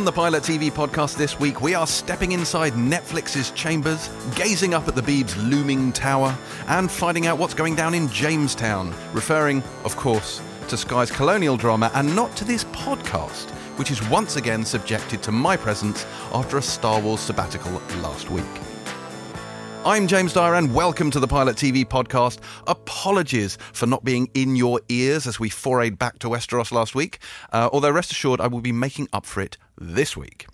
On the Pilot TV podcast this week, we are stepping inside Netflix's chambers, gazing up at the Beeb's looming tower, and finding out what's going down in Jamestown, referring, of course, to Sky's colonial drama and not to this podcast, which is once again subjected to my presence after a Star Wars sabbatical last week. I'm James Dyer, and welcome to the Pilot TV podcast. Apologies for not being in your ears as we forayed back to Westeros last week, uh, although rest assured I will be making up for it this week.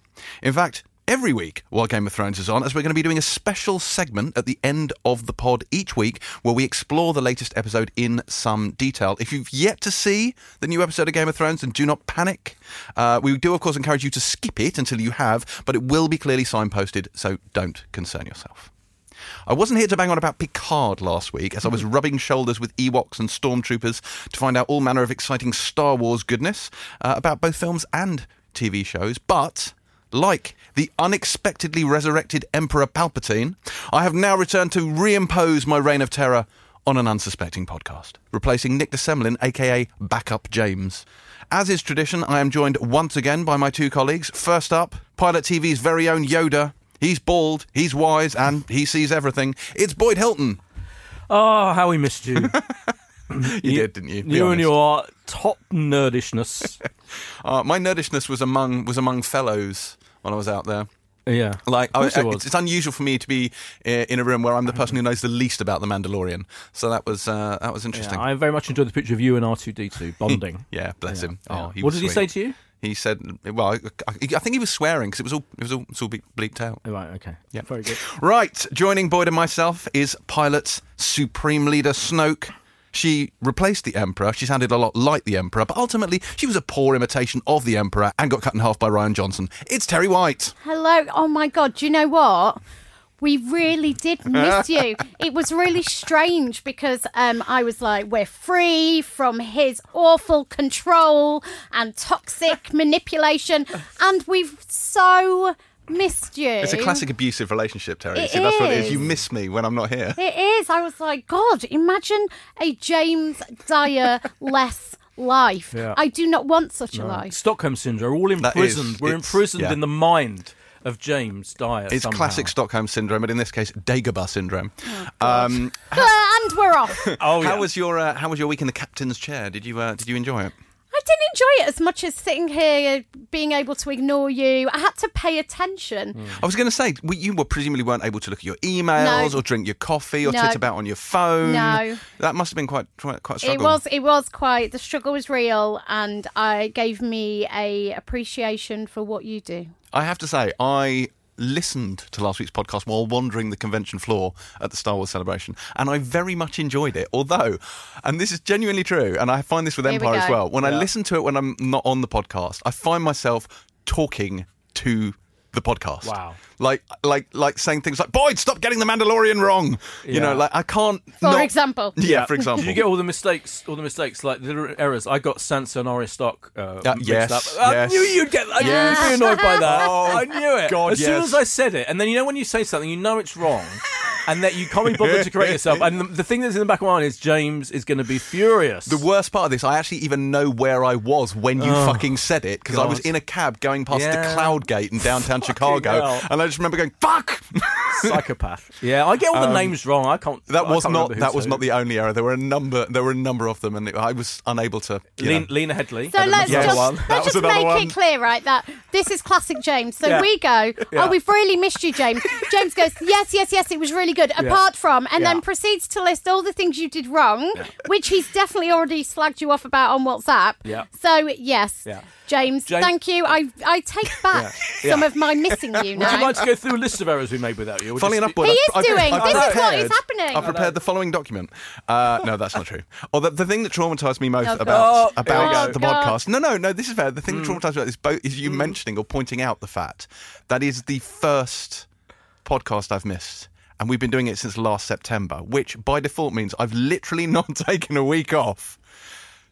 In fact, every week while Game of Thrones is on, as we're going to be doing a special segment at the end of the pod each week where we explore the latest episode in some detail. If you've yet to see the new episode of Game of Thrones, then do not panic. Uh, we do, of course, encourage you to skip it until you have, but it will be clearly signposted, so don't concern yourself. I wasn't here to bang on about Picard last week, as I was rubbing shoulders with Ewoks and Stormtroopers to find out all manner of exciting Star Wars goodness uh, about both films and TV shows. But, like the unexpectedly resurrected Emperor Palpatine, I have now returned to reimpose my reign of terror on an unsuspecting podcast, replacing Nick de Semlyen, aka Backup James. As is tradition, I am joined once again by my two colleagues. First up, Pilot TV's very own Yoda, He's bald, he's wise, and he sees everything. It's Boyd Hilton. Oh, how we missed you. you, you, did, didn't you? Be you honest. and your top nerdishness. uh, my nerdishness was among was among fellows when I was out there. Yeah, like I, it it's, it's, unusual for me to be uh, in a room where I'm the person who knows the least about the Mandalorian. So that was uh, that was interesting. Yeah, I very much enjoyed the picture of you and R two D two bonding. yeah, bless yeah. him. Oh, what did sweet. he say to you? He said, "Well, I, I think he was swearing because it was all it was all, it all bleeped out." Oh, right. Okay. Yeah. Very good. Right. Joining Boyd and myself is pilot Supreme Leader Snoke. She replaced the Emperor. She sounded a lot like the Emperor, but ultimately she was a poor imitation of the Emperor and got cut in half by Rian Johnson. It's Terri White. Hello. Oh my God. Do you know what? We really did miss you. it was really strange because um, I was like, we're free from his awful control and toxic manipulation. And we've so missed you. It's a classic abusive relationship, Terri. It See, that's what it is. is. You miss me when I'm not here. It is. I was like, God, imagine a James Dyer less life. Yeah. I do not want such a life. Stockholm syndrome. We're all imprisoned. is- We're imprisoned yeah. in the mind of James Dyer. It's somehow. classic Stockholm syndrome, but in this case, Dagobah syndrome. Oh, um, and we're off. Oh yeah. how was your uh, How was your week in the captain's chair? Did you uh, Did you enjoy it? I didn't enjoy it as much as sitting here, uh, being able to ignore you. I had to pay attention. Mm. I was going to say, you were presumably weren't able to look at your emails No. or drink your coffee or No. tit about on your phone. No. That must have been quite quite, quite a It was it was quite the struggle was real, and I gave me a appreciation for what you do. I have to say, I listened to last week's podcast while wandering the convention floor at the Star Wars celebration, and I very much enjoyed it. Although, and this is genuinely true, and I find this with Here we Empire as well, when I listen to it when I'm not on the podcast, I find myself talking to the podcast. Wow. Like, like, like saying things like, "Boyd, stop getting the Mandalorian wrong." You know, like I can't. For not- example. Yeah, for example. Did you get all the mistakes? All the mistakes, like the errors. I got Sansa and Arya Stock. Uh, Uh, yes, up. I yes. knew you'd get. I knew you'd be annoyed by that. Oh, I knew it. God, as soon as I said it, and then you know when you say something, you know it's wrong, and that you can't be bothered to correct yourself. And the, the thing that's in the back of my mind is James is going to be furious. The worst part of this, I actually even know where I was when you fucking said it because I was Oh, in a cab going past Yeah. the Cloud Gate in downtown Chicago, hell. and I just remember going "fuck." psychopath. Yeah, I get all the names wrong. I can't. Um, that was can't not that was to. not the only error. There were a number. There were a number of them, and it, I was unable to. you Lena. Lena Headley. So let's just, One. One. Let's just make one. it clear, right, that this is classic James. So Yeah. we go, Yeah. oh, we've really missed you, James. James goes, yes, yes, yes, it was really good. Apart from, and Yeah. then proceeds to list all the things you did wrong, which he's definitely already slagged you off about on WhatsApp. Yeah. So yes, Yeah. James, James- thank you. I I take back Yeah. some Yeah. of my missing you Would you now. like to go through a list of errors we made without you? Or Funnily enough, Boyd, He I've- is I've- doing. I've This is what prepared- is happening. I've prepared the following document. Uh, no, that's not true. Or the, the thing that traumatised me most Oh, about God. about Oh, the God. podcast. No, no, no. This is fair. The thing that traumatised me about this boat is you mentioning or pointing out the fact that is the first podcast I've missed. And we've been doing it since last September, which by default means I've literally not taken a week off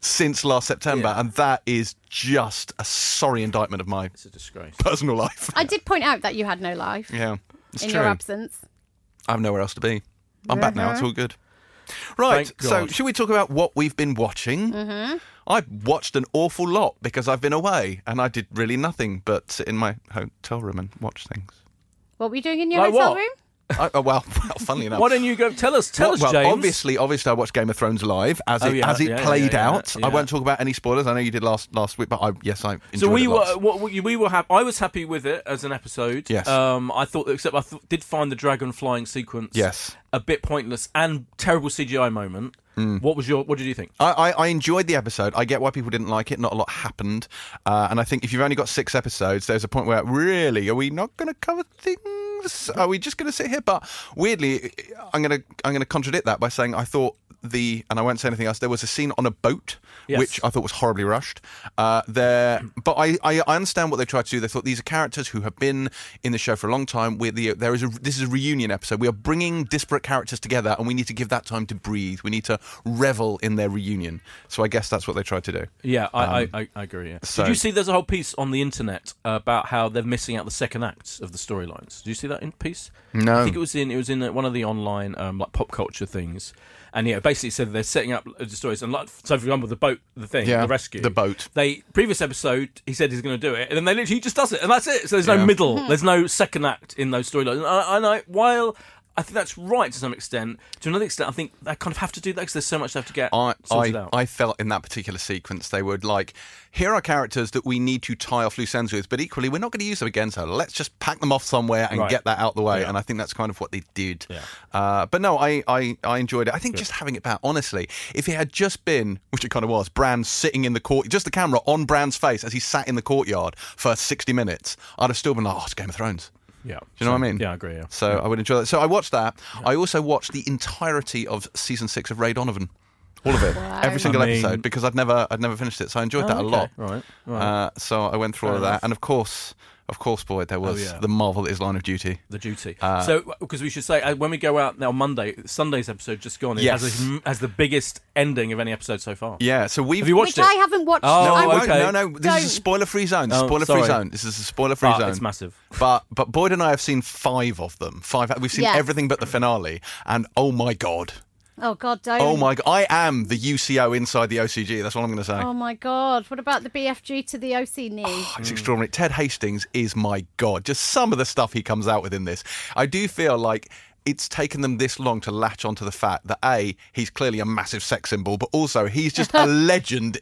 since last September. Yeah. And that is just a sorry indictment of my It's a disgrace. personal life. I did point out that you had no life yeah, it's in true. your absence. I have nowhere else to be. I'm back now. It's Uh-huh. all good. Right. So, should we talk about what we've been watching? Mm-hmm. I watched an awful lot because I've been away and I did really nothing but sit in my hotel room and watch things. What were you doing in your Like hotel what? room? I, oh, well, well, funnily enough. Why don't you go? Tell us, tell well, us, well, James. obviously, obviously, I watched Game of Thrones live as Oh, it yeah, as it yeah, played yeah, out. I won't talk about any spoilers. I know you did last last week, but I yes, I enjoyed So we it were, what, we we were happy. I was happy with it as an episode. Yes. Um, I thought, except I th- did find the dragon flying sequence. Yes. A bit pointless and terrible CGI moment. Mm. What was your? What did you think? I, I, I enjoyed the episode. I get why people didn't like it. Not a lot happened, uh, and I think if you've only got six episodes, there's a point where really are we not going to cover things? Are we just going to sit here? But weirdly, I'm going to I'm going to contradict that by saying I thought the and I won't say anything else. There was a scene on a boat. Yes. Which I thought was horribly rushed. Uh, there, but I, I, I understand what they tried to do. They thought these are characters who have been in the show for a long time. With the there is a this is a reunion episode. We are bringing disparate characters together, and we need to give that time to breathe. We need to revel in their reunion. So I guess that's what they tried to do. Yeah, I, I, I, I agree. Yeah. Um, so- Did you see? There's a whole piece on the internet about how they're missing out the second acts of the storylines. Did you see that in piece? No. I think it was in it was in one of the online um, like pop culture things, and yeah, basically said they're setting up the stories. And like, so for example, the boat, the thing, Yeah, the rescue, the boat. They previous episode, he said he's going to do it, and then they literally he just does it, and that's it. So there's no Yeah. middle, hmm. there's no second act in those storylines. And I, and I, while I think that's right to some extent, to another extent, I think they kind of have to do that because there's so much they have to get I, sorted I, out. I felt in that particular sequence they would like here are characters that we need to tie off loose ends with, but equally we're not going to use them again. So let's just pack them off somewhere and Right. get that out the way. Yeah. And I think that's kind of what they did. Yeah. Uh, but no, I, I, I enjoyed it. I think just having it back, honestly, if it had just been, which it kind of was, Bran sitting in the court, just the camera on Bran's face as he sat in the courtyard for 60 minutes, I'd have still been like, oh, it's Game of Thrones. Yeah, Do you know what I mean? Yeah, I agree. Yeah. So I would enjoy that. So I watched that. I also watched the entirety of season six of Ray Donovan. All of it, Wow. every single I mean- episode, because I'd never, I'd never finished it, so I enjoyed that Oh, a okay. lot. Right, right. Uh, so I went through all of that, enough. And of course, of course, Boyd, there was yeah. the marvel that is Line of Duty. the duty. Uh, so, because we should say uh, when we go out now Monday, Sunday's episode just gone. It Yes. has, a, has the biggest ending of any episode so far. Yeah, so we've. Have you watched Which it? I haven't watched. Oh, no, I I okay. no, no. This is Don't. a spoiler-free zone. Oh, spoiler-free zone. This is a spoiler-free Ah, zone. it's massive. But but Boyd and I have seen five of them. Five. We've seen Yes. everything but the finale, and oh my god, Oh God, don't. oh my god, I am the UCO inside the OCG. That's what I'm going to say. Oh my God! What about the BFG to the OC knee? Oh, It's extraordinary. Ted Hastings is my god. Just some of the stuff he comes out with in this. I do feel like it's taken them this long to latch onto the fact that a he's clearly a massive sex symbol, but also he's just a legend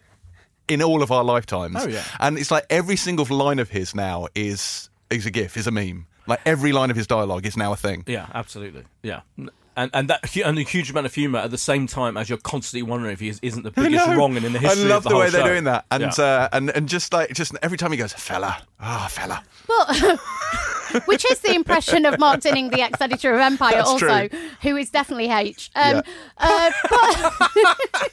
in all of our lifetimes. Oh, yeah. And it's like every single line of his now is is a gif, is a meme. Like every line of his dialogue is now a thing. Yeah, absolutely. Yeah. And and that and a huge amount of humour at the same time as you're constantly wondering if he is, isn't the biggest know. wrong in the history I love of the, the, way they're show. doing that, and Yeah. uh, and and just like just every time he goes, fella, ah, fella. But which is the impression of Mark Dinning, the ex-editor of Empire, That's also, true. who is definitely H. Um, Yeah. uh, but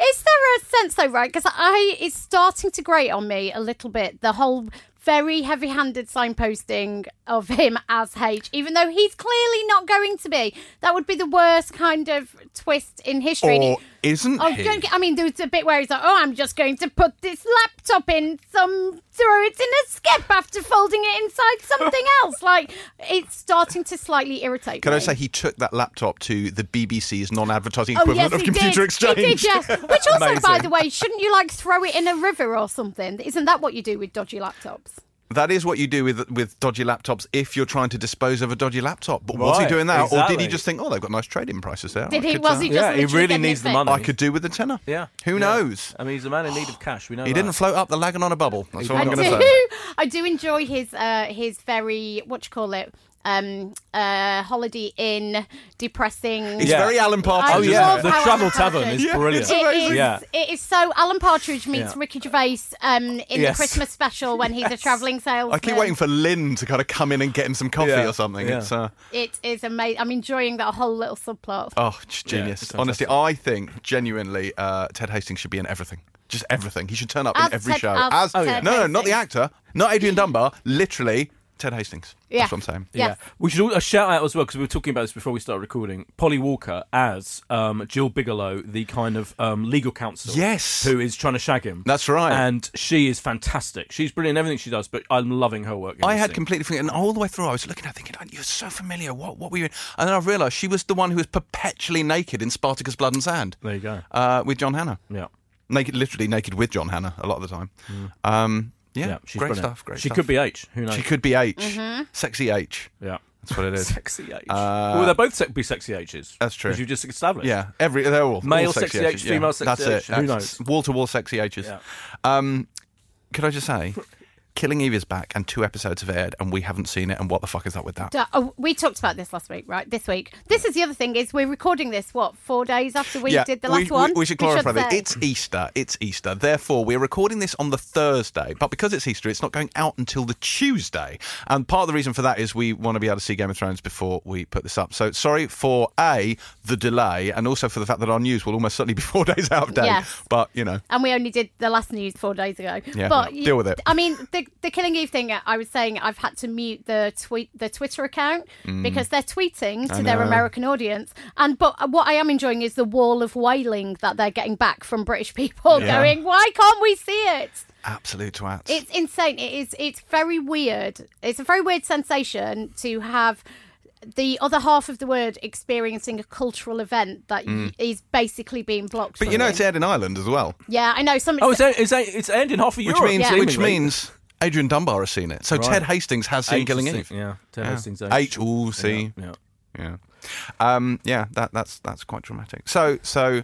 is there a sense though, right? Because I it's starting to grate on me a little bit. The whole very heavy-handed signposting of him as H, even though he's clearly not going to be. That would be the worst kind of twist in history. Or he- isn't Oh, he? don't get, I mean, there's a bit where he's like, "Oh, I'm just going to put this laptop in some, throw it in a skip after folding it inside something else." Like, it's starting to slightly irritate Can me. I say he took that laptop to the BBC's non-advertising Oh equivalent yes, of Computer did. Exchange? He did, yes. Which also, by the way, shouldn't you like throw it in a river or something? Isn't that what you do with dodgy laptops? That is what you do with with dodgy laptops if you're trying to dispose of a dodgy laptop. But was he doing that, or did he just think, "Oh, they've got nice trading prices there"? Did I he? Was uh, he just? Yeah, he really needs the money. I could do with the tenner. Yeah. Who Yeah. knows? I mean, he's a man in need of cash. We know He that. didn't float up the Lagan on a bubble. That's all I I'm do. going to say. I do enjoy his uh, his very what you call it um uh holiday inn depressing. It's Yeah. very Alan Partridge. I Oh yeah, the how Travel Alan Tavern is Yeah, brilliant. it's It amazing. is, Yeah. it is so Alan Partridge meets Yeah. Ricky Gervais um, in Yes. the Christmas special when he's a travelling salesman. I keep waiting for Lynn to kind of come in and get him some coffee Yeah, or something. yeah. It's uh, It is amazing. I'm enjoying that whole little subplot. oh, genius. it's Honestly, I think genuinely uh, Ted Hastings should be in everything. Just everything. He should turn up As in every Ted- show. as As, Ted no, no, not the actor, not Adrian Dunbar. Literally, Ted Hastings. Yeah. That's what I'm saying. Yes. We should all, a shout out as well because we were talking about this before we started recording. Polly Walker as um, Gill Biggeloe, the kind of um, legal counsel, Yes. who is trying to shag him. That's right. and she is fantastic. She's brilliant in everything she does. But I'm loving her work. I had thing. completely forgotten. And all the way through, I was looking at her thinking, "Oh, you're so familiar. What, what were you in? And then I realised she was the one who was perpetually naked in Spartacus Blood and Sand There you go. uh, with John Hannah. Yeah. naked, literally naked with John Hannah a lot of the time. Um, yeah, Yeah, she's great brilliant. stuff. Great she stuff. could be H. Who knows? She could be H. Mm-hmm. Sexy H. Yeah. That's what it is. Sexy H. Uh, well, they're both se- be sexy H's. That's true. As you just established. Yeah, every they're all Male all sexy H's, H, female sexy That's H, it. who That's knows? Wall to wall sexy H's. Yeah. Um, could I just say, Killing Eve is back, and two episodes have aired, and we haven't seen it. And what the fuck is up with that? Oh, we talked about this last week, right? This week. This is the other thing is we're recording this what four days after we did the last we, one. We, we should clarify that say. it's Easter. It's Easter. Therefore, we're recording this on the Thursday, but because it's Easter, it's not going out until the Tuesday. And part of the reason for that is we want to be able to see Game of Thrones before we put this up. So sorry for a the delay, and also for the fact that our news will almost certainly be four days out of date. Yes. But you know, and we only did the last news four days ago. Yeah, but deal with it. I mean, the the Killing Eve thing. I was saying I've had to mute the tweet the Twitter account because they're tweeting to Mm. Their. American audience. And but what I am enjoying is the wall of wailing that they're getting back from British people, Yeah. going, "Why can't we see it?" absolute twats. It's insane. It is. It's very weird. It's a very weird sensation to have the other half of the word experiencing a cultural event that y- is basically being blocked. Mm. but from you know, you. it's aired in Ireland as well, yeah, I know. Some. Oh, it's, it's, it's ending half of Europe, which means Yeah. which means Adrian Dunbar has seen it. So Right. Ted Hastings has seen H Killing Eve. Yeah. Ted Yeah. Hastings H. H O C. Yeah. Yeah, um, yeah. That that's that's quite dramatic. So so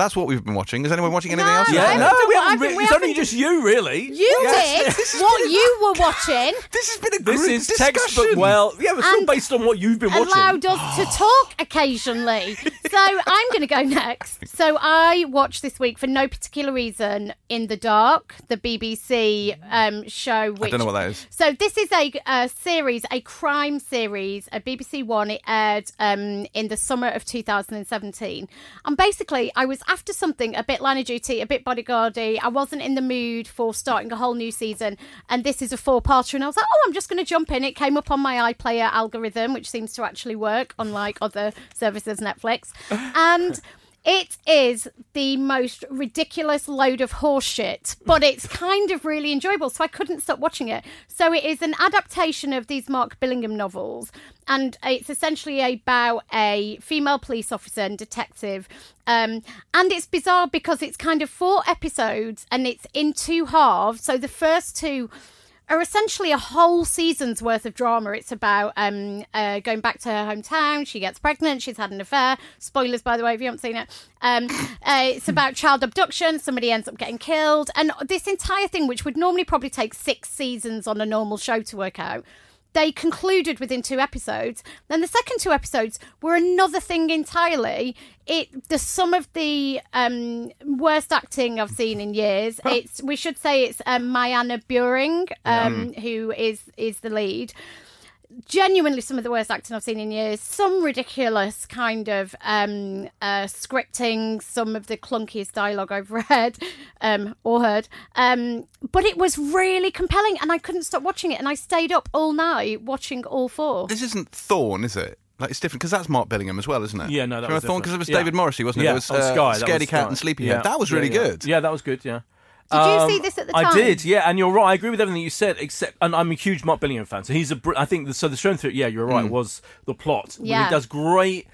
that's what we've been watching. Is anyone watching anything No. else? Yeah, I've no, done we haven't. I've been- re- we it's only haven't- just you, really. You Yes. did what you were watching. This has been a This group is discussion. textbook. Well, yeah, but still And based on what you've been watching. allowed us to talk occasionally. So I'm going to go next. So I watched this week for no particular reason in the dark, the BBC um, show. Which, I don't know what that is. So this is a, a series, a crime series, a BBC One. It aired um, in the summer of 2017, and basically, I was after something a bit line of duty, a bit bodyguardy. I wasn't in the mood for starting a whole new season, and this is a four-parter, and I was like, oh, I'm just going to jump in. It came up on my iPlayer algorithm, which seems to actually work, unlike other services, Netflix, and. It is the most ridiculous load of horseshit, but it's kind of really enjoyable, so I couldn't stop watching it. So it is an adaptation of these Mark Billingham novels, and it's essentially about a female police officer and detective. Um, and it's bizarre because it's kind of four episodes and it's in two halves. So the first two are essentially a whole season's worth of drama. It's about um, uh, going back to her hometown. She gets pregnant. She's had an affair. Spoilers, by the way, if you haven't seen it. Um, uh, it's about child abduction. Somebody ends up getting killed. And this entire thing, which would normally probably take six seasons on a normal show to work out, they concluded within two episodes. Then the second two episodes were another thing entirely. It the some of the um, worst acting I've seen in years. It's we should say it's um, MyAnna Buring um, who is is the lead. Genuinely, some of the worst acting I've seen in years. Some ridiculous kind of um, uh, scripting. Some of the clunkiest dialogue I've read um, or heard. Um, but it was really compelling, and I couldn't stop watching it. And I stayed up all night watching all four. This isn't Thorn, is it? Like it's different because that's Mark Billingham as well, isn't it? Yeah, no, that Remember was Thorn because it was Yeah. David Morrissey, wasn't it? Yeah, it was on uh, Sky. that Scaredy was Cat Sky. and Sleepyhead. Yeah. That was Yeah, really yeah. good. Yeah, that was good. Yeah. Did you Um, see this at the time? I did, yeah, and you're right. I agree with everything you said, except, and I'm a huge Mark Billingham fan. So he's a, br- I think, the, so the strength of it, yeah, you're right, Mm. was the plot. Yeah. he does great,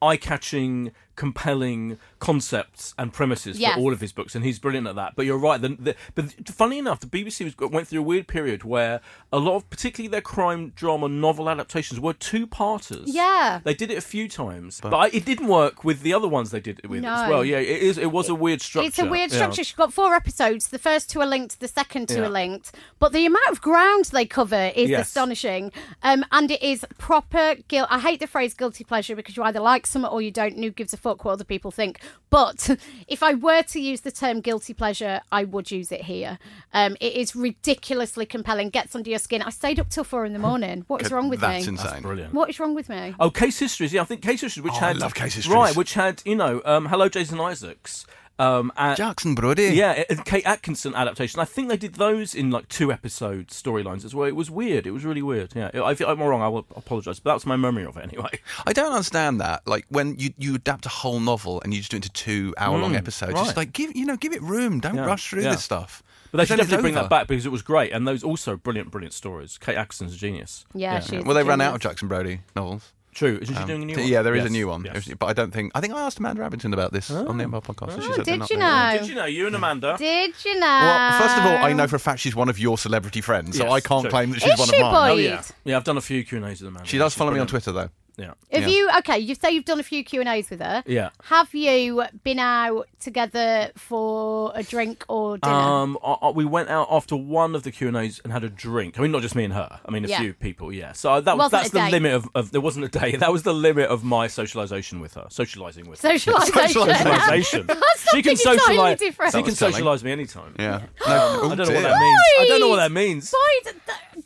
eye-catching, compelling concepts and premises Yes. for all of his books, and he's brilliant at that. But you're right. The, the, but funny enough, the BBC was, went through a weird period where a lot of, particularly their crime drama novel adaptations, were two-parters. Yeah. they did it a few times, but, I, it didn't work with the other ones they did it with as well. Yeah, it is. It was a weird structure. It's a weird Yeah. structure. She's got four episodes. The first two are linked, the second two Yeah. are linked. But the amount of ground they cover is Yes. astonishing. Um, and it is proper guilt. I hate the phrase guilty pleasure because you either like something or you don't. And who gives a fuck what other people think? But if I were to use the term guilty pleasure, I would use it here. Um, it is ridiculously compelling, gets under your skin. I stayed up till four in the morning. What is wrong with That's me? insane. Brilliant. What is wrong with me? Oh, Case Histories. Yeah, I think Case Histories, which Oh, I had love Case Histories. right, which had you know, um, Hello, Jason Isaacs, um, and, Jackson Brodie. yeah, and Kate Atkinson adaptation. I think they did those in like two episode storylines as well. It was weird. It was really weird. Yeah, if I'm wrong, I will apologise, but that's my memory of it anyway. I don't understand that. Like when you, you adapt a whole novel and you just do it into two hour long Mm, episodes. right. Just like give you know give it room. Don't Yeah, rush through yeah. this stuff. But they should definitely bring that back because it was great, and those also brilliant, brilliant stories. Kate Atkinson's a genius. Yeah, she is Well, they a ran out of. Jackson Brodie novels. True. Isn't she um, doing a new one? Yeah, there is Yes, a new one, yes. but I don't think. I think I asked Amanda Abbington about this on the oh. Empire podcast. and she Oh, said they're did not you know? Did you know you and Amanda? Did you know? Well, first of all, I know for a fact she's one of your celebrity friends, so Yes, I can't true. claim that she's Is one she, of mine. boy? Oh yeah, yeah. I've done a few Q and A's with Amanda. She does She's follow me on. Twitter though. Yeah. Have Yeah. you okay? You say you've done a few Q and A's with her. Yeah. Have you been out together for a drink or dinner? Um, I, I- we went out after one of the Q and A's and had a drink. I mean, not just me and her. I mean, a Yeah. few people. Yeah. So that was that's the date. limit of, of. There wasn't a day. That was the limit of my socialization with her. Socializing with her. Socialisation. Socialization. she can socialize. different. She can telling. socialize me anytime. Yeah. No, I oh, don't know what that means. I don't know what that means. Boyd,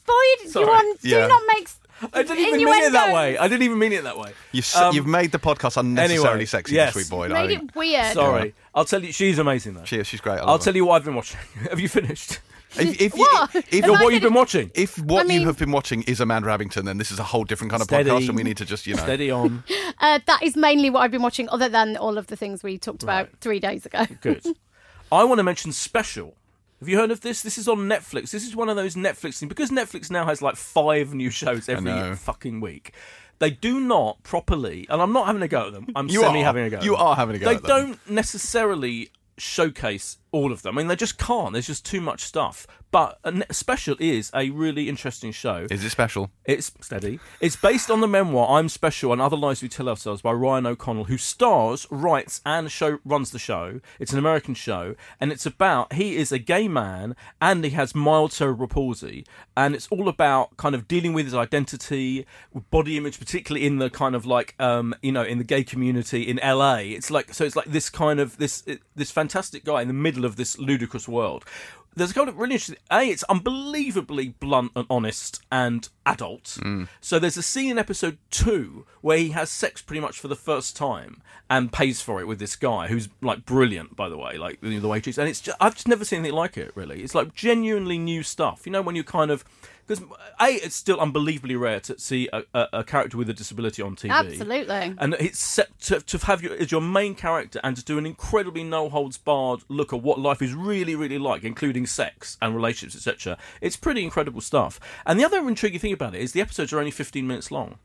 Boyd, Sorry. you want Yeah. do not make. S- I didn't even mean it that way. I didn't even mean it that way. You've, s Um, you've made the podcast unnecessarily anyway, sexy, yes. sweet boy. Made it weird. Sorry. I'll tell you. She's amazing though. She is, she's great. I I'll love her. tell you what I've been watching. Have you finished? If, if, you, What? if, Have Your- I what you've been- been watching? if what I mean- you have been watching is Amanda Abbington, then this is a whole different kind of Steady. podcast, and we need to just, you know. Steady on. Uh, that is mainly what I've been watching, other than all of the things we talked about Right. three days ago. Good. I want to mention Special. Have you heard of this? This is on Netflix. This is one of those Netflix things because Netflix now has like five new shows every fucking week. They do not properly, and I'm not having a go at them. I'm You semi are. having a go. You are having a go They at them. don't necessarily showcase all of them. I mean, they just can't. There's just too much stuff. But a Special is a really interesting show. Is it special? It's steady. It's based on the memoir "I'm Special" and Other Lies We Tell Ourselves by Ryan O'Connell, who stars, writes, and show runs the show. It's an American show, and it's about he is a gay man and he has mild cerebral palsy, and it's all about kind of dealing with his identity, body image, particularly in the kind of like um you know in the gay community in LA. It's like so it's like this kind of this this fantastic guy in the middle of this ludicrous world there's a kind of really interesting. A, it's unbelievably blunt and honest and adult. Mm. So there's a scene in episode two where he has sex pretty much for the first time and pays for it with this guy who's like brilliant, by the way, like the way he treats. And it's just, I've just never seen anything like it. Really, it's like genuinely new stuff. You know, when you kind of because a it's still unbelievably rare to see a, a, a character with a disability on TV. Absolutely. And it's set to, to have you as your main character and to do an incredibly no holds barred look at what life is really, really like, including sex and relationships, etc. It's pretty incredible stuff. And the other intriguing thing about it is the episodes are only 15 minutes long.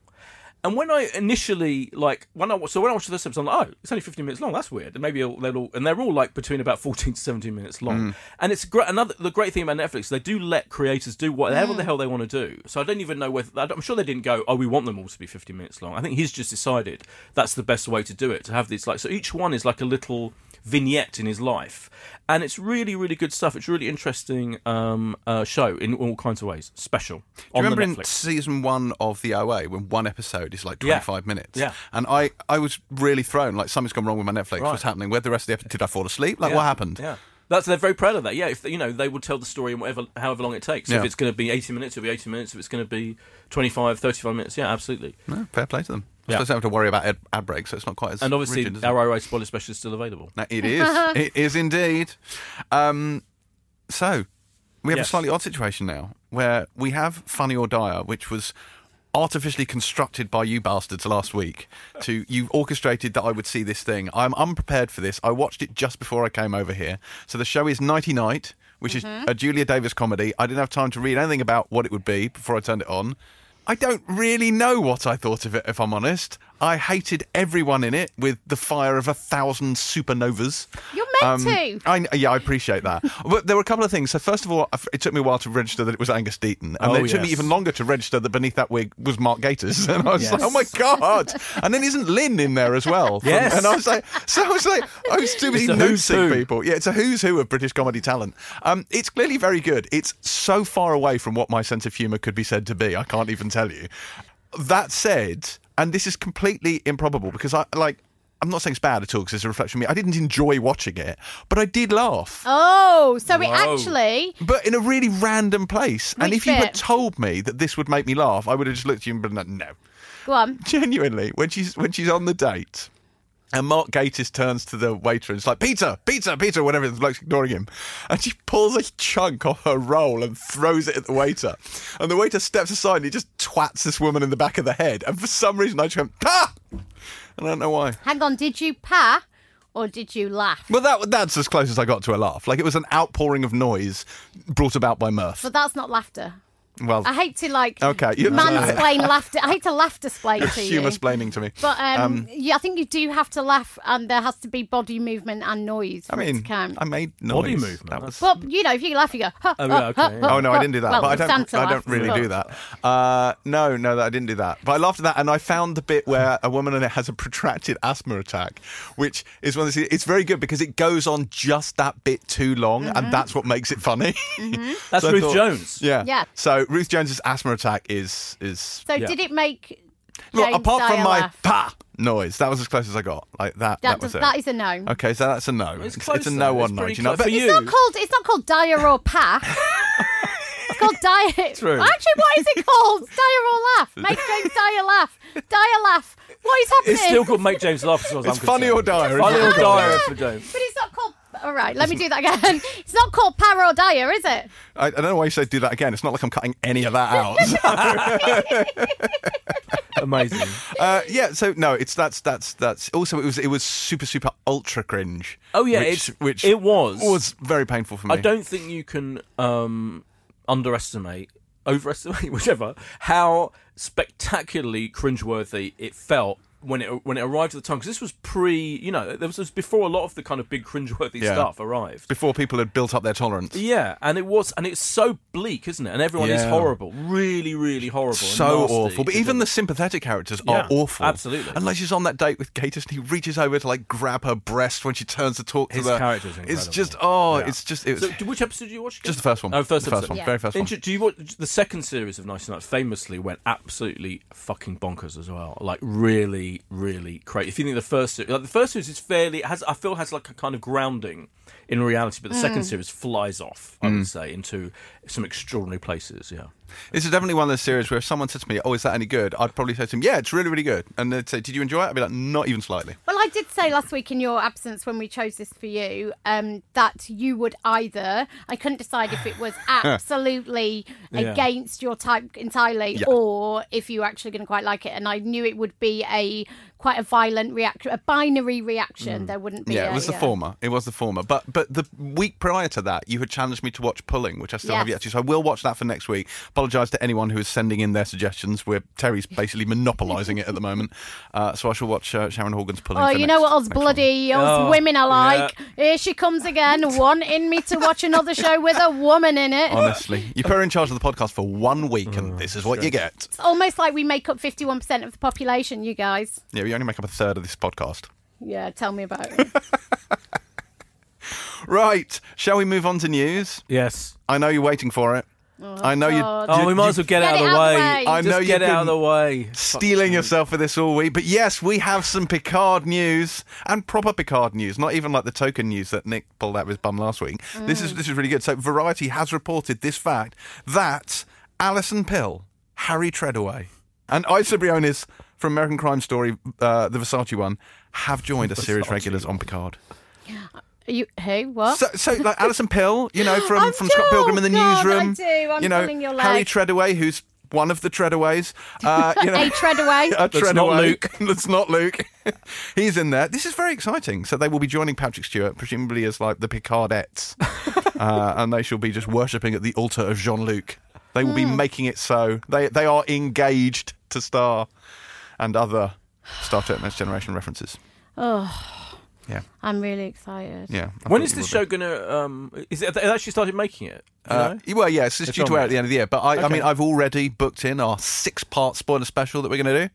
And when I initially like when I so when I watched this episode, I'm like, oh, it's only 15 minutes long. That's weird. And maybe they're all and they're all like between about 14 to 17 minutes long. Mm. And it's great. Another the great thing about Netflix, they do let creators do whatever the mm. hell they want to do. So I don't even know whether I'm sure they didn't go, oh, we want them all to be 15 minutes long. I think he's just decided that's the best way to do it to have these like so each one is like a little vignette in his life, and it's really really good stuff. It's a really interesting um, uh, show in all kinds of ways. Special. Do you remember in season one of the OA when one episode is like Yeah. 25 minutes? Yeah. And I, I was really thrown, like something's gone wrong with my Netflix. Right. What's happening? Where the rest of the episode? Did I fall asleep? Like Yeah. what happened? Yeah. That's they're very proud of that. Yeah, if you know they will tell the story in whatever however long it takes. Yeah. If it's going to be 80 minutes, it'll be 80 minutes. If it's going to be 25, 35 minutes, yeah, absolutely. No, fair play to them. I Yeah. suppose I don't have to worry about ad, ad breaks, so it's not quite as And obviously, rigid, our OA spoiler special is still available. No, it is. it is indeed. Um, so, we have a slightly odd situation now where we have Funny or Dire, which was artificially constructed by you bastards last week to you orchestrated that I would see this thing. I'm unprepared for this. I watched it just before I came over here. So the show is Nighty Night, which is a Julia Davis comedy. I didn't have time to read anything about what it would be before I turned it on. I don't really know what I thought of it, if I'm honest. I hated everyone in it with the fire of a thousand supernovas. You're meant to. I, yeah, I appreciate that. but there were a couple of things. So first of all, it took me a while to register that it was Angus Deayton, and Oh, then it took me even longer to register that beneath that wig was Mark Gatiss. And I was Yes. like, oh my god! And then isn't Lynn in there as well? from- Yes. And I was like, so I was like, I was too busy It's a noticing who. people. Yeah, it's a who's who of British comedy talent. Um, it's clearly very good. It's so far away from what my sense of humour could be said to be. I can't even tell you. That said, and this is completely improbable because I like. I'm not saying it's bad at all because it's a reflection of me. I didn't enjoy watching it, but I did laugh. Oh, so it Whoa. actually. But in a really random place. and Which if you had told me that this would make me laugh, I would have just looked at you and been like, no. Go on. Genuinely, when she's when she's on the date, and Mark Gatiss turns to the waiter and it's like, Peter, Peter, Peter, whatever, the bloke's ignoring him. And she pulls a chunk off her roll and throws it at the waiter. And the waiter steps aside and he just twats this woman in the back of the head. And for some reason, I just went, ah! And I don't know why. Hang on. Did you pa or did you laugh? Well, that that's as close as I got to a laugh. Like it was an outpouring of noise brought about by mirth. But that's not laughter. Well, I hate to like Okay, you- mansplain laughter. I hate to laughter explain to you. humour splaining to me. But um, yeah, I think you do have to laugh, and there has to be body movement and noise for I it to mean, count. I made noise. Body movement, That was. Well, you know, if you laugh, you go. "Huh, Oh, huh, yeah, okay, huh, yeah. huh, Oh no, I didn't do that. Well, but I don't. Santa I don't laughs, really but- do that. Uh, no, no, that I didn't do that. But I laughed at that, and I found the bit where a woman in it has a protracted asthma attack, which is one of the. It's very good because it goes on just that bit too long, Mm-hmm. and that's what makes it funny. That's So I Ruth thought- Jones. yeah. Yeah. So Ruth Jones's asthma attack is is. So Yeah. did it make? Look, James apart from my laugh? pa noise, that was as close as I got. Like that. That, That, was does, it. that is a no. Okay, so that's a no. It's It's, close, it's a no It's on pretty 99. close. But It's you- not called. It's not called Dyer or Pa. it's called Dyer. True. Actually, what is it called? Dyer or laugh? Make James Dyer laugh. Dyer laugh. What is happening? It's still called Make James Laugh. As far as It's I'm funny or concerned. dire, Funny isn't or it? dire for James. But it's not called. All right, let me do that again. It's not called Para or Dyer, is it? I, I don't know why you said do that again. It's not like I'm cutting any of that out. Amazing. uh, yeah, so no, it's that's that's that's also it was it was super super ultra cringe. Oh, yeah, which, it's- which it was. was very painful for me. I don't think you can um, underestimate, overestimate, whichever, how spectacularly cringeworthy it felt when it when it arrived at the time. Because this was pre, you know, there was, was before a lot of the kind of big cringeworthy Yeah. stuff arrived. before people had built up their tolerance. Yeah, and it was, and it's so bleak, isn't it? And everyone is horrible, really, really horrible, and So awful, but even the sympathetic characters Yeah, are awful. absolutely. And like she's on that date with Gatiss, and he reaches over to like grab her breast when she turns to talk His to her. character's It's just oh, Yeah. it's just it was So, which episode did you watch? again? just the first one. Oh, first the first episode. one, Yeah. very first one. Do you watch the second series of Nice Nights? Famously went absolutely fucking bonkers as well. Like really, really great. If you think the first like the first series is fairly has, I feel has like a kind of grounding in reality, but the Mm. second series flies off. I Mm. would say into some extraordinary places. Yeah. This is definitely one of those series where if someone said to me, "Oh, is that any good?" I'd probably say to them, "Yeah, it's really, really good." And they'd say, "Did you enjoy it?" I'd be like, "Not even slightly." Well, I did say last week in your absence when we chose this for you um, that you would either. I couldn't decide if it was absolutely Yeah. against your type entirely, Yeah. or if you were actually going to quite like it. And I knew it would be a quite a violent reaction, a binary reaction. There wouldn't be. Mm. Yeah, a, it was the former. It was the former. But but the week prior to that, you had challenged me to watch Pulling, which I still have yet to. So I will watch that for next week. Apologise to anyone who is sending in their suggestions. We're Terri's basically monopolising it at the moment. Uh, so I shall watch uh, Sharon Horgan's Pulling. Oh, for you next- know what us next bloody us Oh, women are yeah. like. Here she comes again, wanting me to watch another show with a woman in it. Honestly, you put her in charge of the podcast for one week, and this is what you get. It's almost like we make up fifty-one percent of the population. You guys. Yeah, we only make up a third of this podcast. Yeah, tell me about it. Right, shall we move on to news? Yes. I know you're waiting for it. Oh, I know you. God. Oh, we might as well get, Get it out of the way. way. I Just know get you've it out of the way. stealing yourself for this all week. But yes, we have some Picard news and proper Picard news, not even like the token news that Nick pulled out of his bum last week. This is mm. this is really good. So Variety has reported this fact that Alison Pill, Harry Treadaway, and Isa Briones from American Crime Story, uh, the Versace one, have joined as series Versace regulars on Picard. Are you who? What? So, so like Alison Pill, you know, from, I from do. Scott Pilgrim in the God, newsroom. I do. I'm you know, pulling your Harry. Treadaway, who's one of the Treadaways. Uh, you know, a tread away. a That's not. Luke. That's not Luke. He's in there. This is very exciting. So they will be joining Patrick Stewart, presumably as like the Picardettes, uh, and they shall be just worshipping at the altar of Jean Luc. They will be Hmm. making it so. They they are engaged to star, and other Star Trek Next Generation references. Oh, Yeah, I'm really excited. yeah. I When thought is you this show going to? Um, is it? They actually started making it. do you Uh, know? well, yeah, it's, it's It's due to air at the end of the year. But I, I mean, I've already booked in our six-part spoiler special that we're going to do,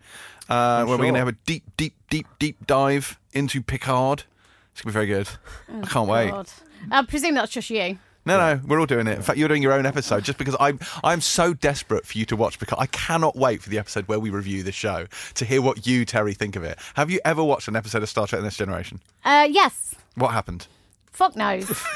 uh, where we're going to have a deep, deep, deep, deep dive into Picard. It's going to be very good. I can't wait. I presume that's just you. No, no, we're all doing it. In fact, you're doing your own episode just because I'm I'm so desperate for you to watch because I cannot wait for the episode where we review this show to hear what you, Terri, think of it. Have you ever watched an episode of Star Trek: The Next Generation? Uh, yes. What happened? Fuck knows.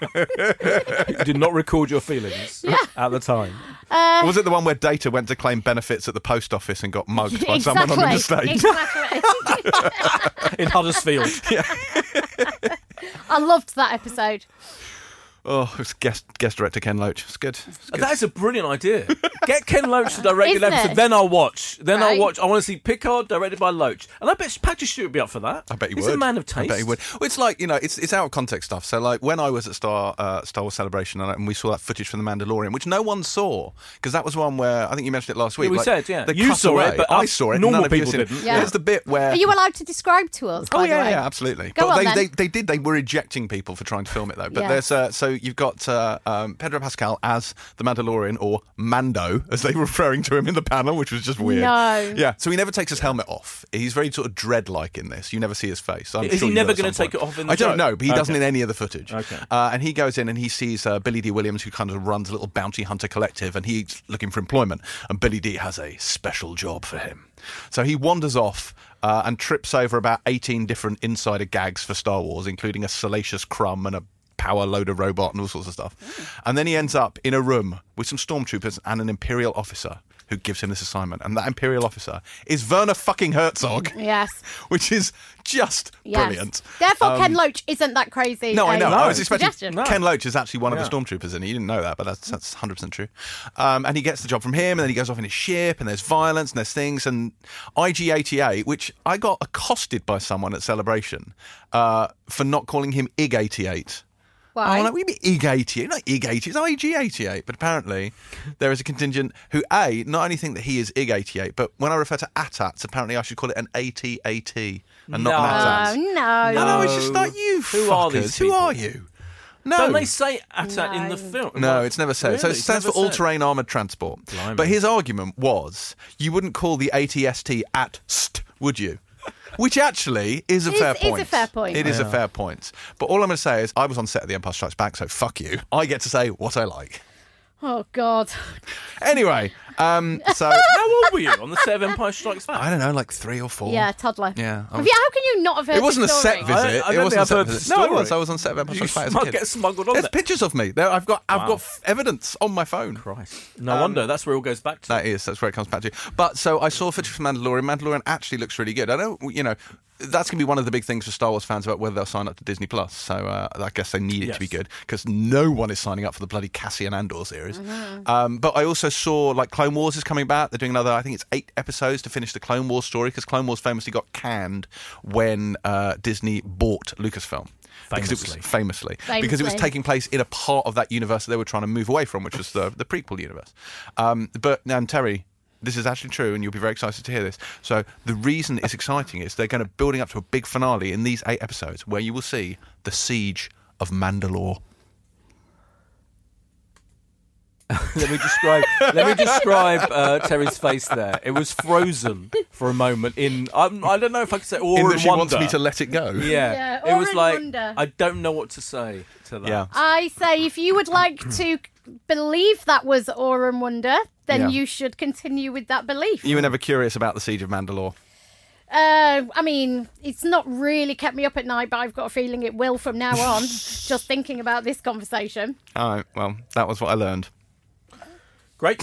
You did not record your feelings at the time. Uh, Was it the one where Data went to claim benefits at the post office and got mugged by someone on the interstate? Exactly. In Huddersfield. Yeah. I loved that episode. Oh, it's guest guest director Ken Loach. It's good. It's good. That is a brilliant idea. Get Ken Loach to direct an Isn't episode, it? then I'll watch. Then I'll Right. watch. I want to see Picard directed by Loach, and I bet Patrick Stewart would be up for that. I bet he He's would. a man of taste. I bet he would. Well, it's like you know, it's it's out of context stuff. So like when I was at Star uh, Star Wars Celebration and, and we saw that footage from the Mandalorian, which no one saw because that was one where I think you mentioned it last week. we like, said, yeah. they You cut saw it, but I us saw it. normal none of you people seen it. didn't. Yeah. There's the bit where Are you allowed to describe to us? Oh by the yeah, way? yeah, absolutely. Go but on, they, then. they they did. They were ejecting people for trying to film it though. But Yeah. there's uh, so you've got uh, um, Pedro Pascal as the Mandalorian or Mando as they were referring to him in the panel, which was just weird. No. Yeah. So he never takes his helmet off. He's very sort of dread-like in this. You never see his face. I'm Is he sure you never gonna take it off in the I don't know, but he doesn't in any of the footage. Okay. Uh, and he goes in and he sees uh, Billy D. Williams, who kind of runs a little bounty hunter collective, and he's looking for employment. And Billy D. has a special job for him. So he wanders off uh, and trips over about 18 different insider gags for Star Wars, including a salacious crumb and a power loader robot and all sorts of stuff. And then he ends up in a room with some stormtroopers and an Imperial officer who gives him this assignment. And that Imperial officer is Werner fucking Herzog, Yes. which is just Yes. brilliant. Therefore, Um, Ken Loach isn't that crazy. no, I a know. I was expecting. No. Ken Loach is actually one of the Yeah. stormtroopers, and you didn't know that, but that's that's hundred percent true. Um, and he gets the job from him, and then he goes off in his ship, and there's violence, and there's things, and IG88, which I got accosted by someone at Celebration uh, for not calling him IG88. Why? I'm like, we mean IG88, not IG88, it's IG88. But apparently, there is a contingent who a not only think that he is IG88, but when I refer to ATATs, apparently I should call it an ATAT and not No. an Oh, ATAT. no. No, no, it's just No. like you. Who are these fuckers. Who are you? No, Don't they say ATAT in the film? no, it's never said. so it stands for All. Terrain Armored Transport. Blimey. But his argument was you wouldn't call the ATST at st, would you? Which actually is a Is- fair is a point. fair point. It is a fair point. But all I'm going to say is I was on set of The Empire Strikes Back, so fuck you. I get to say what I like. Oh, God. Anyway, um, so How old were you on the set of Empire Strikes Back? I don't know, like three or four. Yeah, toddler. Yeah, I Have was- you, how can you not have heard It wasn't a this set story? I- visit. I it don't wasn't think a I've set heard the visit. No, it was. I was on set of Empire You Strikes Back as a might kid. get smuggled on There's there. pictures of me. There, I've got, I've Wow. got f- evidence on my phone. Christ. No wonder. That's where it all goes back to. That is, that's where it comes back to. But so I saw footage from Mandalorian. Mandalorian actually looks really good. I know, you know, that's going to be one of the big things for Star Wars fans about whether they'll sign up to Disney Plus. So uh, I guess they need it to be good because no one is signing up for the bloody Cassian Andor series. Um, but I also saw like Clone Wars is coming back. They're doing another, I think it's eight episodes to finish the Clone Wars story because Clone Wars famously got canned when uh, Disney bought Lucasfilm. Because it was Famously. famously, because it was taking place in a part of that universe that they were trying to move away from, which was the the prequel universe. Um, but now, Terri, this is actually true, and you'll be very excited to hear this. So the reason it's exciting is they're going to building up to a big finale in these eight episodes, where you will see the siege of Mandalore. let me describe. let me describe uh, Terri's face there. It was frozen for a moment. In I'm, I don't know if I could say awe in and that she wonder. wants me to let it go. Yeah, Yeah, it awe was and like wonder. I don't know what to say to that. Yeah. I say if you would like to believe that was awe and wonder, then Yeah. you should continue with that belief. You were never curious about the siege of Mandalore. Uh, I mean, it's not really kept me up at night, but I've got a feeling it will from now on. just thinking about this conversation. All right. Well, that was what I learned. Great.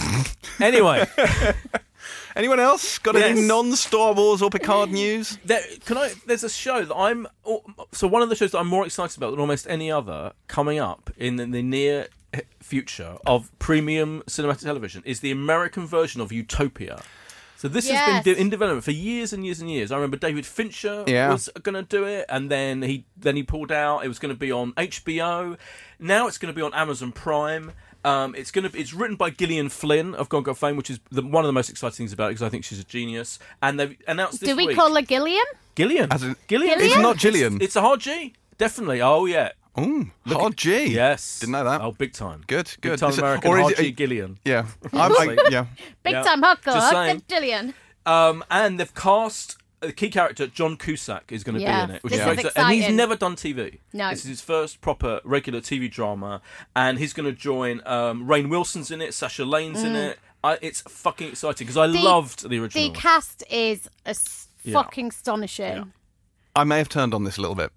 Anyway, Anyone else got any non-Star Wars or Picard news? there, can I? There's a show that I'm. So one of the shows that I'm more excited about than almost any other coming up in the, the near future of premium cinematic television is the American version of Utopia. So this Yes. has been de- in development for years and years and years. I remember David Fincher Yeah. was going to do it, and then he then he pulled out. It was going to be on HBO. Now it's going to be on Amazon Prime. Um, it's going to it's written by Gillian Flynn of Gone Girl Fame, which is the, one of the most exciting things about it because I think she's a genius. And they've announced this Do we week- call her Gilliam? Gillian. As in- Gillian. It's not Gillian. It's, it's a hard G. Definitely. Oh yeah. Ooh, hard G. Yes. Didn't know that. Oh, big time. Good, Big good. time Is it- American or is hard it- G Gillian. Yeah. I'm, I, yeah. Big Yeah. time Just hardcore. saying. Gillian. Um, and they've cast the key character John Cusack is going to Yeah, be in it, which this is is great. And he's never done TV. No. this is his first proper regular TV drama, and he's going to join. Um, Rainn Wilson's in it, Sasha Lane's in it. I, it's fucking exciting because I Mm. The- loved the original. The cast is as Yeah. fucking astonishing. Yeah. I may have turned on this a little bit.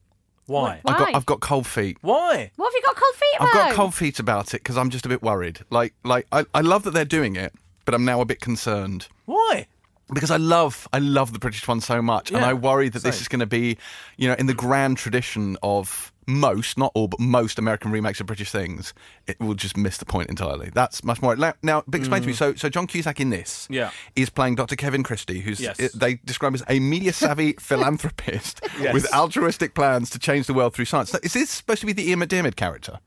Why? Why? I've got, I've got cold feet. Why? What have you got cold feet about? I've got cold feet about it because I'm just a bit worried. Like, like I, I love that they're doing it, but I'm now a bit concerned Why? Because I love, I love the British one so much, and I worry that this is going to be, you know, in the grand tradition of most, not all, but most American remakes of British things, it will just miss the point entirely. That's much more. Now, explain to me. So, so John Cusack in this, Mm. Yeah. is playing Dr. Kevin Christie, who's Yes. it- they describe as a media savvy philanthropist Yes. with altruistic plans to change the world through science. Now, is this supposed to be the Ian McDiarmid character?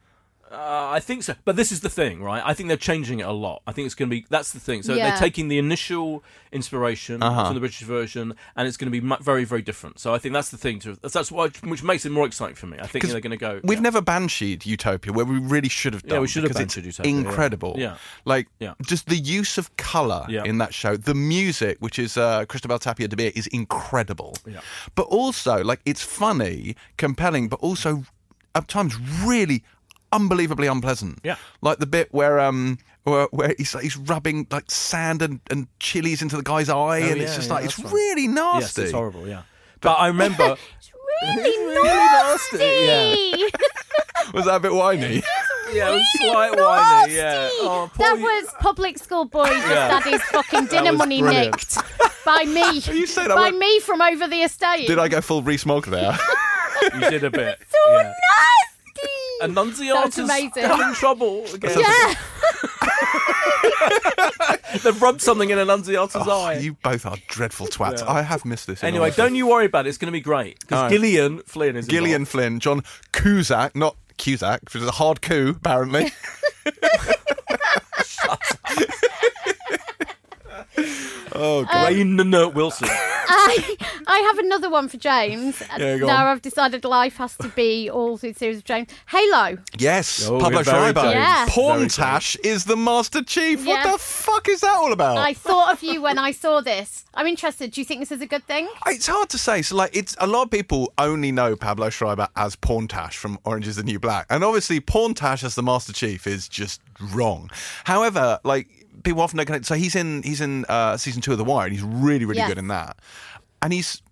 Uh, I think so, but this is the thing, right? I think they're changing it a lot. I think it's going to be that's the thing. So Yeah. they're taking the initial inspiration Uh-huh. from the British version, and it's going to be mu- very, very different. So I think that's the thing. To that's, that's why, which makes it more exciting for me. I think 'Cause they're going to go. We've yeah. never bansheed Utopia, where we really should have done. Yeah, we should have because it's Utopia, yeah. Incredible. Yeah. Like Yeah. just the use of color Yeah. in that show, the music, which is uh, Cristobal Tapia de Veer, is incredible. Yeah. But also, like, it's funny, compelling, but also at times really unbelievably unpleasant. Yeah. Like the bit where um. Where, where he's he's rubbing like sand and, and chilies into the guy's eye, and it's Oh, just yeah, like it's that's right. really Yes, nasty. it's horrible. Yeah, but I remember. It's really, really nasty, nasty. Was that a bit whiny? yeah, it was Really slight whiny. Yeah, oh, that you- was public school boy just Yeah. had his fucking dinner money brilliant. nicked by me. You say that by one- me from over the estate. Did I go full Rees-Mogg there? You did a bit. so yeah. nasty. Annunziata's amazing. having trouble again. yeah. They've rubbed something in Annunziata's Oh, eye. you both are dreadful twats. Yeah. I have missed this. Anyway, don't you worry about it. It's going to be great because All right. Gillian Flynn is Gillian involved. Flynn, John Cusack, not Cusack, which is a hard coup, apparently. oh, God. Rainn Wilson. I, I have another one for James. Yeah, go now on. I've decided life has to be all through the series of James. Halo. yes, Oh, Pablo Schreiber. James. Yeah. Pornstache is the Master Chief. Yeah. What the fuck is that all about? I thought of you when I saw this. I'm interested. Do you think this is a good thing? It's hard to say. So, like, it's a lot of people only know Pablo Schreiber as Pornstache from Orange Is the New Black, and obviously Pornstache as the Master Chief is just wrong. However, like people often don't connect. So he's in he's in uh, season two of The Wire, and he's really really Yes. good in that, and he's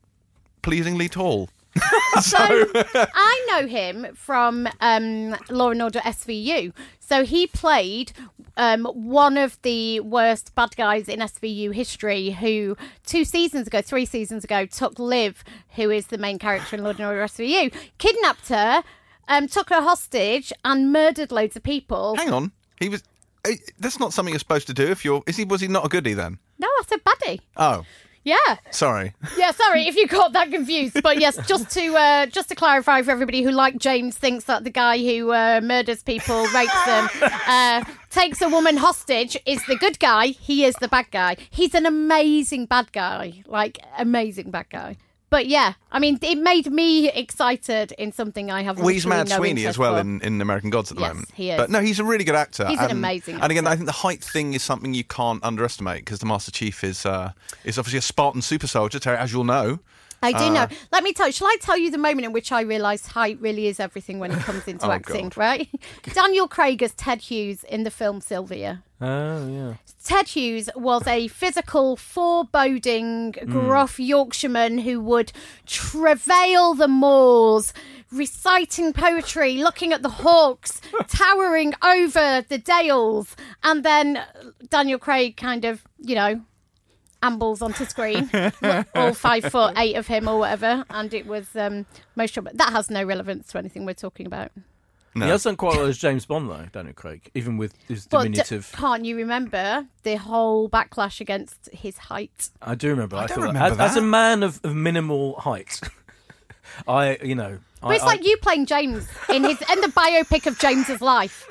pleasingly tall. So I know him from um, Law and Order SVU. So he played um, one of the worst bad guys in SVU history, who two seasons ago, three seasons ago, took Liv, who is the main character in Law and Order SVU, kidnapped her, um, took her hostage, and murdered loads of people. Hang on, he was. Eh, That's not something you're supposed to do. If you're, is he? Was he not a goodie then? No, I said baddie. Oh, Yeah. sorry. Yeah, sorry if you got that confused, but yes, just to uh, just to clarify for everybody who, like James, thinks that the guy who uh, murders people, rapes them, uh, takes a woman hostage is the good guy. He is the bad guy. He's an amazing bad guy, like amazing bad guy. But yeah, I mean, it made me excited in something I have. Well, he's Mad no Sweeney as well for. in, in American Gods at the Yes, moment. he is. But no, he's a really good actor. He's an and, amazing And again. I think the height thing is something you can't underestimate because the Master Chief is uh, is obviously a Spartan super soldier, Terry, as you'll know. I do Uh, know. Let me tell you. Shall I tell you the moment in which I realised height really is everything when it comes into Oh, acting? God. Right? Daniel Craig as Ted Hughes in the film Sylvia. Oh yeah. Ted Hughes was a physical, foreboding, gruff Yorkshireman who would travail the moors, reciting poetry, looking at the hawks, towering over the dales. And then Daniel Craig kind of, you know, ambles onto screen, all five foot eight of him or whatever. And it was um, most trouble. That has no relevance to anything we're talking about. No. He has done quite well as James Bond though, Daniel Craig, even with his But d- diminutive. can't you remember the whole backlash against his height? I do remember. I, don't feel like- remember as, as a man of, of minimal height, I you know. But it's I, like you playing James in his in the biopic of James's life.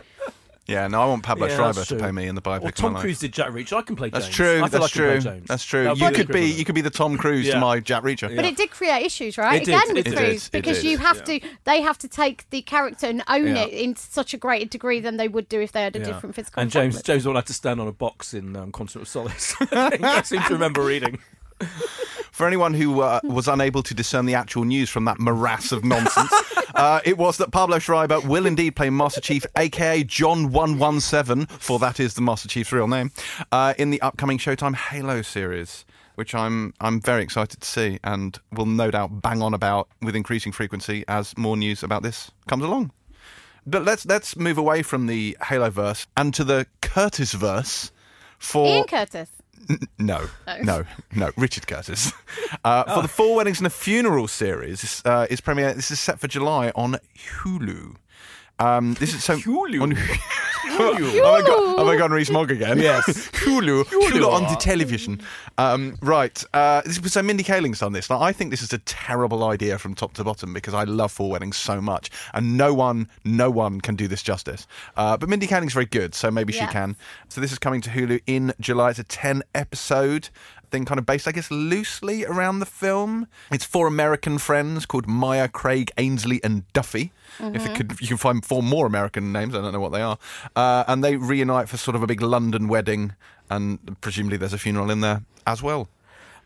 Yeah, no, I want Pablo Yeah, Schreiber to pay me in the biopic. Well, Tom. Cruise did Jack Reacher. I can play James. That's true. I feel That's I can play true. James. That's true. That would You could be you could be the Tom Cruise Yeah. to my Jack Reacher. But it did create issues, right? It did, Again it with did, Cruise, it because did, you have yeah. to, they have to take the character and own Yeah. it in such a greater degree than they would do if they had a Yeah. different physical. And James involvement. James all had to stand on a box in um, Continent of Solace. I seem to remember reading. For anyone who uh, was unable to discern the actual news from that morass of nonsense, uh, it was that Pablo Schreiber will indeed play Master Chief, aka John One One Seven, for that is the Master Chief's real name, uh, in the upcoming Showtime Halo series, which I'm I'm very excited to see, and will no doubt bang on about with increasing frequency as more news about this comes along. But let's let's move away from the Halo verse and to the Curtis verse for Ian Curtis. No, no, no. Richard Curtis. Uh, For the Four Weddings and a Funeral series, this, uh, is premiere. This is set for July on Hulu. Um, this is so Hulu. On, oh my god! Oh my god! Rees-Mogg again. Yes. Hulu. Hulu on the television. Um, right. Uh, this was so Mindy Kaling's done this. Now, I think this is a terrible idea from top to bottom because I love Four Weddings so much, and no one, no one can do this justice. Uh, but Mindy Kaling's very good, so maybe she can. So this is coming to Hulu in July. It's a ten episode thing, kind of based, I guess, loosely around the film. It's four American friends called Maya, Craig, Ainsley, and Duffy. If, it could, you can find four more American names, I don't know what they are. Uh, and they reunite for sort of a big London wedding, and presumably there's a funeral in there as well.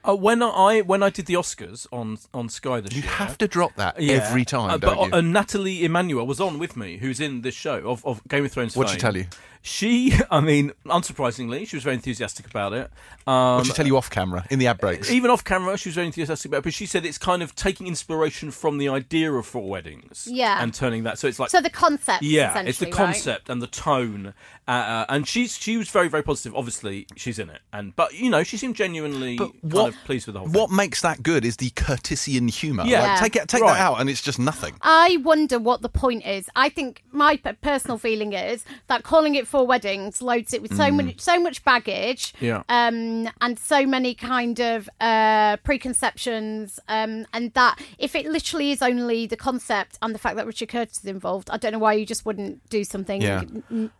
Uh, when I when I did the Oscars on on Sky this You year, have to drop that Yeah. every time, Uh, don't but you? uh, Nathalie Emmanuel was on with me, who's in this show of, of Game of Thrones. What'd she tell you? She, I mean, unsurprisingly, she was very enthusiastic about it. Um, What'd she tell you off camera in the ad breaks? even off camera, she was very enthusiastic about it. But she said it's kind of taking inspiration from the idea of four weddings, Yeah. and turning that. So it's like So the concept. yeah, it's the essentially, right? concept and the tone, uh, uh, and she's she was very very positive. Obviously, she's in it, and but you know she seemed genuinely But kind what- of pleased with the whole thing. What makes that good is the Curtisian humour. Yeah. Like, take it, take Right. that out, and it's just nothing. I wonder what the point is. I think my personal feeling is that calling it four weddings loads it with so many, so much baggage, Yeah. um, and so many kind of uh, preconceptions, um, and that if it literally is only the concept and the fact that Richard Curtis is involved, I don't know why you just wouldn't do something Yeah.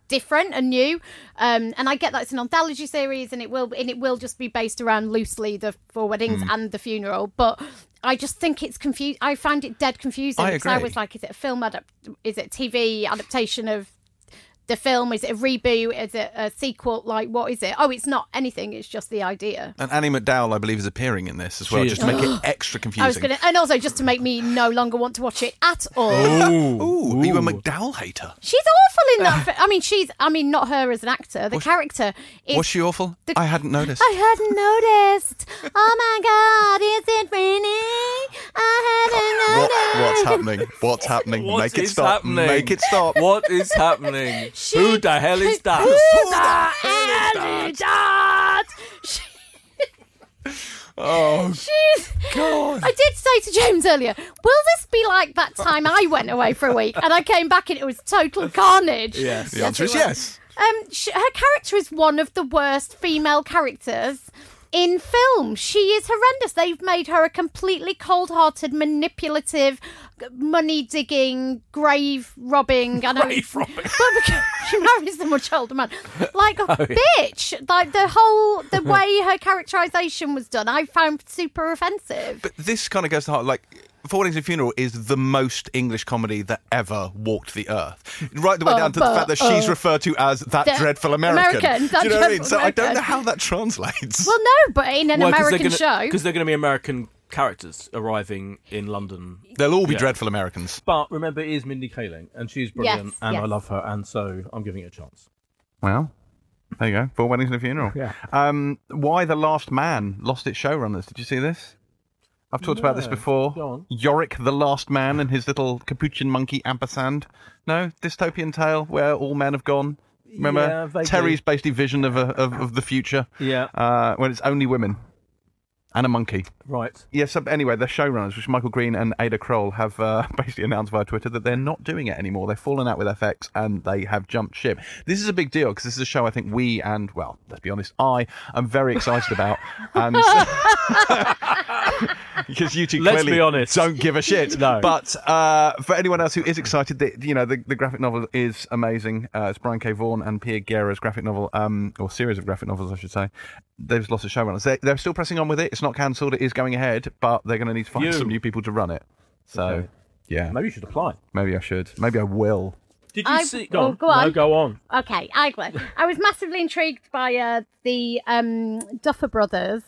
different and new. Um, and I get that it's an anthology series, and it will and it will just be based around loosely the four weddings Mm. and the funeral, but. I just think it's confused. I find it dead confusing I because I was like, is it a film adapt? Is it a TV adaptation of the film? Is it a reboot? Is it a sequel? Like, what is it? Oh, it's not anything. It's just the idea. And Andie MacDowell, I believe, is appearing in this as well, She just is. to make it extra confusing. I was gonna, and also just to make me no longer want to watch it at all. Ooh, are you a MacDowell hater? She's awful in that. fi- I mean, she's. I mean, not her as an actor. The character is. Was she awful? the- I hadn't noticed. I hadn't noticed. Oh my God, is it raining? I hadn't What, noticed. what's happening? What's happening? What Make it is stop. happening? Make it stop. What is happening? She- Who the hell is that? Who the hell is that? She- Oh, She's. I did say to James earlier, will this be like that time I went away for a week and I came back and it was total carnage? Yes. the answer is yes. Um, sh- her character is one of the worst female characters in film. She is horrendous. They've made her a completely cold-hearted, manipulative, money digging, grave robbing. Grave robbing. She marries the much older man. Like oh, a bitch. Like the whole the way her characterization was done, I found super offensive. But this kind of goes to heart. Like, Four Weddings and a Funeral is the most English comedy that ever walked the earth. Right the way Oh, down to the fact that she's uh, referred to as that the dreadful American. American, that Do you know what I mean? dreadful So I don't know how that translates. well, no, but in an American because show, because they're going to be American characters arriving in London. They'll all be Yeah. dreadful Americans. But remember, it is Mindy Kaling, and she's brilliant, Yes, and I love her, and so I'm giving it a chance. Well, there you go. Four Weddings and a Funeral. Yeah. Um, Y: The Last Man lost its showrunners? Did you see this? I've talked about this before. Yorick the Last Man and his little capuchin monkey ampersand. No, dystopian tale where all men have gone. Remember, Yeah. Terry's basically vision of, a, of of the future. Yeah. Uh, when it's only women and a monkey. Right. Yeah, so anyway, the showrunners, which Michael Green and Aida Croal, have uh, basically announced via Twitter that they're not doing it anymore. They've fallen out with FX and they have jumped ship. This is a big deal because this is a show I think we and, well, let's be honest, I am very excited about. And because you two Let's clearly be honest. don't give a shit. No. But uh, for anyone else who is excited, the, you know, the, the graphic novel is amazing. Uh, it's Brian K. Vaughan and Pia Guerra's graphic novel, um, or series of graphic novels, I should say. There's lots of showrunners. They, they're still pressing on with it. It's not cancelled. It is going ahead, but they're going to need to find You. some new people to run it. So, Okay. yeah, Maybe you should apply. maybe I should. Maybe I will. Did you I- see? oh, on. go on. No, go on. Okay, I I was massively intrigued by uh, the um, Duffer Brothers,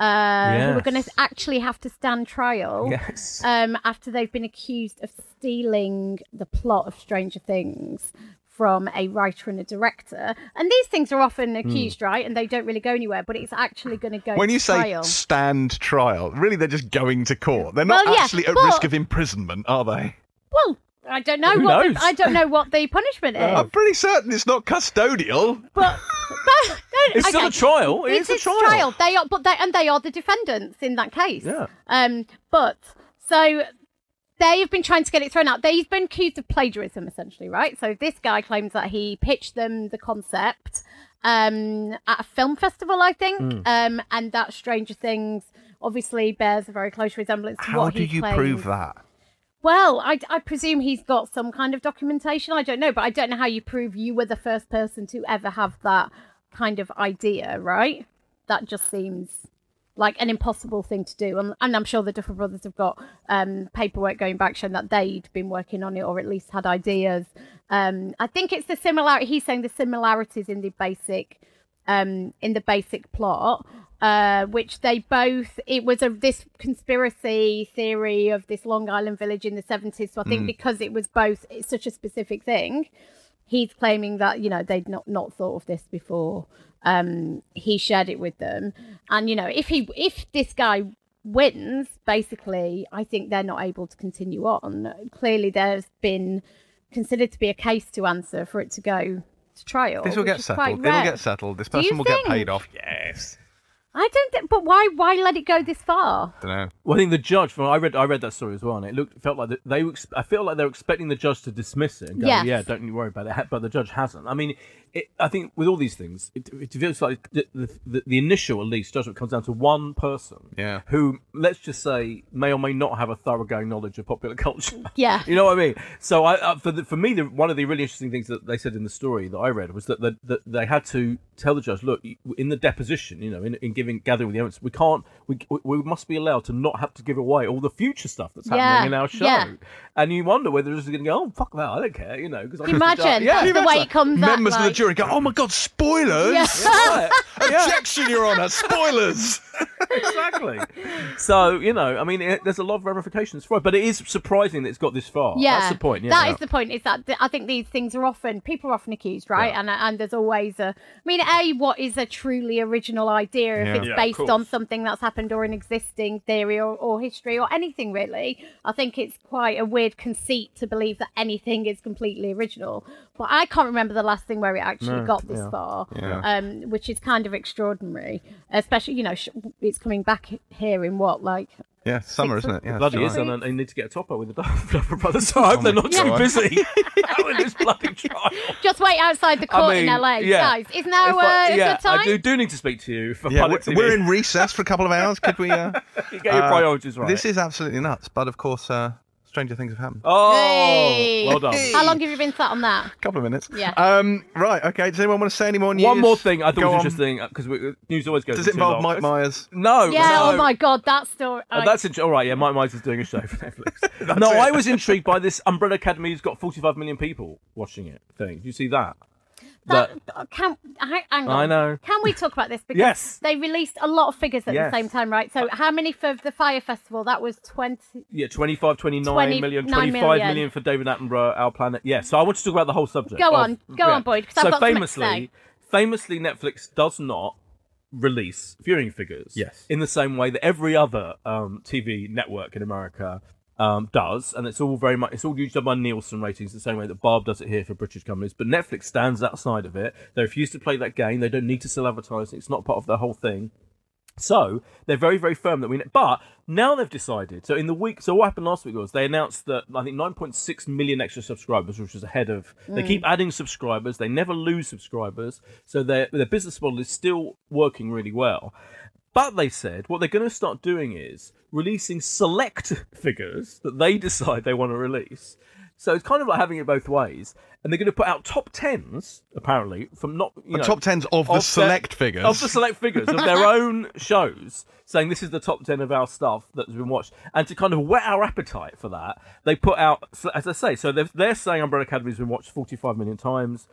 uh, who were Yes. going to actually have to stand trial Yes. um, after they've been accused of stealing the plot of Stranger Things from a writer and a director. And these things are often accused, right? And they don't really go anywhere, but it's actually going to go When you say stand trial, really they're just going to court. They're not Well, yeah, actually at but- risk of imprisonment, are they? Well, I don't know Who what the. I don't know what the punishment is. I'm pretty certain it's not custodial. But, but no, It's still a trial. It It is a is trial. They are, but they and they are the defendants in that case. Yeah. Um. But so they have been trying to get it thrown out. They've been accused of plagiarism, essentially, right? So this guy claims that he pitched them the concept um, at a film festival, I think, Hmm. um, and that Stranger Things obviously bears a very close resemblance to How what he How do he you claims. prove that? Well, I, I presume he's got some kind of documentation. I don't know, but I don't know how you prove you were the first person to ever have that kind of idea, right? That just seems like an impossible thing to do. And, and I'm sure the Duffer Brothers have got um, paperwork going back showing that they'd been working on it or at least had ideas. Um, I think it's the similarity. He's saying the similarities in the basic um, in the basic plot, uh, which they both it was a this conspiracy theory of this Long Island village in the seventies. So I think because it was both it's such a specific thing, he's claiming that you know they'd not not thought of this before. Um, he shared it with them, and you know if he if this guy wins, basically, I think they're not able to continue on. Clearly, there's been considered to be a case to answer for it to go to trial. This will get settled. It'll get settled. This person will get paid off. Yes. I don't. Think, but why? Why let it go this far? I Don't know. Well, I think the judge. Well, I read. I read that story as well, and it looked felt like that they. Were, I feel like they were expecting the judge to dismiss it and go, Yes. "Yeah, don't you worry about it." But the judge hasn't. I mean, it, I think with all these things, it, it feels like the, the, the, the initial, at least, judgment comes down to one person. Yeah. Who, let's just say, may or may not have a thoroughgoing knowledge of popular culture. Yeah. You know what I mean? So, I uh, for the, for me, the, one of the really interesting things that they said in the story that I read was that, that, that they had to tell the judge, look, in the deposition, you know, in, in giving gathering the evidence, we can't, we, we must be allowed to not have to give away all the future stuff that's happening Yeah, in our show. yeah. And you wonder whether it's going to go, oh fuck that, I don't care, you know, because Can imagine? yeah, That's the way it comes out. Members of the like- jury go, "Oh my god, spoilers! Yeah. Objection, Your Honour, spoilers!" exactly. So you know, I mean, it, there's a lot of ramifications for it, but it is surprising that it's got this far. Yeah, that's the point. Yeah, that is the point. Is that th- I think these things are often people are often accused, right? Yeah. And uh, and there's always a. I mean, a what is a truly original idea if Yeah. it's Yeah, based on something that's happened or an existing theory or, or history or anything really. I think it's quite a weird conceit to believe that anything is completely original. But I can't remember the last thing where it actually No, got this yeah. far, Yeah. um, which is kind of extraordinary. Especially, you know, it's coming back here in what like Yeah, summer, isn't it? Yeah, Bloody July. is, and then they need to get a topper with the Duffer Brothers. So I hope Oh they're my not too God. busy with this bloody trial. just wait outside the court I mean, in LA, yeah. guys. Is now If I- uh, yeah, good time? I do, do need to speak to you for Yeah, we're, we're in recess for a couple of hours. Could we? Uh, You get your uh, priorities right. This is absolutely nuts, but of course, uh, stranger things have happened. oh, Hey. well done. How long have you been sat on that? A couple of minutes. Yeah. Um. Right. Okay. Does anyone want to say any more news? One more thing I thought Go was on. interesting because news always goes. Does it involve. Mike Myers? No. Yeah. no. Oh my god, that story. Oh, that's int- all right. Yeah, Mike Myers is doing a show for Netflix. no, it. I was intrigued by this Umbrella Academy who's got 45 million people watching it thing. Do you see that? That, can hang, hang on. I know. Can we talk about this? Because Yes. they released a lot of figures at Yes. the same time, right? So how many for the Fyre Festival? That was twenty. Yeah, 25, 29 million, 29 25 million million. for David Attenborough, Our Planet. Yeah, so I want to talk about the whole subject. Go of- on. Go on, Boyd, 'cause I've so got famously, famously, Netflix does not release viewing figures. Yes. In the same way that every other um, TV network in America um, does, and it's all very much it's all used up by Nielsen ratings the same way that Barb does it here for British companies. But Netflix stands outside of it. They refuse to play that game. They don't need to sell advertising. It's not part of the whole thing. So they're very, very firm that we. But now they've decided. So in the week, so what happened last week was they announced that I think 9.6 million extra subscribers, which was ahead of. They keep adding subscribers. They never lose subscribers. So their their business model is still working really well. But they said what they're going to start doing is releasing select figures that they decide they want to release. So it's kind of like having it both ways. And they're going to put out top tens, apparently, from not you know, top tens of the their- select figures. of the select figures of their own shows, saying this is the top ten of our stuff that's been watched, and to kind of whet our appetite for that, they put out, as I say, so they're, they're saying Umbrella Academy has been watched forty-five million times.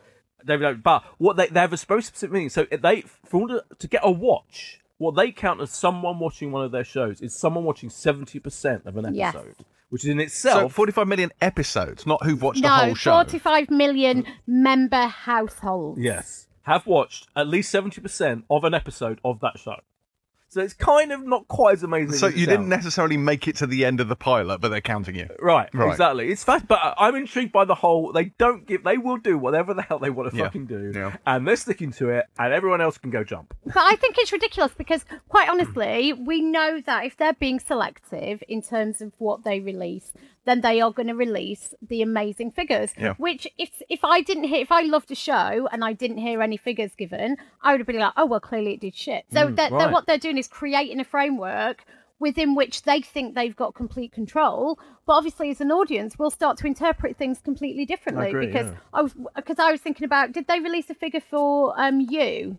David, but what they they have a very specific meaning. So they, for order to get a watch, what they count as someone watching one of their shows is someone watching seventy percent of an Yes. episode, which is in so itself 45 million episodes, not who've watched the whole show. forty-five million member households. yes have watched at least seventy percent of an episode of that show. So it's kind of not quite as amazing. So as you didn't sounds. necessarily make it to the end of the pilot, but they're counting you. Right, Right. exactly. It's fast, but I'm intrigued by the whole. They don't give. They will do whatever the hell they want to Yeah. fucking do, Yeah. and they're sticking to it, and everyone else can go jump. But I think it's ridiculous because, quite honestly, we know that if they're being selective in terms of what they release, then they are going to release the amazing figures. Yeah. Which, if if I didn't hear, if I loved a show and I didn't hear any figures given, I would have been like, oh well, clearly it did shit. So they're, they're, what they're doing is creating a framework within which they think they've got complete control. But obviously, as an audience, we'll start to interpret things completely differently agree, because yeah. I was because I was thinking about did they release a figure for um you?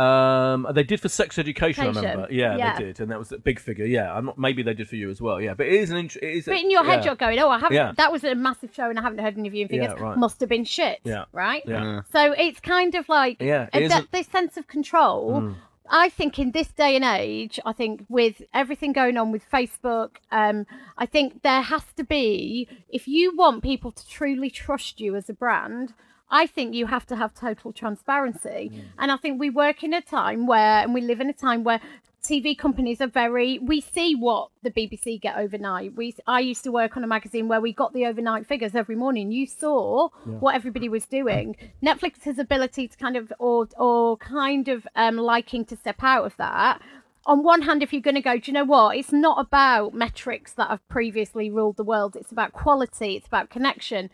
Um, they did for sex education, I remember. Yeah, yeah. they did, and that was a big figure. Yeah, I'm not. Maybe they did for you as well. Yeah, but it is an. Int- it is. a- But in your head, yeah. you're going, "Oh, I haven't. Yeah. That was a massive show, and I haven't heard any of viewing figures. Yeah, right. Must have been shit. Yeah. right. Yeah. So it's kind of like Yeah, a- it that- isn't- this sense of control. I think in this day and age, I think with everything going on with Facebook, um, I think there has to be if you want people to truly trust you as a brand. I think you have to have total transparency. And I think we work in a time where, and we live in a time where TV companies are very, we see what the BBC get overnight. We, I used to work on a magazine where we got the overnight figures every morning. You saw what everybody was doing. Netflix's ability to kind of, or, or kind of um, liking to step out of that on one hand, if you're going to go, do you know what? It's not about metrics that have previously ruled the world. It's about quality. It's about connection.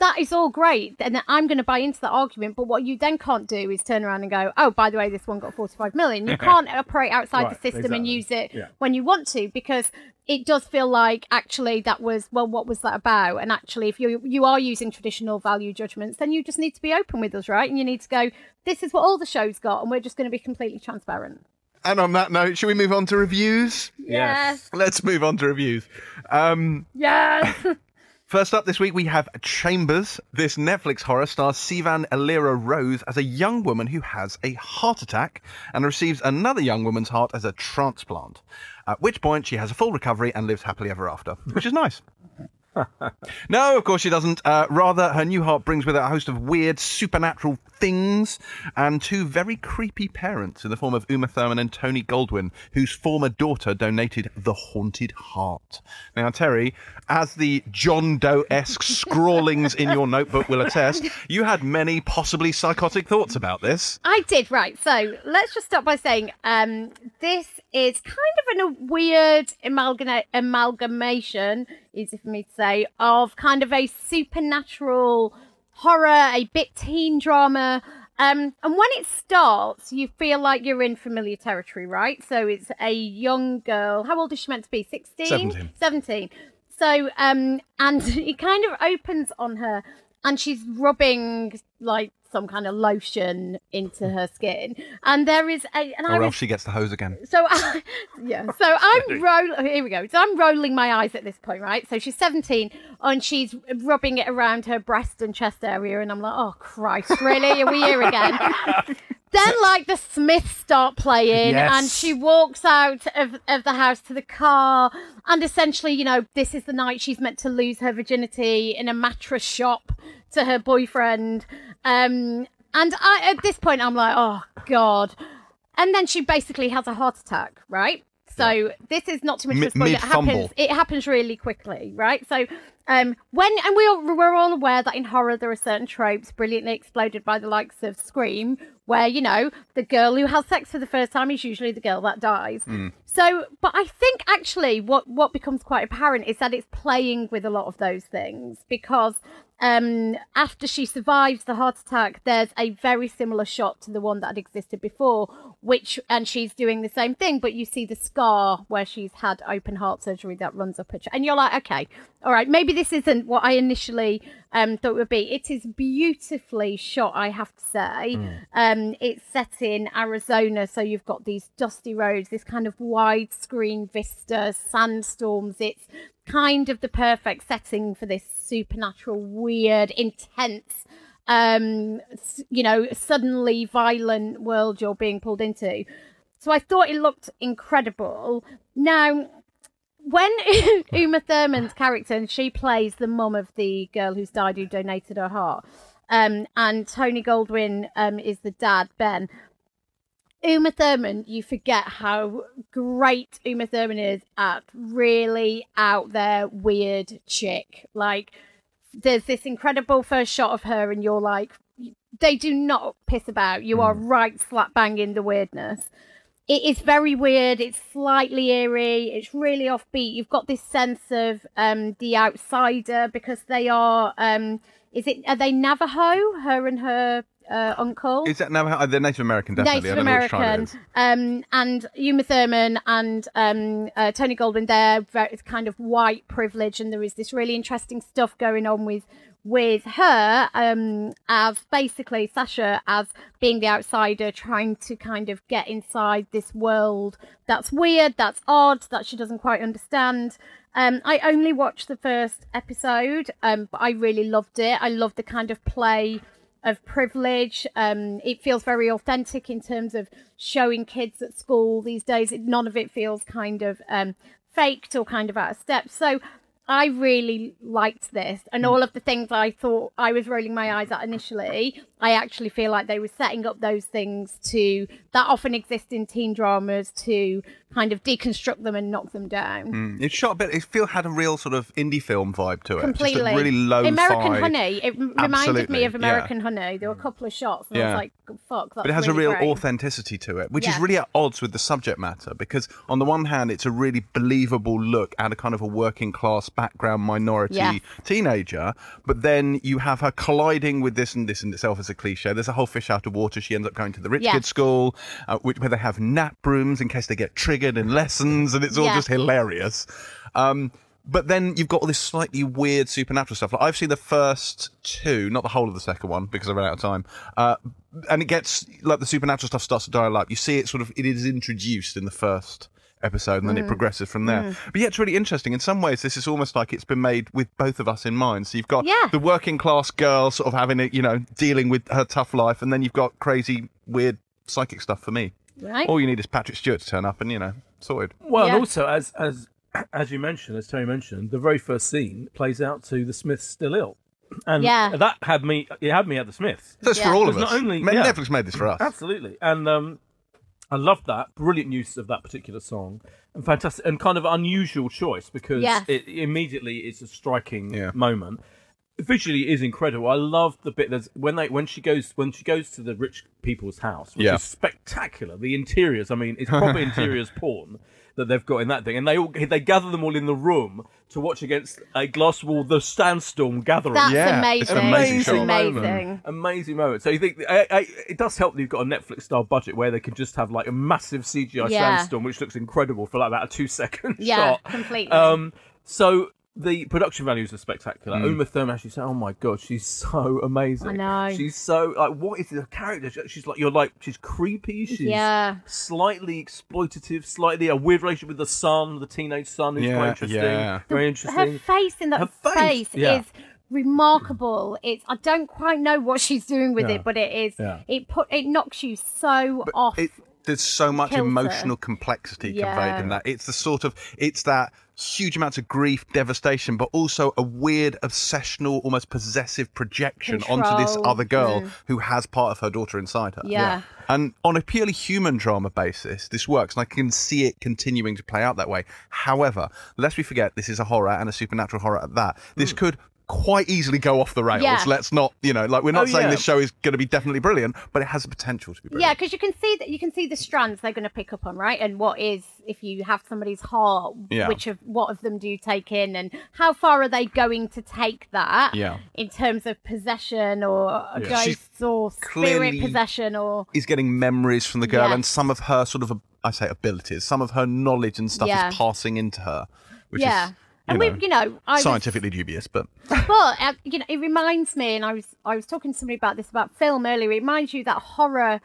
That is all great, and I'm going to buy into that argument. But what you then can't do is turn around and go, "Oh, by the way, this one got 45 million." You can't operate outside Right, the system and use it Yeah. when you want to because it does feel like actually that was well, what was that about? And actually, if you you are using traditional value judgments, then you just need to be open with us, right? And you need to go, "This is what all the shows got," and we're just going to be completely transparent. And on that note, should we move on to reviews? Yes. Let's move on to reviews. Um, Yes. First up this week, we have Chambers. This Netflix horror stars Sivan Alyra Rose as a young woman who has a heart attack and receives another young woman's heart as a transplant. At which point, she has a full recovery and lives happily ever after, which is nice. no, of course she doesn't. Uh, rather, her new heart brings with it a host of weird supernatural things and two very creepy parents in the form of Uma Thurman and Tony Goldwyn, whose former daughter donated the haunted heart. Now, Terry, as the John Doe esque scrawlings in your notebook will attest, you had many possibly psychotic thoughts about this. I did, right. So let's just start by saying um, this is kind of in a weird amalgama- amalgamation, easy for me to say, of kind of a supernatural horror, a bit teen drama. Um, and when it starts, you feel like you're in familiar territory, right? So it's a young girl. How old is she meant to be? 16? Seventeen. 17. So, um, and it kind of opens on her, and she's rubbing like some kind of lotion into her skin, and there is a, and I Or was else she gets the hose again. so I, yeah, so I'm rolling. Here we go. So I'm rolling my eyes at this point, right? So she's 17 and she's rubbing it around her breast and chest area, and I'm like, oh Christ, really? Are we here again? then like the Smiths start playing, Yes. and she walks out of, of the house to the car, and essentially, you know, this is the night she's meant to lose her virginity in a mattress shop to her boyfriend. Um, and I, at this point, I'm like, oh God. And then she basically has a heart attack, right? So this is not too much of a spoiler. It happens. It happens really quickly, right? So um, when and we all, we're all aware that in horror there are certain tropes brilliantly exploded by the likes of Scream, where you know the girl who has sex for the first time is usually the girl that dies. So, but I think actually what what becomes quite apparent is that it's playing with a lot of those things because um, after she survives the heart attack, there's a very similar shot to the one that had existed before, which and she's doing the same thing, but you see the scar where she's had open heart surgery that runs up her chest, and you're like, okay, all right, maybe this isn't what I initially um, thought it would be. It is beautifully shot, I have to say. Um, it's set in Arizona, so you've got these dusty roads, this kind of widescreen vista, sandstorms. It's kind of the perfect setting for this supernatural, weird, intense, um, you know, suddenly violent world you're being pulled into. So I thought it looked incredible. Now, when Uma Thurman's character, and she plays the mum of the girl who's died who donated her heart, um, and Tony Goldwyn um, is the dad, Ben. Uma Thurman, you forget how great Uma Thurman is at really out there weird chick. Like, there's this incredible first shot of her, and you're like, they do not piss about. You are right slap bang in the weirdness. It is very weird. It's slightly eerie. It's really offbeat. You've got this sense of um, the outsider because they are. Um, is it? Are they Navajo? Her and her uh, uncle. Is that Navajo? The Native American, definitely. Native I don't know which American, um, and Uma Thurman and um, uh, Tony Goldwyn. They're very, it's kind of white privilege, and there is this really interesting stuff going on with with her um, as basically Sasha as being the outsider, trying to kind of get inside this world that's weird, that's odd, that she doesn't quite understand. Um, I only watched the first episode, um, but I really loved it. I loved the kind of play of privilege. Um, it feels very authentic in terms of showing kids at school these days. None of it feels kind of um, faked or kind of out of step. So I really liked this, and hmm. all of the things I thought I was rolling my eyes at initially, I actually feel like they were setting up those things to that often exist in teen dramas to kind of deconstruct them and knock them down. Mm. It's shot a bit. It feel had a real sort of indie film vibe to it. Completely. Just a really low. American Honey. It m- reminded Absolutely, me of yeah. American Honey. There were a couple of shots, and I Yeah. was like, "Fuck!" But it has really a real great. authenticity to it, which is really at odds with the subject matter. Because on the one hand, it's a really believable look at a kind of a working class background minority teenager, but then you have her colliding with this, and this in itself is a cliche. There's a whole fish out of water. She ends up going to the rich Yeah. kid school, uh, which, where they have nap rooms in case they get triggered in lessons, and it's all Yeah. just hilarious. Um, but then you've got all this slightly weird supernatural stuff. Like I've seen the first two, not the whole of the second one because I ran out of time. Uh, and it gets like the supernatural stuff starts to dial up. You see it sort of it is introduced in the first episode and then Mm. it progresses from there. But yeah, it's really interesting. In some ways, this is almost like it's been made with both of us in mind. So you've got Yeah. the working class girl sort of having it, you know, dealing with her tough life, and then you've got crazy, weird psychic stuff for me. Right? All you need is Patrick Stewart to turn up and you know sorted. Well, Yeah. and also as as as you mentioned, as Terry mentioned, the very first scene plays out to the Smiths still ill, and Yeah. that had me. It had me at the Smiths. That's Yeah. for all of us. not only- Ma- yeah. Netflix made this for us. Absolutely, and um, I loved that brilliant use of that particular song, and fantastic and kind of unusual choice because Yes. it immediately is a striking Yeah. moment. Visually, it is incredible. I love the bit that's when they when she goes when she goes to the rich people's house, which Yeah. is spectacular. The interiors, I mean, it's proper interiors porn that they've got in that thing, and they all they gather them all in the room to watch against a glass wall, the sandstorm gathering. That's Yeah, amazing. it's an amazing It's shot. amazing. Amazing moment. So you think I, I, it does help that you've got a Netflix style budget where they can just have like a massive CGI Yeah. sandstorm, which looks incredible for like about a two second Yeah, shot. completely. Um, so the production values are spectacular. Mm. Uma Thurman actually said, "Oh my god, she's so amazing. I know. She's so like what is the character? She's like you're like she's creepy. She's Yeah. slightly exploitative, slightly a weird relationship with the son, the teenage son, who's Yeah, quite interesting. yeah. Very interesting. Her face in that Her face, face, yeah. is remarkable. It's I don't quite know what she's doing with Yeah. it, but it is Yeah. it put it knocks you so off. It, there's so much Kills her. emotional complexity conveyed in that. It's the sort of it's that huge amounts of grief, devastation, but also a weird obsessional, almost possessive projection onto this other girl hmm. who has part of her daughter inside her. Yeah. And on a purely human drama basis, this works, and I can see it continuing to play out that way. However, lest we forget, this is a horror and a supernatural horror at that. This hmm. could quite easily go off the rails. Yeah. Let's not, you know, like we're not Oh, saying yeah. this show is going to be definitely brilliant, but it has the potential to be brilliant. Yeah, because you can see that you can see the strands they're going to pick up on, right? And what is if you have somebody's heart, Yeah. which of what of them do you take in, and how far are they going to take that? Yeah. In terms of possession or Yeah. She's ghost or spirit possession or is getting memories from the girl and some of her sort of I say abilities, some of her knowledge and stuff is passing into her, which yeah. is and we, you know, I was- scientifically dubious, but but uh, you know, it reminds me, and I was I was talking to somebody about this about film earlier. It reminds you that horror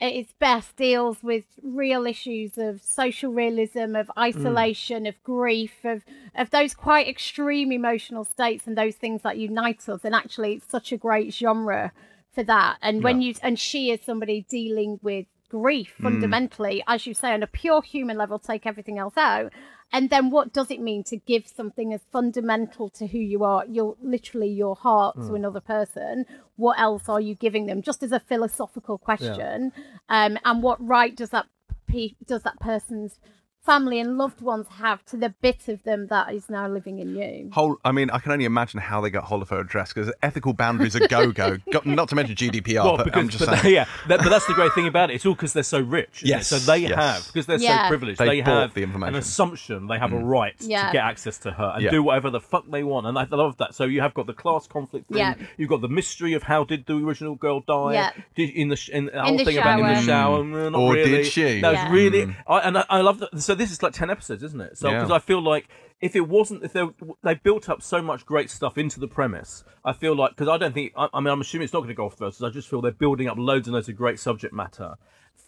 at its best deals with real issues of social realism, of isolation, of grief, of of those quite extreme emotional states and those things that unite us. And actually, it's such a great genre for that. And when you and she is somebody dealing with grief fundamentally, as you say, on a pure human level, take everything else out. And then what does it mean to give something as fundamental to who you are, your literally your heart Hmm. to another person? What else are you giving them? Just as a philosophical question, um, and what right does that pe- does that person's family and loved ones have to the bit of them that is now living in you? Whole, I mean, I can only imagine how they got hold of her address because ethical boundaries are go go. Not to mention GDPR, Well, but because I'm just but saying. yeah, that, but that's the great thing about it. It's all because they're so rich. isn't it? Yes, so they yes. have because they're Yeah. so privileged. They They, have the information. an assumption they have a right Yeah. to get access to her and Yeah. do whatever the fuck they want. And I love that. So you have got the class conflict thing. Yeah. You've got the mystery of how did the original girl die? Yeah. Did, in the sh- in the whole the thing about in the shower. shower. mm, not Or did really. she? No, Yeah. it's really. I, and I, I love that. So this is like ten episodes, isn't it? So Yeah. because I feel like if it wasn't, if they they built up so much great stuff into the premise, I feel like because I don't think. I, I mean, I'm assuming it's not going to go off first. I just feel they're building up loads and loads of great subject matter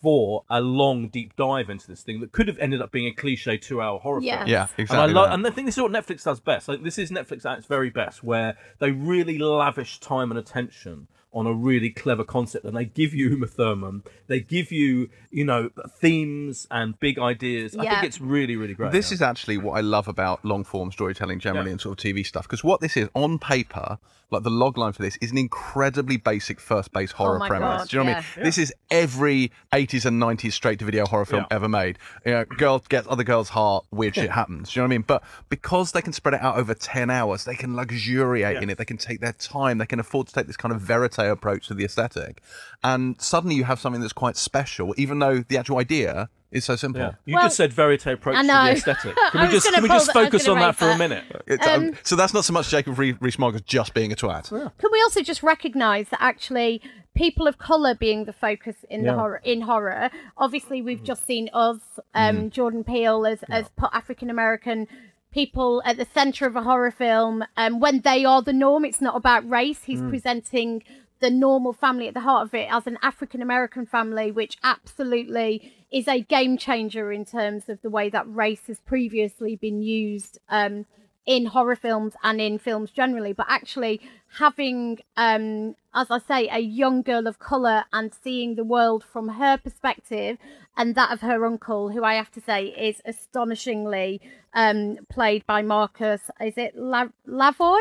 for a long deep dive into this thing that could have ended up being a cliche two-hour horror Yeah. film. Yeah, And I exactly. love, and I think this is what Netflix does best. Like this is Netflix at its very best, where they really lavish time and attention on a really clever concept, and they give you Uma Thurman, they give you, you know, themes and big ideas. Yeah. I think it's really, really great. This yeah. is actually what I love about long form storytelling generally Yeah. and sort of TV stuff. Because what this is on paper, like the log line for this, is an incredibly basic first base oh horror Oh premise. God, Do you know what I yeah. mean? This is every 80s and 90s straight to video horror film Yeah. ever made. You know, girl gets other girl's heart, weird shit happens. Do you know what I mean? But because they can spread it out over 10 hours, they can luxuriate in it. They can take their time. They can afford to take this kind of verite approach to the aesthetic. And suddenly you have something that's quite special, even though the actual idea is so simple. Yeah. You Well, just said verite approach to the aesthetic. Can we just can we just that- I was focus gonna on that raise for a minute? It's, um, so that's not so much Jacob Rees-Mogg as just being a twat. Can we also just recognise that actually people of colour being the focus in the horror in horror? Obviously, we've just seen us, um, Jordan Peele, as as put African American people at the centre of a horror film. Um, when they are the norm, it's not about race. He's presenting the normal family at the heart of it as an African American family, which absolutely is a game changer in terms of the way that race has previously been used. Um, in horror films and in films generally, but actually having, um, as I say, a young girl of colour and seeing the world from her perspective and that of her uncle, who I have to say is astonishingly um, played by Marcus. Is it La- LaVoi?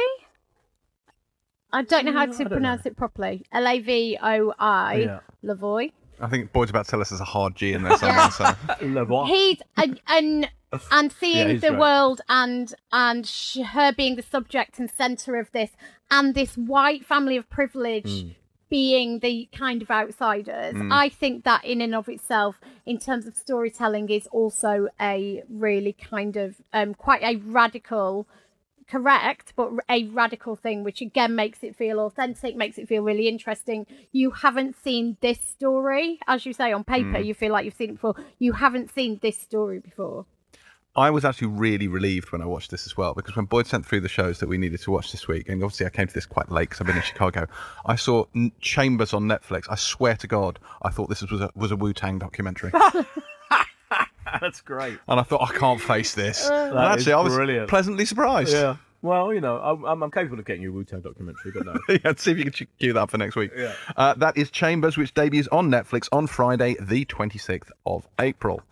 I don't know how to pronounce it properly. L A V O I. Yeah. LaVoi. I think Boyd's about to tell us there's a hard G in there somewhere. So. Le Bois. he's and and, and seeing he's the great. world and and sh- her being the subject and center of this and this white family of privilege Hmm. being the kind of outsiders i think that in and of itself in terms of storytelling is also a really kind of um quite a radical correct but a radical thing which again makes it feel authentic makes it feel really interesting. You haven't seen this story. As you say on paper mm. you feel like you've seen it before. You haven't seen this story before. I was actually really relieved when I watched this as well because when Boyd sent through the shows that we needed to watch this week, and obviously I came to this quite late because I've been in Chicago, I saw N- Chambers on Netflix. I swear to God, I thought this was a, was a Wu Tang documentary, That's great. And I thought I can't face this. and That actually, is I was brilliant. pleasantly surprised. Yeah. Well, you know, I'm, I'm- I'm capable of getting you a Wu Tang documentary, but no. yeah, see if you can ch- cue that up for next week. Yeah. Uh, that is Chambers, which debuts on Netflix on Friday, the 26th of April.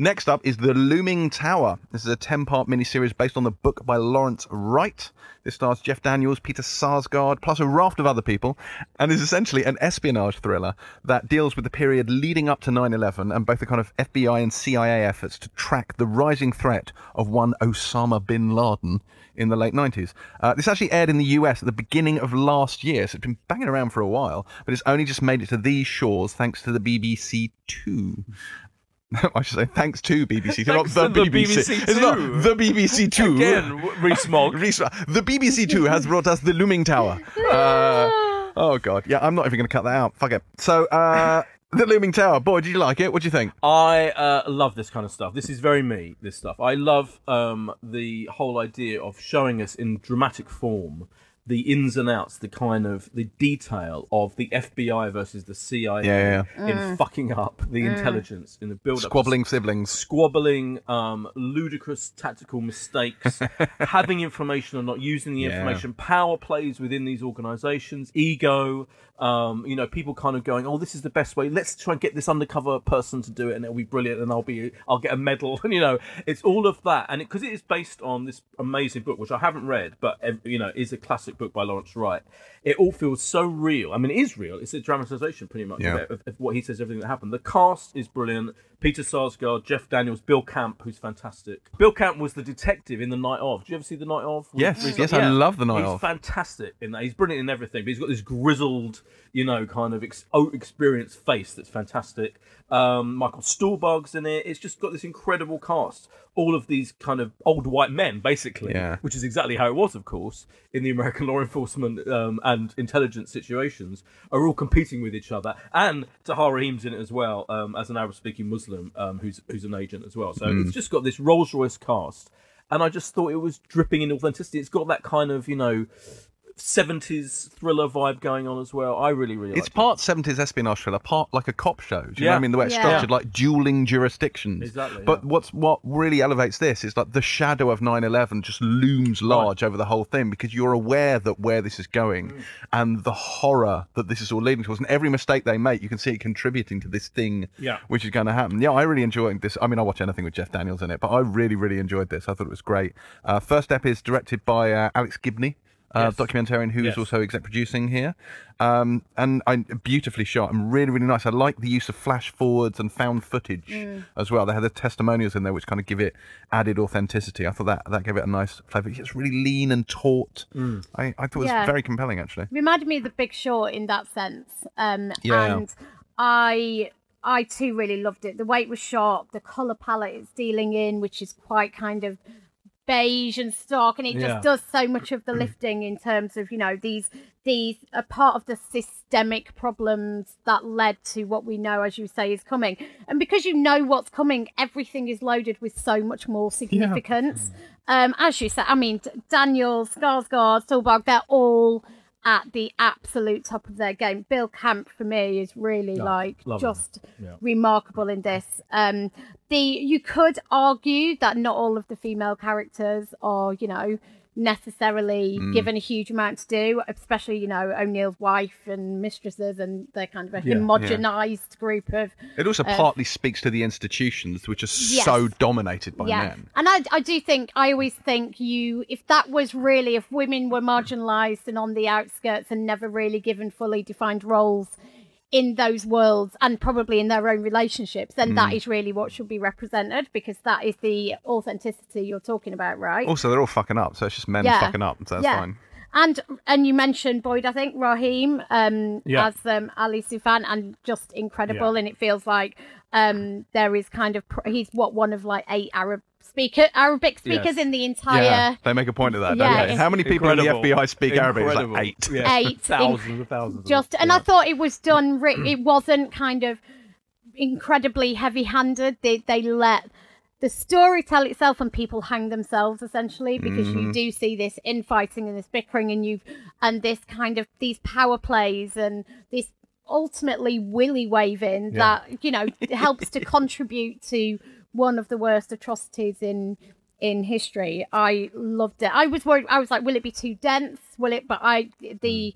Next up is The Looming Tower. This is a 10 part miniseries based on the book by Lawrence Wright. This stars Jeff Daniels, Peter Sarsgaard, plus a raft of other people, and is essentially an espionage thriller that deals with the period leading up to 9 11 and both the kind of FBI and CIA efforts to track the rising threat of one Osama bin Laden in the late 90s. Uh, this actually aired in the US at the beginning of last year, so it's been banging around for a while, but it's only just made it to these shores thanks to the BBC Two. I should say thanks to BBC, not Thanks the to the BBC. BBC It's not Two. the BBC Two. Again, Rees-Mogg. The BBC Two has brought us the Looming Tower. Uh, oh God, yeah, I'm not even going to cut that out. Fuck it. So, uh, the Looming Tower. Boy, did you like it? What do you think? I uh, love this kind of stuff. This is very me. This stuff. I love um, the whole idea of showing us in dramatic form the ins and outs, the kind of the detail of the FBI versus the CIA Yeah, in fucking up the intelligence in the build up Squabbling siblings. squabbling, um, ludicrous tactical mistakes, having information or not using the Yeah. information, power plays within these organizations, ego, um, you know, people kind of going, "Oh, this is the best way. Let's try and get this undercover person to do it, and it'll be brilliant, and I'll be, I'll get a medal." And you know, it's all of that, and because it, is based on this amazing book, which I haven't read, but you know, is a classic book by Lawrence Wright. It all feels so real. I mean, it is real. It's a dramatization, pretty much, Yeah. of, of, of what he says, everything that happened. The cast is brilliant. Peter Sarsgaard, Jeff Daniels, Bill Camp, who's fantastic. Bill Camp was the detective in The Night Of. Did you ever see The Night Of? Yes, He's yes, I love The Night he's Of. He's fantastic in that. He's brilliant in everything, but he's got this grizzled, you know, kind of ex- oh, experienced face that's fantastic. Um, Michael Stuhlbarg's in it. It's just got this incredible cast. All of these kind of old white men, basically, Yeah. which is exactly how it was, of course, in the American law enforcement um, and intelligence situations, are all competing with each other. And Tahar Rahim's in it as well, um, as an Arab-speaking Muslim um, who's who's an agent as well. So Hmm. it's just got this Rolls-Royce cast, and I just thought it was dripping in authenticity. It's got that kind of you know. 70s thriller vibe going on as well. I really, really It's liked part 70s espionage thriller, part like a cop show. Do you know what I mean? The way it's Yeah. structured, like dueling jurisdictions. Exactly, But yeah. what's what really elevates this is like the shadow of 9/11 just looms large over the whole thing because you're aware that where this is going Mm. and the horror that this is all leading towards, and every mistake they make, you can see it contributing to this thing, Yeah. which is going to happen. Yeah, I really enjoyed this. I mean, I watch anything with Jeff Daniels in it, but I really, really enjoyed this. I thought it was great. Uh, first step is directed by uh, Alex Gibney. Uh, Yes. documentarian who is Yes. also exec producing here, um, and I, beautifully shot and really, really nice. I like the use of flash forwards and found footage as well. They had the testimonials in there, which kind of give it added authenticity. I thought that that gave it a nice flavour. It's really lean and taut. I, I thought it was very compelling, actually. reminded me of the Big Short in that sense. Um, Yeah. And I, I too really loved it. The way it was shot, the color palette it's dealing in, which is quite kind of beige and stark, and it Yeah. just does so much of the lifting in terms of you know these these are part of the systemic problems that led to what we know, as you say, is coming. And because you know what's coming, everything is loaded with so much more significance. Um, as you said, I mean, Daniel, Sarsgaard, Stuhlbarg, they're all at the absolute top of their game. Bill Camp for me is really like just Yeah. remarkable in this. Um, the you could argue that not all of the female characters are, you know, necessarily Mm. given a huge amount to do, especially you know O'Neill's wife and mistresses, and they're kind of a Yeah, yeah. homogenized group of It also partly speaks to the institutions, which are Yes. so dominated by men. and I, I do think I always think you if that was really if women were marginalized and on the outskirts and never really given fully defined roles in those worlds and probably in their own relationships then Mm. that is really what should be represented because that is the authenticity you're talking about right Also, they're all fucking up, so it's just men Yeah. fucking up, so that's yeah. fine. And and you mentioned Boyd, I think Rahim um, Yeah. as um, Ali Soufan, and just incredible. Yeah. And it feels like um, there is kind of pr- he's what one of like eight Arab speaker Arabic speakers Yes. in the entire Yeah, they make a point of that. don't Yeah, they? How many people in the FBI speak Arabic? It's like eight. Yeah. Eight. thousands and thousands. just and Yeah. I thought it was done. Re- it wasn't kind of incredibly heavy-handed. They they let the story tell itself, and people hang themselves essentially because Mm-hmm. you do see this infighting and this bickering, and you've and this kind of these power plays and this ultimately willy waving Yeah. that you know helps to contribute to one of the worst atrocities in in history. I loved it. I was worried. I was like, will it be too dense? Will it? But I the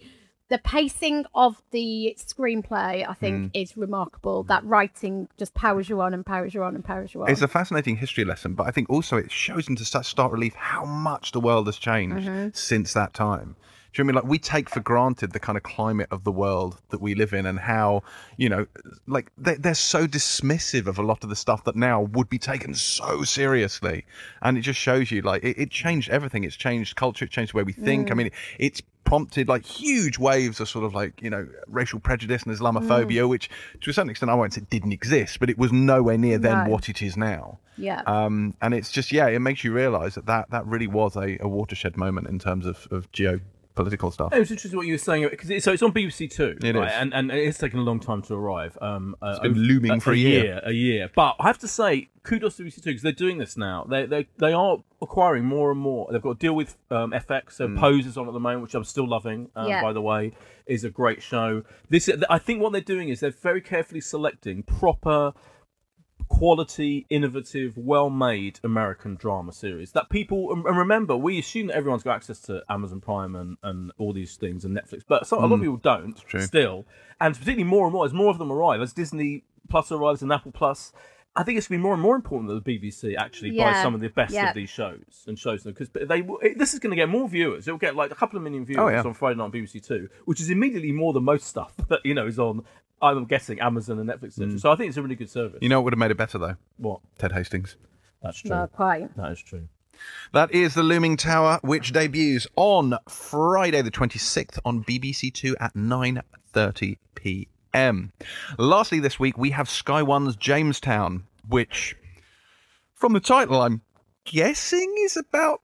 the pacing of the screenplay, I think, is remarkable. That writing just powers you on and powers you on and powers you on. It's a fascinating history lesson, but I think also it shows into such stark relief how much the world has changed Mm-hmm. since that time. Do you know what I mean? Like we take for granted the kind of climate of the world that we live in, and how you know, like they, they're so dismissive of a lot of the stuff that now would be taken so seriously, and it just shows you like it, it changed everything. It's changed culture. It changed the way we think. I mean, it's prompted like huge waves of sort of like you know racial prejudice and Islamophobia, which to a certain extent I won't say didn't exist, but it was nowhere near then No. what it is now. yeah. Um, and it's just yeah, it makes you realise that, that that really was a, a watershed moment in terms of, of political stuff. It was interesting what you were saying because it, so it's on BBC Two, It right? is. and and it's taken a long time to arrive. Um, uh, been over- looming for a year. a year. But I have to say, kudos to BBC Two because they're doing this now. They they they are acquiring more and more. They've got to deal with um, FX. So Pose is on at the moment, which I'm still loving. Um, Yeah. By the way, is a great show. This I think what they're doing is they're very carefully selecting proper quality, innovative, well-made American drama series that people and remember. We assume that everyone's got access to Amazon Prime and, and all these things and Netflix, but some, a lot of mm. people don't. Still, and particularly more and more as more of them arrive, as Disney Plus arrives and Apple Plus. I think it's going to be more and more important that the BBC actually buys Yeah. some of the best Yeah. of these shows and shows them because they it, this is going to get more viewers. It'll get like a couple of million viewers Oh, yeah. on Friday night on BBC Two, which is immediately more than most stuff that you know is on. I'm guessing Amazon and Netflix. Mm. So I think it's a really good service. You know what would have made it better though? what? Ted Hastings. That's true. Not quite. That is true. That is The Looming Tower, which debuts on Friday the 26th on BBC Two at 9:30 p.m. Lastly this week we have Sky One's Jamestown, which from the title I'm guessing is about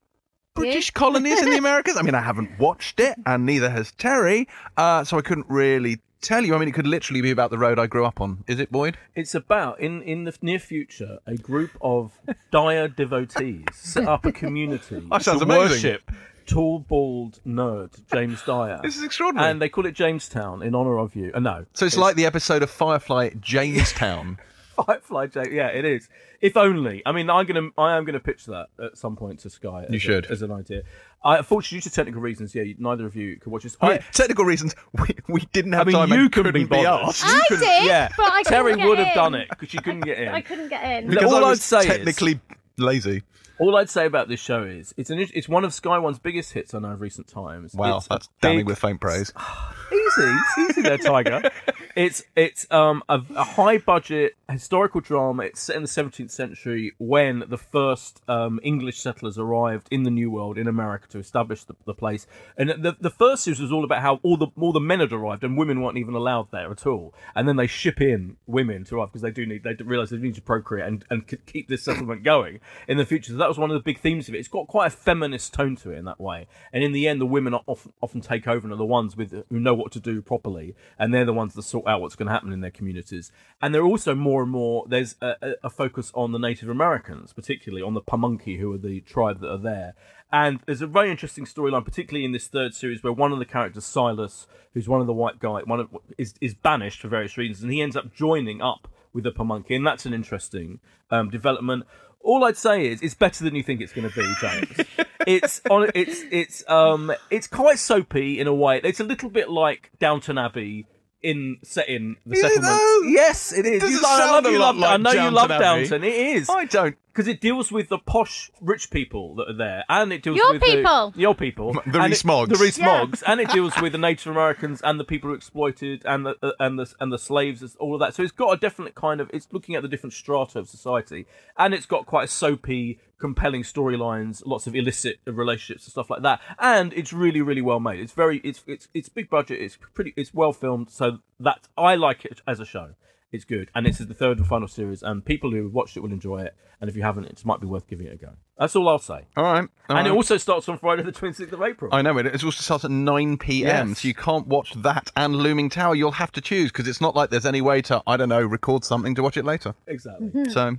British colonies in the Americas. I mean, I haven't watched it, and neither has Terry, uh, so I couldn't really tell you. I mean, it could literally be about the road I grew up on. Is it, Boyd? It's about in in the near future a group of Dyer devotees set up a community That sounds to amazing. worship tall bald nerd James Dyer. This is extraordinary. and they call it Jamestown in honor of you. Uh, no, so it's, like the episode of Firefly Jamestown. Firefly James. Yeah, it is. If only. I mean, I'm gonna, I am gonna pitch that at some point to Sky. As You a- should. as an idea. I, unfortunately, due to technical reasons, yeah, neither of you could watch this. I mean, I, technical reasons, we, we didn't have I mean, time you couldn't be couldn't be bothered. asked. I couldn't- did, yeah, but I Terry couldn't get would have done it because she couldn't get in. I couldn't get in. Because all I I'd was say is- technically lazy. All I'd say about this show is it's an it's one of Sky One's biggest hits I know of recent times. Wow, It's that's damning big- with faint praise. easy, easy there, Tiger. it's it's um a, a high budget historical drama. It's set in the 17th century when the first um, English settlers arrived in the New World in America to establish the, the place. And the the first series was all about how all the all the men had arrived and women weren't even allowed there at all. And then they ship in women to arrive because they do need they realize they need to procreate and and keep this settlement going in the future. So that was one of the big themes of it. It's got quite a feminist tone to it in that way. And in the end, the women often often take over and are the ones with who know what to do properly, and they're the ones that sort out what's going to happen in their communities. And they're also more and more there's a, a, a focus on the Native Americans, particularly on the Pamunkey, who are the tribe that are there. And there's a very interesting storyline, particularly in this third series, where one of the characters, Silas, who's one of the white guy, one of is is banished for various reasons, and he ends up joining up with the Pamunkey, and that's an interesting um, development. All I'd say is it's better than you think it's going to be, James. it's on. It's it's um it's quite soapy in a way. It's a little bit like Downton Abbey in set in the Is it settlement. though? Yes, it is. You I love you love. I know you love Abbey? Downton. It is I don't. Because it deals with the posh rich people that are there, and it deals Your with people. the, your people, The and it- Rees-Moggs. the Rees Yeah. Moggs, and it deals with the Native Americans and the people who exploited, and the uh, and the and the slaves, it's all of that. So it's got a definite kind of. It's looking at the different strata of society, and it's got quite a soapy, compelling storylines, lots of illicit relationships and stuff like that, and it's really really well made. It's very it's it's it's big budget. It's pretty. It's well filmed. So that I like it as a show. It's good, and this is the third and final series, and people who have watched it will enjoy it. And if you haven't, it might be worth giving it a go. That's all I'll say. All right. all and it also starts on Friday, the 26th of April. I know it. It also starts at 9 p.m. Yes. So you can't watch that and Looming Tower. You'll have to choose because it's not like there's any way to, I don't know, record something to watch it later. exactly. So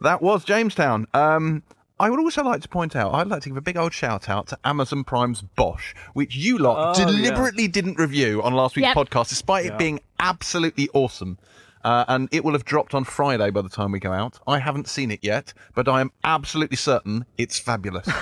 that was Jamestown. Um, I would also like to point out, I'd like to give a big old shout out to Amazon Prime's Bosch, which you lot Oh, yeah. deliberately didn't review on last week's Yep. podcast, despite Yeah. it being absolutely awesome. Uh, and it will have dropped on Friday by the time we go out. I haven't seen it yet, but I am absolutely certain it's fabulous.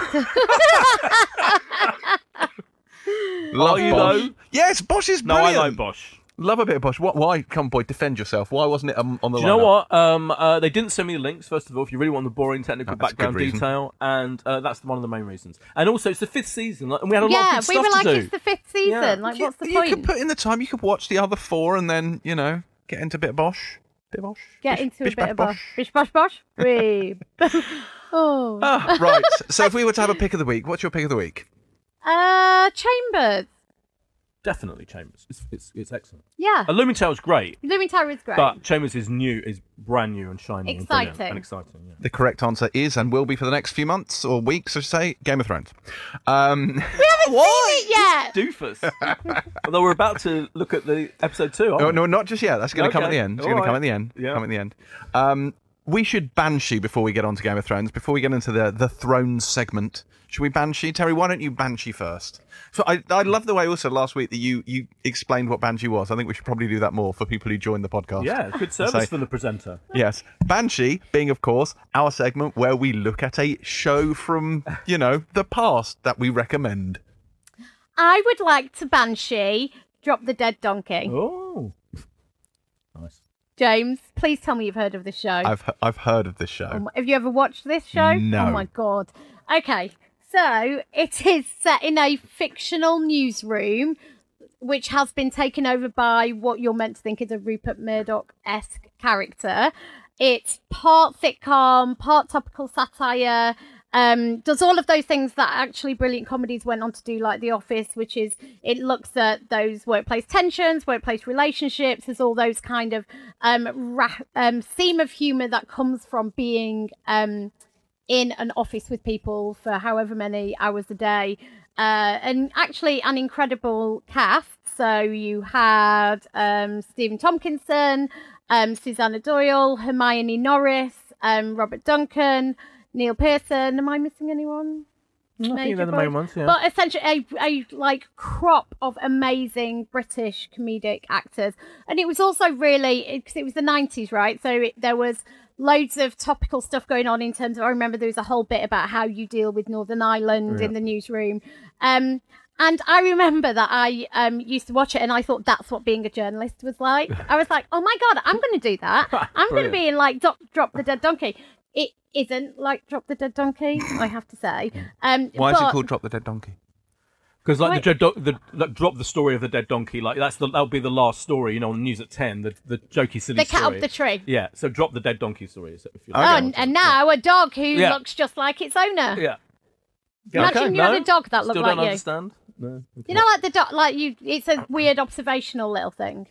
Love Are you, Bosch. though? Yes, Bosch is No, brilliant. I like Bosch. Love a bit of Bosch. What, why? Come, boy, defend yourself. Why wasn't it um, on the Do you know lineup? what? Um, uh, they didn't send me the links, first of all, if you really want the boring technical That's a good background reason. detail. And uh, that's one of the main reasons. And also, it's the fifth season, like, and we had a lot of yeah, of good we stuff were like, to do. it's the fifth season. Yeah. Like, what's the you point? could put in the time. You could watch the other four and then, you know, get into a bit of Bosch. Bit of Bosch. Get Bish- into bish a bit of bosh. Bish bosh bosh. Wee. oh. Ah, right. So if we were to have a pick of the week, what's your pick of the week? Uh, Chambers. Definitely Chambers. It's, it's, it's excellent. Yeah. Uh, Lumen is great, Looming Tower is great. but Chambers is new, is brand new and shiny and brilliant Exciting. and exciting. Yeah. The correct answer is and will be for the next few months or weeks, I should say, Game of Thrones. Um, we haven't haven't seen it yet. Doofus. Although we're about to look at the episode two. Aren't No, we? no, not just yet. That's going to come at Okay. the end. It's All going to come right. at the end. Yeah. Come at the end. Um, we should Banshee before we get on to Game of Thrones. Before we get into the the Thrones segment, should we Banshee? Terry, why don't you Banshee first? So I I love the way also last week that you you explained what Banshee was. I think we should probably do that more for people who join the podcast. Yeah, good service Say- for the presenter. Yes, Banshee being, of course, our segment where we look at a show from you know the past that we recommend. I would like to Banshee drop the dead donkey. Oh, nice. James, please tell me you've heard of this show. I've I've heard of this show. Oh Have you ever watched this show? Oh no. Oh my god. Okay, so it is set in a fictional newsroom, which has been taken over by what you're meant to think is a Rupert Murdoch esque character. It's part sitcom, part topical satire. Um, does all of those things that actually brilliant comedies went on to do, like The Office, which is it looks at those workplace tensions, workplace relationships. There's all those kind of um, ra- um, theme of humor that comes from being um, in an office with people for however many hours a day. Uh, and actually, an incredible cast. So you had um, Stephen Tompkinson, um, Susannah Doyle, Hermione Norris, um, Robert Duncan, Neil Pearson. Am I missing anyone? I think they're the main ones. Yeah. But essentially, a, a like crop of amazing British comedic actors, and it was also really because it was the nineties, right? So it, there was loads of topical stuff going on in terms of. I remember there was a whole bit about how you deal with Northern Ireland in the newsroom. Um, and I remember that I um, used to watch it, and I thought that's what being a journalist was like. I was like, "Oh my god, I'm going to do that. I'm going to be in like drop, drop the dead donkey." It isn't like drop the dead donkey, I have to say. Um, Why is it called Drop the Dead Donkey? Because like Wait. the, dead the like, drop the story of the dead donkey, like that's the that'll be the last story, you know, on the news at ten. The the jokey silly The cat story. up the tree. Yeah, so drop the dead donkey story. So if you Oh, and, and now a dog who Yeah. looks just like its owner. yeah. Imagine Okay, you had a dog that Still looked don't like you. understand. No. You know, like the dog, like you. It's a weird observational little thing.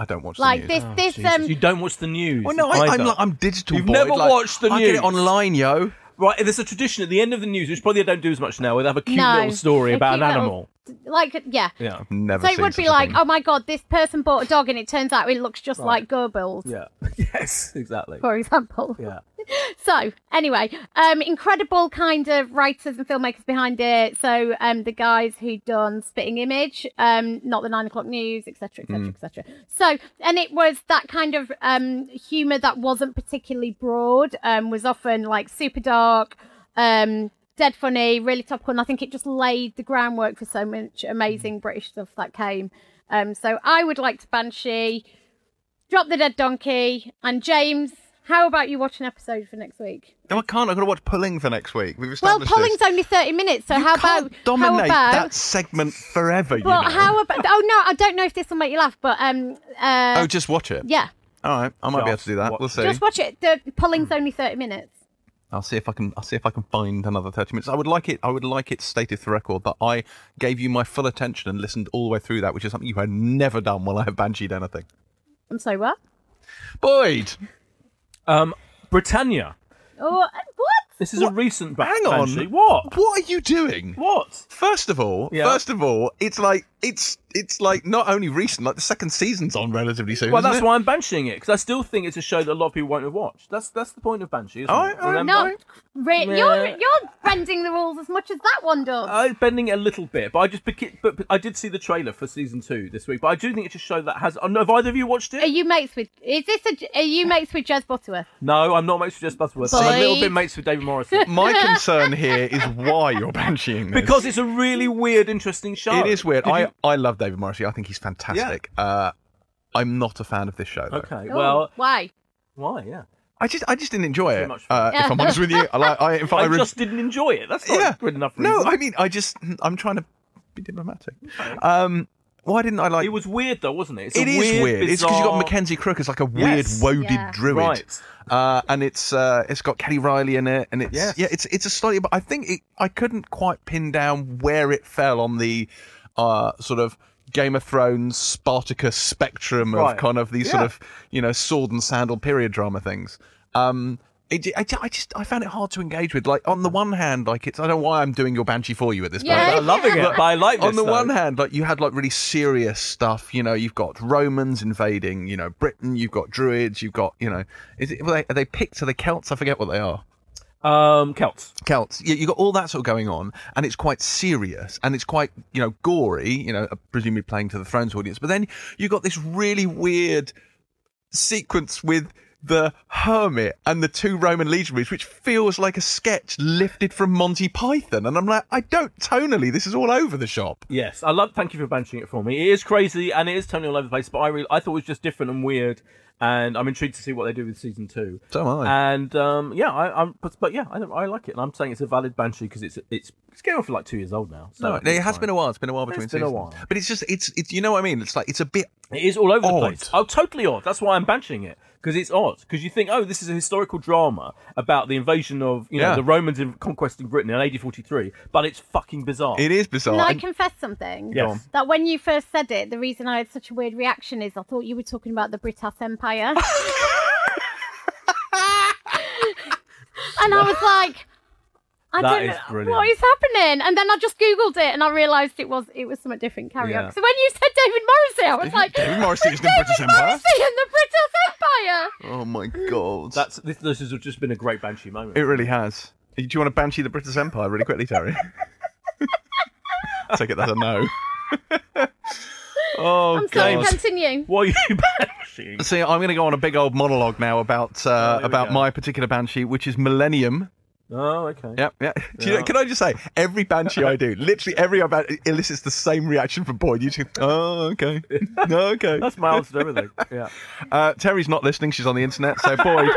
I don't watch Like the news. this, this. Jesus, um, you don't watch the news. Well, no, I, I'm like, I'm digital. You've boy. never Like, watched the news. I get it online, yo. Right, there's a tradition at the end of the news, which probably they don't do as much now, where they have a cute no, little story a about an cute little- animal. Like, yeah. Yeah. Never. So it seen would be such a like, thing. oh my god, this person bought a dog, and it turns out it looks just like Goebbels, Yeah. yes, exactly. for example. Yeah. So anyway, um, incredible kind of writers and filmmakers behind it. So um, the guys who'd done Spitting Image, um, not the Nine O'clock News, etc., etc., etc. So and it was that kind of um, humor that wasn't particularly broad. Um, was often like super dark. Um, Dead funny, really topical, and I think it just laid the groundwork for so much amazing British stuff that came. Um, so I would like to Banshee, drop the dead donkey, and James. How about you watch an episode for next week? No, I can't. I've got to watch Pulling for next week. We've Well, established Pulling's this. only thirty minutes, so how can't about dominate how about? that segment forever? You well, know. how about? Oh no, I don't know if this will make you laugh, but um, uh, Oh, just watch it. yeah, All right, I might be able to do that. We'll see. just watch it. The Pulling's only thirty minutes. I'll see if I can. I'll see if I can find another thirty minutes. I would like it. I would like it stated for record that I gave you my full attention and listened all the way through that, which is something you had never done while I have bansheed anything. I'm sorry, what? Boyd, Um, Britannia. Oh, uh, what? This is a recent ba- hang on. Banshee. What? what are you doing? What? First of all, Yeah. first of all, it's like it's it's like not only recent, like the second season's on relatively soon. Well, that's it? why I'm bansheeing it because I still think it's a show that a lot of people won't have watched. That's that's the point of Banshee. Isn't All it? right, all right, Remember? No, re- Yeah. you're you're bending the rules as much as that one does. I'm bending it a little bit, but I just but, but I did see the trailer for season two this week. But I do think it's a show that has. Know, have either of you watched it? are you mates with? Is this a? Are you mates with Jez Butterworth? No, I'm not mates with Jez Butterworth. I'm a little bit mates with David Morrissey My concern here is why you're bansheeing this. because it's a really weird, interesting show. it is weird. Did I, you- I love David Morrissey. I think he's fantastic. Uh, I'm not a fan of this show. Though. Okay, Oh, well, why? why? Yeah, I just I just didn't enjoy it. much fun. Uh, if I'm honest with you, I like. I, in fact, I, I, re- just didn't enjoy it. That's not yeah. good enough. No. I mean I just I'm trying to be diplomatic. Um, why didn't I like? it was weird though, wasn't it? It's It a is weird. weird. It's because you've got bizarre- Mackenzie Crook as like a weird Yes. woaded Yeah. druid, Right. uh, and it's uh, it's got Kelly Reilly in it, and it's Yes. yeah, it's it's a slightly. But I think it, I couldn't quite pin down where it fell on the uh, sort of Game of Thrones Spartacus spectrum of Right. kind of these sort of you know sword and sandal period drama things. Um, It, I, I just I found it hard to engage with. Like on the one hand, like it's I don't know why I'm doing your banshee for you at this Yeah. point. I'm loving it, but I like this. on the though. one hand, like you had like really serious stuff. You know, you've got Romans invading. You know, Britain. You've got Druids. You've got you know, is it are they, are they Picts? Are they Celts? I forget what they are. Um, Celts. Celts. You, you got all that sort of going on, and it's quite serious and it's quite you know gory. You know, presumably playing to the Thrones audience. But then you got this really weird sequence with the hermit and the two Roman legionaries, which feels like a sketch lifted from Monty Python. And I'm like, I don't tonally. This is all over the shop. Yes, I love. Thank you for banishing it for me. It is crazy and it is tonally all over the place, but I really, I thought it was just different and weird, and I'm intrigued to see what they do with season two. So am I. And um, yeah, I, I'm, but, but yeah, I, I like it, and I'm saying it's a valid banshee because it's it's it's getting on for like two years old now. So No, it has fine. been a while. It's been a while between been a seasons. while. But it's just, it's, it's, you know what I mean? It's like, it's a bit It is all over the Odd. place. Oh, totally odd. That's why I'm banishing it because it's odd. Because you think, oh, this is a historical drama about the invasion of you know Yeah. the Romans in conquesting Britain in AD 43, but it's fucking bizarre. It is bizarre. Can I And- confess something? Yes. That when you first said it, the reason I had such a weird reaction is I thought you were talking about the British Empire. and I was like, I That don't is know brilliant. what is happening. And then I just googled it and I realised it was it was something different. Carry Yeah. on. So when you said David Morrissey, I was like, David Morrissey is in the British David Empire. Morrissey in the British Empire. Oh my god. That's this, this has just been a great banshee moment. It really has. Do you want to banshee the British Empire really quickly, Terry? Take it that's a no. oh, I'm sorry. God. Continue. what are you banishing? See, I'm going to go on a big old monologue now about uh, here we about go. my particular banshee, which is Millennium. Oh, okay. Yep, yeah. Do you know, Yeah. can I just say, every banshee I do, literally every about elicits the same reaction from Boyd. You just, go, oh, okay, no, okay. That's my answer to everything. Yeah. Uh, Terry's not listening; she's on the internet. So, Boyd,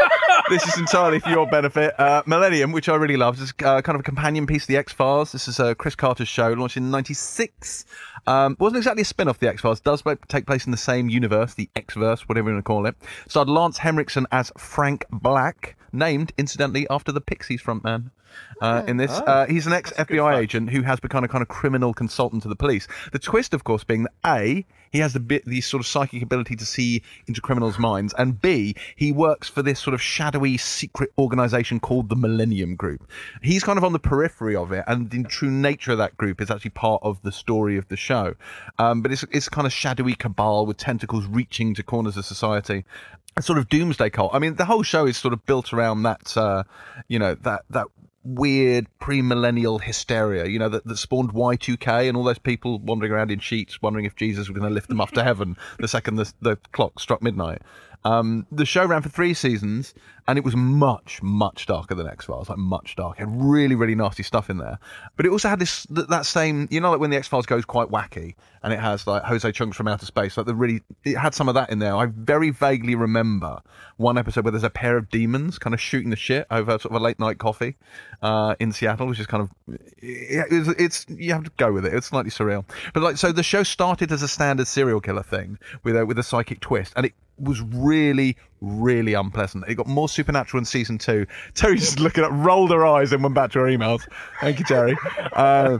this is entirely for your benefit. Uh, Millennium, which I really love, is uh, kind of a companion piece to the X Files. This is uh, Chris Carter's show, launched in '96. Um, wasn't exactly a spin-off the X Files. Does take place in the same universe, the X verse, whatever you want to call it. Starred Lance Henriksen as Frank Black, named incidentally after the Pixies frontman. Uh, in this, uh, he's an ex FBI agent who has become a kind of criminal consultant to the police. The twist, of course, being that a he has the bit the sort of psychic ability to see into criminals' minds, and b he works for this sort of shadowy secret organization called the Millennium Group. He's kind of on the periphery of it, and the true nature of that group is actually part of the story of the show. Um, but it's it's kind of shadowy cabal with tentacles reaching to corners of society. A sort of doomsday cult. I mean, the whole show is sort of built around that, uh, you know, that that weird pre-millennial hysteria, you know, that, that spawned Y2K and all those people wandering around in sheets, wondering if Jesus was going to lift them up to heaven the second the, the clock struck midnight. Um, the show ran for three seasons, and it was much, much darker than X Files, like much darker. Really, really nasty stuff in there. But it also had this th- that same, you know, like when the X Files goes quite wacky, and it has like Jose Chung's from Outer Space, like the really, it had some of that in there. I very vaguely remember one episode where there's a pair of demons kind of shooting the shit over sort of a late night coffee uh, in Seattle, which is kind of, it, it's, it's you have to go with it. It's slightly surreal, but like so, the show started as a standard serial killer thing with a with a psychic twist, and it was really, really unpleasant. It got more supernatural in season two. Terry just looking up, rolled her eyes and went back to her emails. Thank you, Terry. Uh,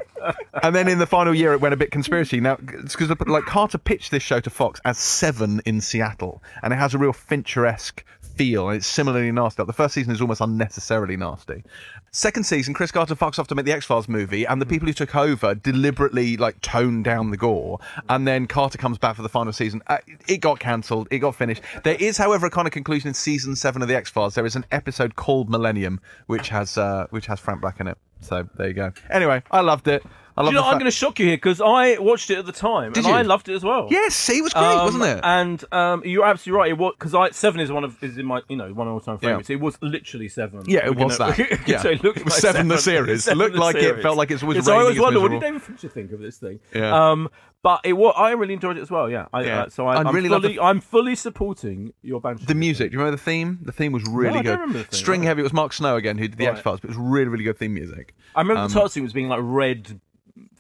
and then in the final year, it went a bit conspiracy. Now, it's because like Carter pitched this show to Fox as Seven in Seattle, and it has a real Fincher-esque feel, and it's similarly nasty. Like, the first season is almost unnecessarily nasty. Second season, Chris Carter fucks off to make the X Files movie, and the people who took over deliberately like toned down the gore. And then Carter comes back for the final season. Uh, it got cancelled. It got finished. There is, however, a kind of conclusion in season seven of the X Files. There is an episode called Millennium, which has uh, which has Frank Black in it. So there you go. Anyway, I loved it. I love you know, I'm going to shock you here because I watched it at the time Did and you? I loved it as well. Yes, it was great, Um, wasn't it? And um, you're absolutely right. It was because I seven is one of is in my you know one of all-time Yeah. favorites. It was literally seven. Yeah, it was that. Yeah. so it, looked It was like Seven the series. Seven Looked the like it series. felt like it was So I always raining as wonder what did miserable. David Fincher think of this thing. Yeah. Um, but it was, I really enjoyed it as well. Yeah. I, Yeah. Uh, so I, I I'm really love fully, I'm fully supporting your band. The music, do you remember the theme? The theme was really I don't good. remember the theme, String heavy. It was Mark Snow again who did the Right. X Files, but it was really, really good theme music. I remember um, the title scene was being like red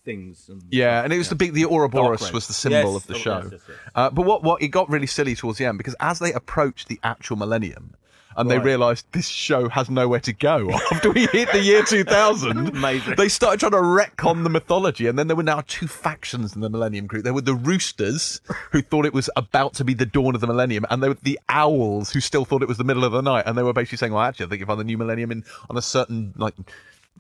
things. And, Yeah, and it was the big, the Ouroboros was the symbol Yes, of the show. yes, yes. Uh, but what, what it got really silly towards the end because as they approached the actual millennium, and they realised this show has nowhere to go after we hit the year 2000. Amazing. They started trying to retcon the mythology, and then there were now two factions in the Millennium Group. There were the Roosters, who thought it was about to be the dawn of the Millennium, and there were the Owls, who still thought it was the middle of the night, and they were basically saying, "Well, actually, I think if I'm the new Millennium in on a certain like."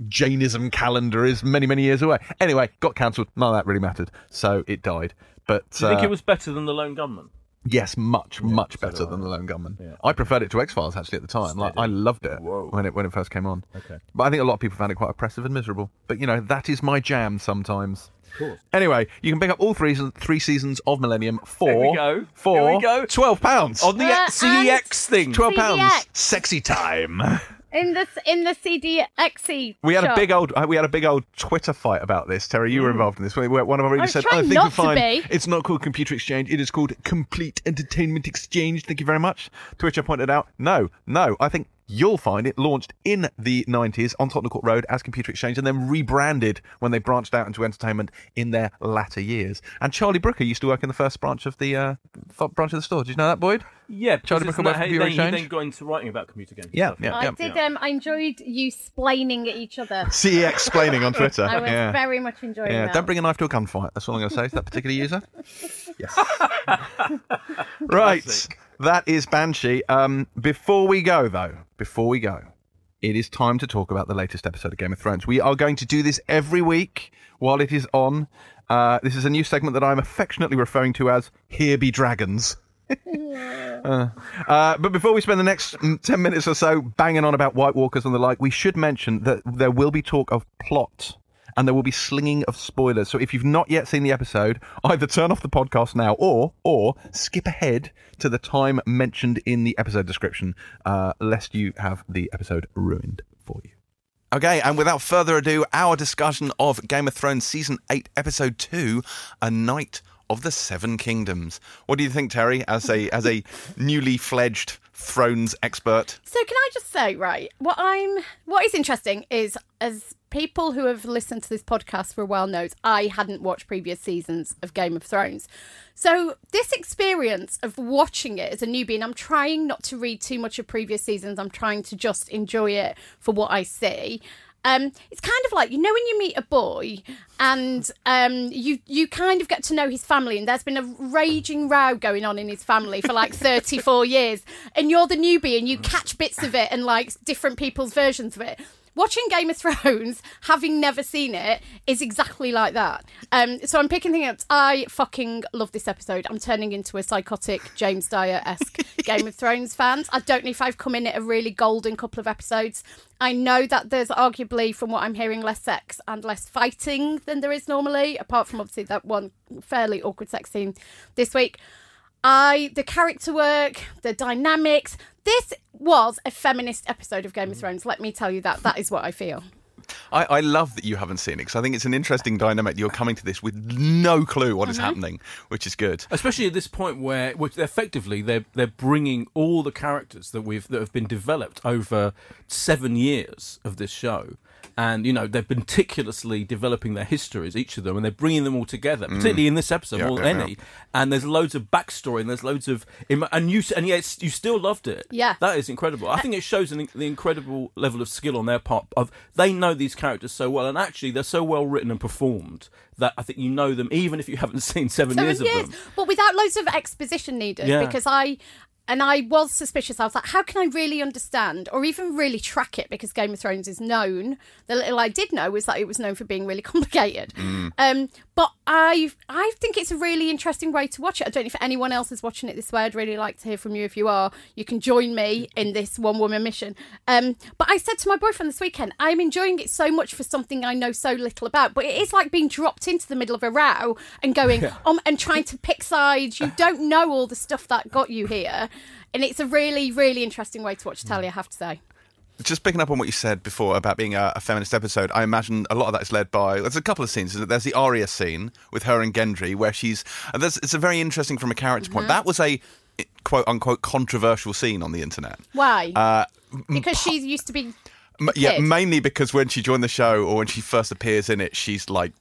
Jainism calendar is many, many years away. Anyway, got cancelled. None of that really mattered. So it died. But Do you think uh, it was better than the Lone Gunman? Yes, much, much so better do than the Lone Gunman. Yeah. I preferred it to X Files actually at the time. Like I loved it Whoa. when it when it first came on. Okay. But I think a lot of people found it quite oppressive and miserable. But you know, that is my jam sometimes. Of course. Anyway, you can pick up all three three seasons of Millennium for Here we go. for Here we go. twelve pounds. On the Uh, CEX thing. twelve pounds. CDX. Sexy time. In the in the CDXE. We had a big old uh, we had a big old Twitter fight about this. Terry, you were involved in this. One of our readers said, "I think to fine. be." It's not called Computer Exchange. It is called Complete Entertainment Exchange. Thank you very much." To which I pointed out, "No, no. I think you'll find it launched in the 90s on Tottenham Court Road as Computer Exchange and then rebranded when they branched out into entertainment in their latter years. And Charlie Brooker used to work in the first branch of the uh, branch of the store. Did you know that, Boyd? Yeah, Charlie Brooker isn't worked that for how Computer then, you Exchange? then got into writing about computer games. and Yeah, yeah, I did. Um, I enjoyed you splaining at each other. CE explaining on Twitter. I was yeah. very much enjoying Yeah, that. don't bring a knife to a gunfight. That's all I'm going to say to that particular user. Yes. right. That is Banshee. Um, before we go, though, before we go, it is time to talk about the latest episode of Game of Thrones. We are going to do this every week while it is on. Uh, this is a new segment that I'm affectionately referring to as Here Be Dragons. Uh, uh, but before we spend the next mm, 10 minutes or so banging on about White Walkers and the like, we should mention that there will be talk of plot and there will be slinging of spoilers. So if you've not yet seen the episode, either turn off the podcast now or or skip ahead to the time mentioned in the episode description, uh, lest you have the episode ruined for you. Okay, and without further ado, our discussion of Game of Thrones Season 8, Episode 2, A Knight of the Seven Kingdoms. What do you think, Terry, as a as a newly fledged Thrones expert? So can I just say, right? What I'm what is interesting is as people who have listened to this podcast for a while knows, I hadn't watched previous seasons of Game of Thrones. So this experience of watching it as a newbie, and I'm trying not to read too much of previous seasons. I'm trying to just enjoy it for what I see. Um, it's kind of like you know when you meet a boy and um, you you kind of get to know his family and there's been a raging row going on in his family for like 34 years and you're the newbie and you catch bits of it and like different people's versions of it watching Game of Thrones, having never seen it, is exactly like that. Um, so I'm picking things up. I fucking love this episode. I'm turning into a psychotic James Dyer esque Game of Thrones fans. I don't know if I've come in at a really golden couple of episodes. I know that there's arguably, from what I'm hearing, less sex and less fighting than there is normally, apart from obviously that one fairly awkward sex scene this week. I the character work, the dynamics. This was a feminist episode of Game of Thrones. Let me tell you that. That is what I feel. I, I love that you haven't seen it because I think it's an interesting dynamic. You're coming to this with no clue what is Uh-huh. happening, which is good. Especially at this point where, which effectively they're they're bringing all the characters that we've that have been developed over seven years of this show, and you know they've been meticulously developing their histories, each of them, and they're bringing them all together, particularly in this episode Mm. Yeah, more than yeah, any. And there's loads of backstory, and there's loads of and you and yet you still loved it. Yeah. that is incredible. I think it shows an, the incredible level of skill on their part. Of they know these characters so well, and actually they're so well written and performed that I think you know them even if you haven't seen seven, Seven years of them. but without loads of exposition needed. Yeah. Because I. And I was suspicious. I was like, how can I really understand or even really track it? Because Game of Thrones is known. The little I did know was that it was known for being really complicated. Um, but I, I think it's a really interesting way to watch it. I don't know if anyone else is watching it this way. I'd really like to hear from you. If you are, you can join me in this one woman mission. Um, but I said to my boyfriend this weekend, I'm enjoying it so much for something I know so little about. But it is like being dropped into the middle of a row and going um, and trying to pick sides. You don't know all the stuff that got you here. And it's a really, really interesting way to watch hmm. Talia, I have to say. Just picking up on what you said before about being a, a feminist episode, I imagine a lot of that is led by. There's a couple of scenes. There's the Arya scene with her and Gendry, where she's. And there's, it's a very interesting from a character point. Mm-hmm. That was a quote unquote controversial scene on the internet. Why? Uh, because she used to be. Yeah, mainly because when she joined the show or when she first appears in it, she's like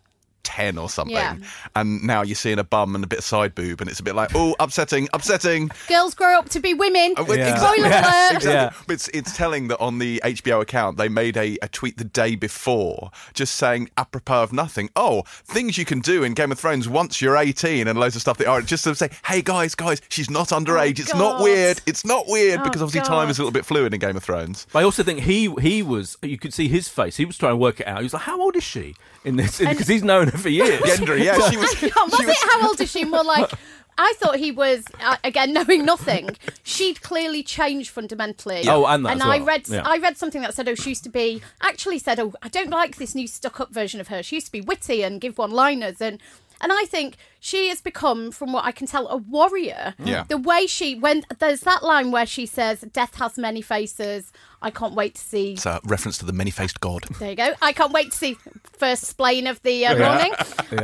10 or something. Yeah. And now you're seeing a bum and a bit of side boob, and it's a bit like, oh, upsetting, upsetting. Girls grow up to be women. Oh, Yeah. Exactly. Spoiler alert. exactly. Yeah. But it's, it's telling that on the HBO account, they made a, a tweet the day before just saying, apropos of nothing, oh, things you can do in Game of Thrones once you're 18 and loads of stuff that are just sort of say, hey, guys, guys, she's not oh underage. it's not weird. It's not weird Oh, because obviously time is a little bit fluid in Game of Thrones. But I also think he he was. You could see his face. He was trying to work it out. He was like, "How old is she in this?" Because he's known her for years. Gendry, yeah, she was. God, was she it how old is she? More like. I thought he was uh, again knowing nothing. She'd clearly changed fundamentally. Oh, and that and as I read Yeah. I read something that said oh she used to be actually said oh I don't like this new stuck up version of her. She used to be witty and give one liners and and I think she has become, from what I can tell, a warrior. Yeah. The way she when there's that line where she says, "Death has many faces. I can't wait to see." It's a reference to the many-faced god. There you go. I can't wait to see first splain of the uh, morning.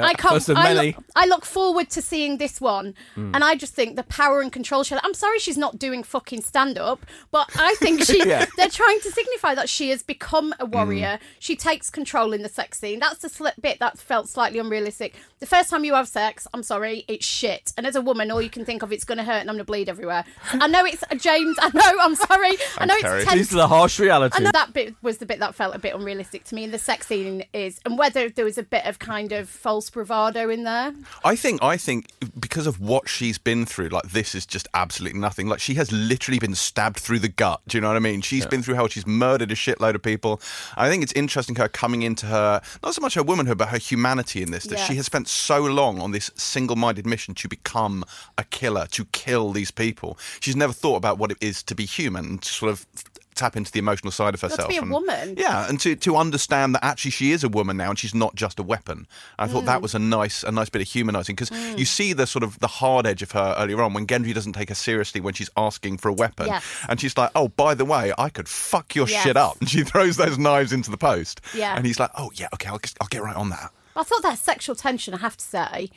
I can't. First of I, many. look, I look forward to seeing this one, and I just think the power and control she. I'm sorry she's not doing fucking stand up, but I think she. Yeah. They're trying to signify that she has become a warrior. She takes control in the sex scene. That's the sli- bit that felt slightly unrealistic. The first time you have sex, I'm sorry, it's shit. And as a woman, all you can think of it's going to hurt and I'm going to bleed everywhere. I know it's uh, James. I know. I'm sorry. I know Terry. it's tense These are the harsh reality. I know that bit was the bit that felt a bit unrealistic to me. And the sex scene is, and whether there was a bit of kind of false bravado in there. I think I think because of what she's been through, like this is just absolutely nothing. Like she has literally been stabbed through the gut. Do you know what I mean? She's been through hell. She's murdered a shitload of people. I think it's interesting her coming into her not so much her womanhood, but her humanity in this. That she has spent so long on this single-minded mission to become a killer, to kill these people. She's never thought about what it is to be human, and to sort of tap into the emotional side of herself. to be a and- woman. yeah, and to, to understand that actually she is a woman now and she's not just a weapon. I thought Mm. that was a nice a nice bit of humanising because you see the sort of the hard edge of her earlier on when Gendry doesn't take her seriously when she's asking for a weapon, Yes. and she's like, "Oh, by the way, I could fuck your Yes. shit up," and she throws those knives into the post. Yeah. and he's like, "Oh yeah, okay, I'll, I'll get right on that." I thought that sexual tension, I have to say,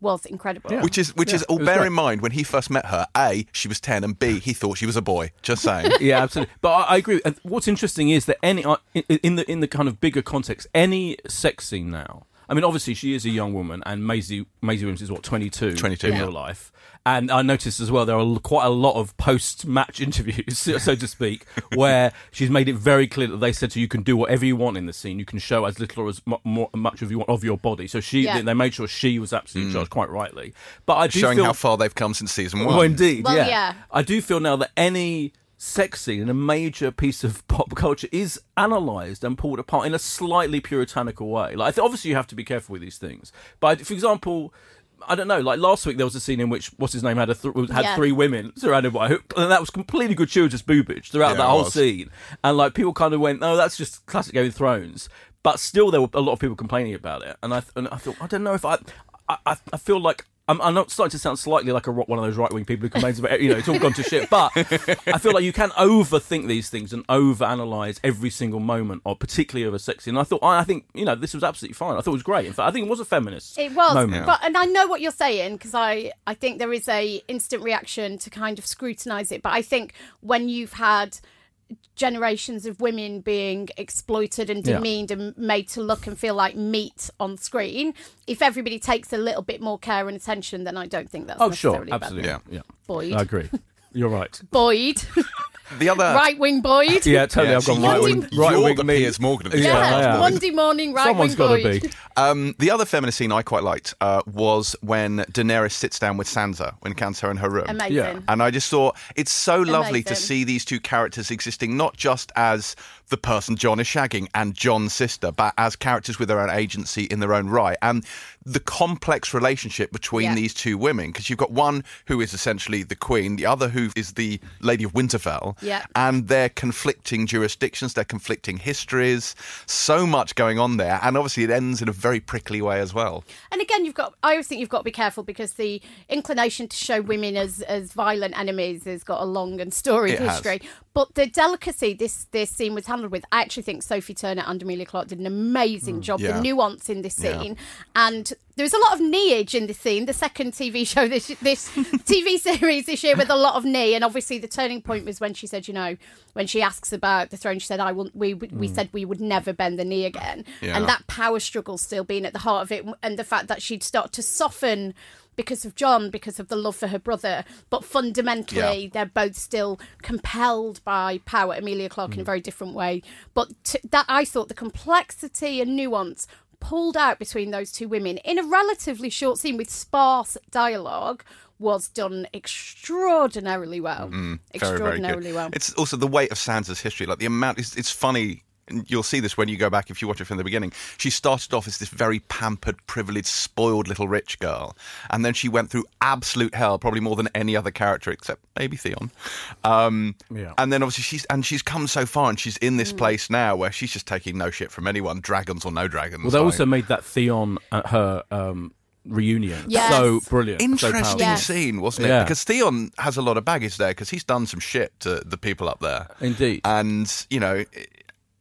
was incredible. Which is which is all bear great. in mind when he first met her. A, she was ten, and B, he thought she was a boy. Just saying. yeah, absolutely. But I, I agree. And what's interesting is that any uh, in, in the in the kind of bigger context, any sex scene now. I mean, obviously she is a young woman, and Maisie Maisie Williams is what twenty two, 22, in yeah. real life. And I noticed as well there are quite a lot of post-match interviews, so to speak, where she's made it very clear that they said to her, you can do whatever you want in the scene. You can show as little or as mu- more, much of you want of your body. So she, Yeah. they made sure she was absolutely in charge, quite rightly. But I do Mm. Showing feel how far they've come since season one. well, indeed, Well, yeah. yeah. I do feel now that any sex scene in a major piece of pop culture is analysed and pulled apart in a slightly puritanical way. Like, obviously, you have to be careful with these things. But for example. I don't know. Like last week, there was a scene in which what's his name had a th- had Yeah. three women surrounded by, who, and that was completely gratuitous boobage throughout Yeah, that it whole was. scene. And like people kind of went, "Oh, that's just classic Game of Thrones." But still, there were a lot of people complaining about it, and I th- and I thought, I don't know if I, I, I- I feel like I'm, I'm not starting to sound slightly like a ro- one of those right wing people who complains about you know it's all gone to shit. But I feel like you can overthink these things and overanalyze every single moment, or particularly of a sex scene. And I thought, I, I think you know this was absolutely fine. I thought it was great. In fact, I think it was a feminist. It was, moment. but and I know what you're saying because I I think there is a instant reaction to kind of scrutinise it. But I think when you've had generations of women being exploited and Yeah. demeaned and made to look and feel like meat on screen, if everybody takes a little bit more care and attention, then I don't think that's Oh sure, necessarily bad absolutely, thing. yeah, Boyd. I agree. You're right. Boyd, The other right wing Boyd. Yeah, totally. Yeah, I've gone right wing, right wing me. Piers Morgan of Yeah, Yeah, Monday morning, right Someone's wing got to Boyd. be. Um, the other feminist scene I quite liked uh, was when Daenerys sits down with Sansa when Sansa are in her room. Amazing. Yeah. And I just thought it's so lovely to see these two characters existing not just as the person Jon is shagging and Jon's sister, but as characters with their own agency in their own right. And the complex relationship between Yeah. these two women, because you've got one who is essentially the queen, the other who is the Lady of Winterfell, Yeah. and they're conflicting jurisdictions, they're conflicting histories, so much going on there. And obviously, it ends in a very prickly way as well. And again, you've got. I always think you've got to be careful because the inclination to show women as as violent enemies has got a long and storied It has. history. But the delicacy this this scene was handled with, I actually think Sophie Turner and Emilia Clarke did an amazing mm, job. yeah. The nuance in this Yeah. scene and there was a lot of kneeage in this scene. The second TV show this this TV series this year with a lot of knee, and obviously the turning point was when she said, you know, when she asks about the throne, she said, "I will." We we mm. said we would never bend the knee again, Yeah. and that power struggle still being at the heart of it, and the fact that she'd start to soften. Because of Jon, because of the love for her brother, but fundamentally Yeah. they're both still compelled by power. Emilia Clarke in a mm. very different way, but t- that I thought the complexity and nuance pulled out between those two women in a relatively short scene with sparse dialogue was done extraordinarily well. Mm, very, very extraordinarily good. well. It's also the weight of Sansa's history. Like the amount, it's, it's funny. And you'll see this when you go back if you watch it from the beginning. She started off as this very pampered, privileged, spoiled little rich girl, and then she went through absolute hell, probably more than any other character except maybe Theon. Um, Yeah. And then obviously she's and she's come so far, and she's in Mm. this place now where she's just taking no shit from anyone, dragons or no dragons. Well, they like- also made that Theon at her um, reunion Yes. so brilliant, interesting powerful. Yeah. scene, wasn't it? Yeah. Because Theon has a lot of baggage there because he's done some shit to the people up there. Indeed. and you know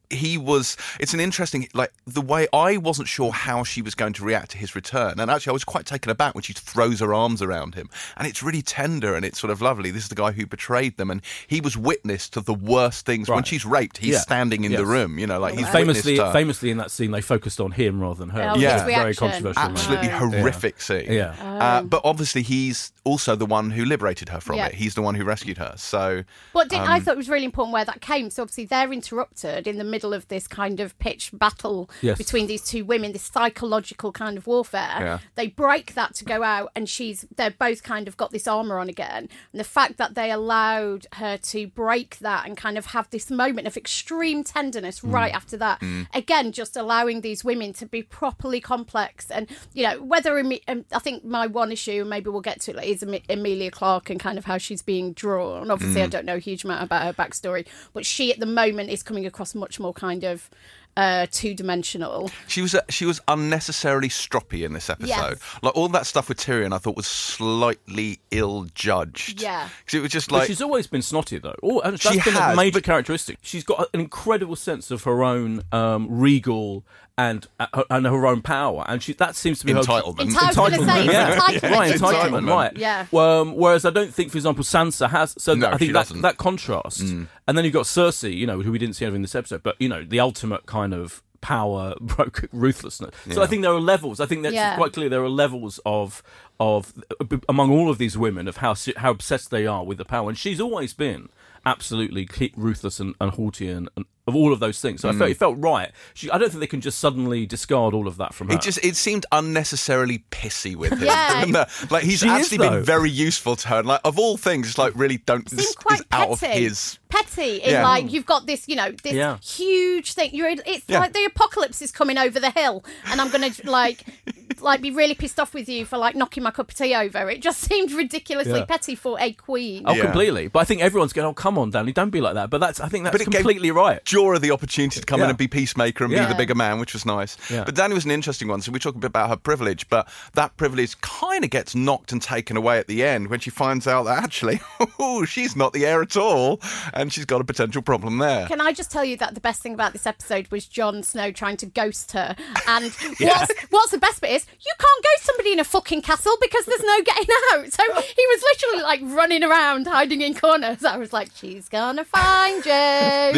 he was it's an interesting like the way i wasn't sure how she was going to react to his return and actually i was quite taken aback when she throws her arms around him and it's really tender and it's sort of lovely this is the guy who betrayed them and he was witness to the worst things when she's raped he's Yeah. standing in the room you know like he's famously, witnessed famously in that scene, they focused on him rather than her. Oh, which his was very controversial. absolutely Oh. horrific scene Yeah. uh, but obviously he's also the one who liberated her from Yeah. it he's the one who rescued her so But did, Um, I thought it was really important where that came. So obviously they're interrupted in the middle of this kind of pitch battle Yes. between these two women, this psychological kind of warfare. Yeah. They break that to go out, and she's they're both kind of got this armor on again. And the fact that they allowed her to break that and kind of have this moment of extreme tenderness Mm. right after that, again, just allowing these women to be properly complex. And you know whether um, I think my one issue, maybe we'll get to it, is Emilia Clarke and kind of how she's being drawn. Obviously, Mm. I don't know a huge amount about her backstory, but she at the moment is coming across much more kind of uh, two dimensional. She was she was unnecessarily stroppy in this episode. Yes. Like all that stuff with Tyrion, I thought was slightly ill judged. Yeah. because it was just But like she's always been snotty, though. Oh, and She that's been a major but- characteristic. She's got an incredible sense of her own um, regal and uh, and her own power, and she that seems to be Entitlement. Her, Enti- I was gonna say, it's yeah, entitlement, right, entitlement, right? Yeah. Um, whereas I don't think, for example, Sansa has. So No, I think she that doesn't. Mm. that contrast, and then you've got Cersei, you know, who we didn't see over in this episode, but you know, the ultimate kind of power, ruthlessness. So I think there are levels. I think that's Yeah. quite clear. There are levels of of uh, among all of these women of how how obsessed they are with the power, and she's always been absolutely ke- ruthless and, and haughty and, and of all of those things. So I felt mm. it felt right. She, I don't think they can just suddenly discard all of that from her. It just it seemed unnecessarily pissy with him. Yeah. didn't like he's She is, actually been very useful to her. And like of all things, it's like really don't this seemed quite is out of petty. his Petty in Yeah. like you've got this, you know, this Yeah. huge thing. You're it's Yeah. like the apocalypse is coming over the hill, and I'm gonna like like be really pissed off with you for like knocking my cup of tea over. It just seemed ridiculously Yeah. petty for a queen. Oh, Yeah. completely. But I think everyone's going, "Oh, come on, Dany, don't be like that." But that's, I think that's But it gave completely right. Jorah the opportunity to come in and be peacemaker and Yeah. be the bigger man, which was nice. Yeah. But Dany was an interesting one. So we talk a bit about her privilege, but that privilege kind of gets knocked and taken away at the end when she finds out that actually, oh, she's not the heir at all, and she's got a potential problem there. Can I just tell you that the best thing about this episode was Jon Snow trying to ghost her? And what's, what's the best bit is you can't ghost somebody in a fucking castle because there's no getting out. So he was literally like running around, hiding in corners. I was like, she's gonna find you.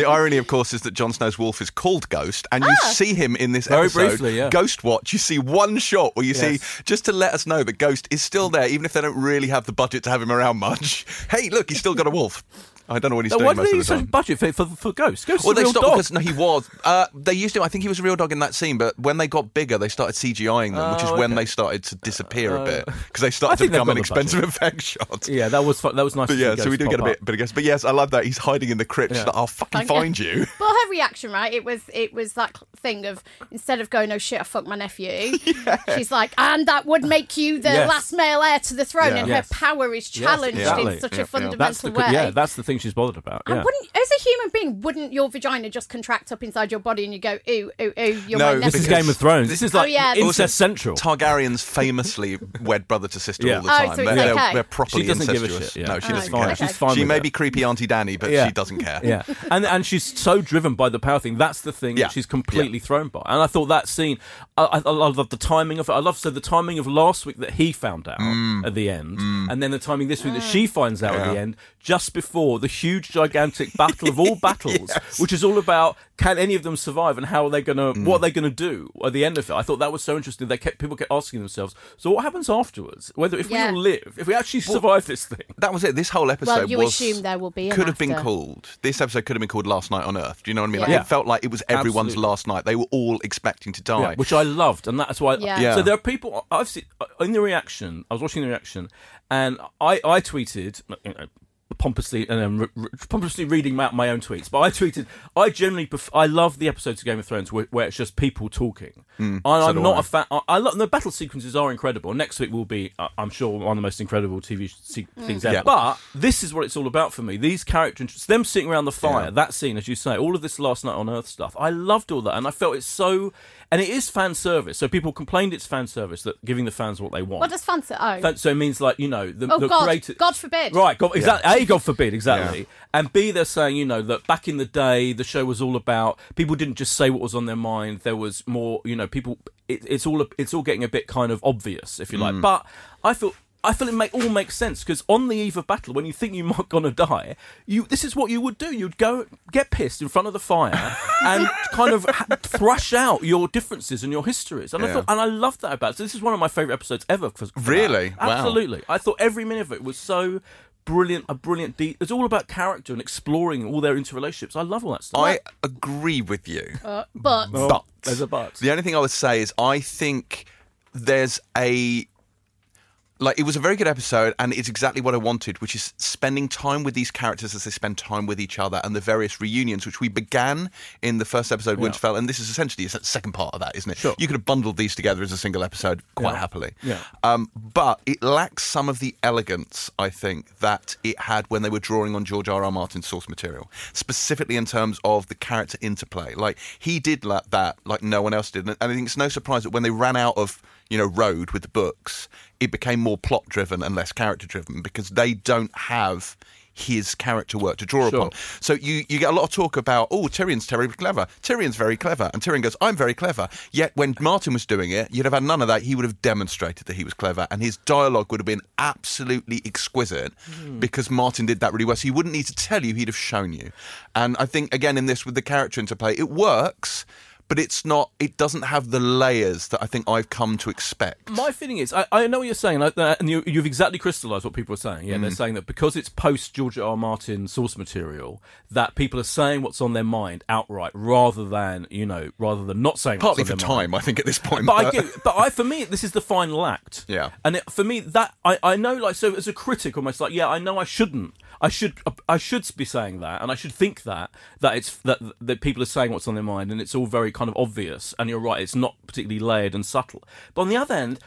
The irony, of course, is that Jon Snow's wolf is called Ghost, and you Ah. see him in this Very episode. briefly, yeah. Ghost Watch. You see one shot where you Yes. see just to let us know that Ghost is still there, even if they don't really have the budget to have him around much. Hey, look, he's still got a wolf. I don't know what he's So doing why do most they of use the such time. budget for, for, for Ghost? Ghost Well, is they real stopped dog. because no, he was. Uh, they used him. I think he was a real dog in that scene. But when they got bigger, they started CGIing them, which is Oh, when they started to disappear a Oh. bit because they I started to become an got the expensive effect shot. yeah, that was fun. that was nice. But yeah, see so we Ghost do get a bit, up. bit of guess. But yes, I love that he's hiding in the crypt. Yeah. She's like, I'll fucking Thank find you. Well, her reaction, right? It was it was that thing of instead of going, "Oh shit, I fucked my nephew," she's like, "And that would make you the Yes. last male heir to the throne," Yeah. and Yes. her power is Yes, challenged exactly. in such Yeah, yeah. a fundamental way. yeah, that's the thing she's bothered about. And wouldn't, as a human being, wouldn't your vagina just contract up inside your body and you go, ooh, ooh, ooh, you're No, my This is? Game of Thrones. This is like Oh, yeah. incest central. central. Targaryens famously wed brother to sister Yeah. all the Oh, time. so they're, they're- okay. they're properly She doesn't give a incestuous. shit, yeah. No, she Oh, doesn't okay. care. Okay. She's fine She with may it. be creepy Auntie Dany, but Yeah. she doesn't care. Yeah, and and she's so driven by the power thing. That's the thing Yeah. that she's completely thrown by. And I thought that scene, I, I, I love the timing of it. I love so the timing of last week that he found out at the end, and then the timing this week that she finds out at Mm. The end, just before the huge, gigantic battle of all battles, which is all about can any of them survive and how are they gonna, Mm. what are they gonna do at the end of it. I thought that was so interesting. They kept people kept asking themselves, so what happens afterwards? Whether if Yeah. we all live, if we actually survive this thing. That was it. This whole episode Well, you was assume there will be an could have been called. This episode could have been called Last Night on Earth. Do you know what I mean? Like Yeah. it felt like it was everyone's Absolutely. last night. They were all expecting to die. Yeah, which I loved, and that's why. Yeah. Yeah. So there are people I've seen uh, in the reaction. I was watching the reaction, and I I tweeted. You know, Pompously and um, re- re- pompously reading out my own tweets, but I tweeted. I generally pref- I love the episodes of Game of Thrones where, where it's just people talking. and I'm not I. a fan. I, I love the battle sequences are incredible. Next week will be, uh, I'm sure, one of the most incredible TV se- things ever. Yeah. But this is what it's all about for me. These character interests, them sitting around the fire, Yeah. that scene, as you say, all of this last night on Earth stuff. I loved all that, and I felt it's so. And it is fan service. So people complained it's fan service that giving the fans what they want. What does fancy? Oh, Fan- so it means like you know the, oh the God, creator. God forbid. Right, God, exactly. A, God forbid, exactly. Yeah. And B, they're saying, you know, that back in the day, the show was all about people didn't just say what was on their mind. There was more, you know, people. It, it's all it's all getting a bit kind of obvious, if you Mm. like. But I feel. I feel it make, all makes sense because on the eve of battle, when you think you might gonna die, you this is what you would do. You'd go get pissed in front of the fire and kind of ha- thrush out your differences and your histories. And I Yeah. thought, and I love that about. it. So this is one of my favorite episodes ever. For, for that. Really? Wow. Absolutely. I thought every minute of it was so brilliant, a brilliant. De- it's all about character and exploring all their interrelationships. I love all that stuff. I agree with you. Uh, but but there's a but. The only thing I would say is I think there's a like it was a very good episode and it's exactly what I wanted, which is spending time with these characters as they spend time with each other and the various reunions, which we began in the first episode, Winterfell, and this is essentially a second part of that, isn't it? Sure. You could have bundled these together as a single episode quite Yeah. happily. Yeah. Um, but it lacks some of the elegance, I think, that it had when they were drawing on George R. R. Martin's source material, specifically in terms of the character interplay. Like he did that, like no one else did, and I think it's no surprise that when they ran out of you know road with the books, it became more plot driven and less character driven because they don't have his character work to draw Sure. upon. So you, you get a lot of talk about, oh, Tyrion's terribly clever. Tyrion's very clever. And Tyrion goes, I'm very clever. Yet when Martin was doing it, you'd have had none of that. He would have demonstrated that he was clever. And his dialogue would have been absolutely exquisite hmm. because Martin did that really well. So he wouldn't need to tell you, he'd have shown you. And I think, again, in this with the character interplay, it works. But it's not. It doesn't have the layers that I think I've come to expect. My feeling is, I, I know what you're saying, like that, and you, you've exactly crystallised what people are saying. Yeah, Mm. they're saying that because it's post George R. R. Martin source material, that people are saying what's on their mind outright, rather than you know, rather than not saying. Partly what's for on their mind. time, I think, at this point. But I get, but I for me this is the final act. Yeah. And it, for me that I, I know like so as a critic almost like yeah I know I shouldn't I should I should be saying that and I should think that that it's that that people are saying what's on their mind and it's all very kind of obvious and you're right it's not particularly layered and subtle. But on the other end.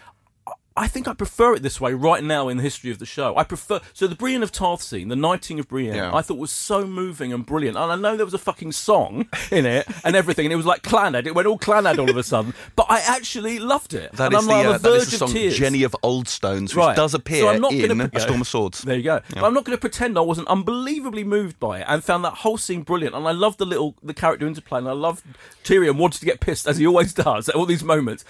I think I prefer it this way right now in the history of the show. I prefer so the Brienne of Tarth scene, the knighting of Brienne. Yeah. I thought was so moving and brilliant. And I know there was a fucking song in it and everything, and it was like Clannad. It went all Clannad all of a sudden, but I actually loved it. That and is I'm the, like uh, the that is verge the of song tears. Jenny of Oldstones, which Right. does appear So I'm not in gonna- A Storm of Swords. There you go. But I'm not going to pretend I wasn't unbelievably moved by it and found that whole scene brilliant. And I loved the little the character interplay, and I loved Tyrion wanted to get pissed as he always does at all these moments.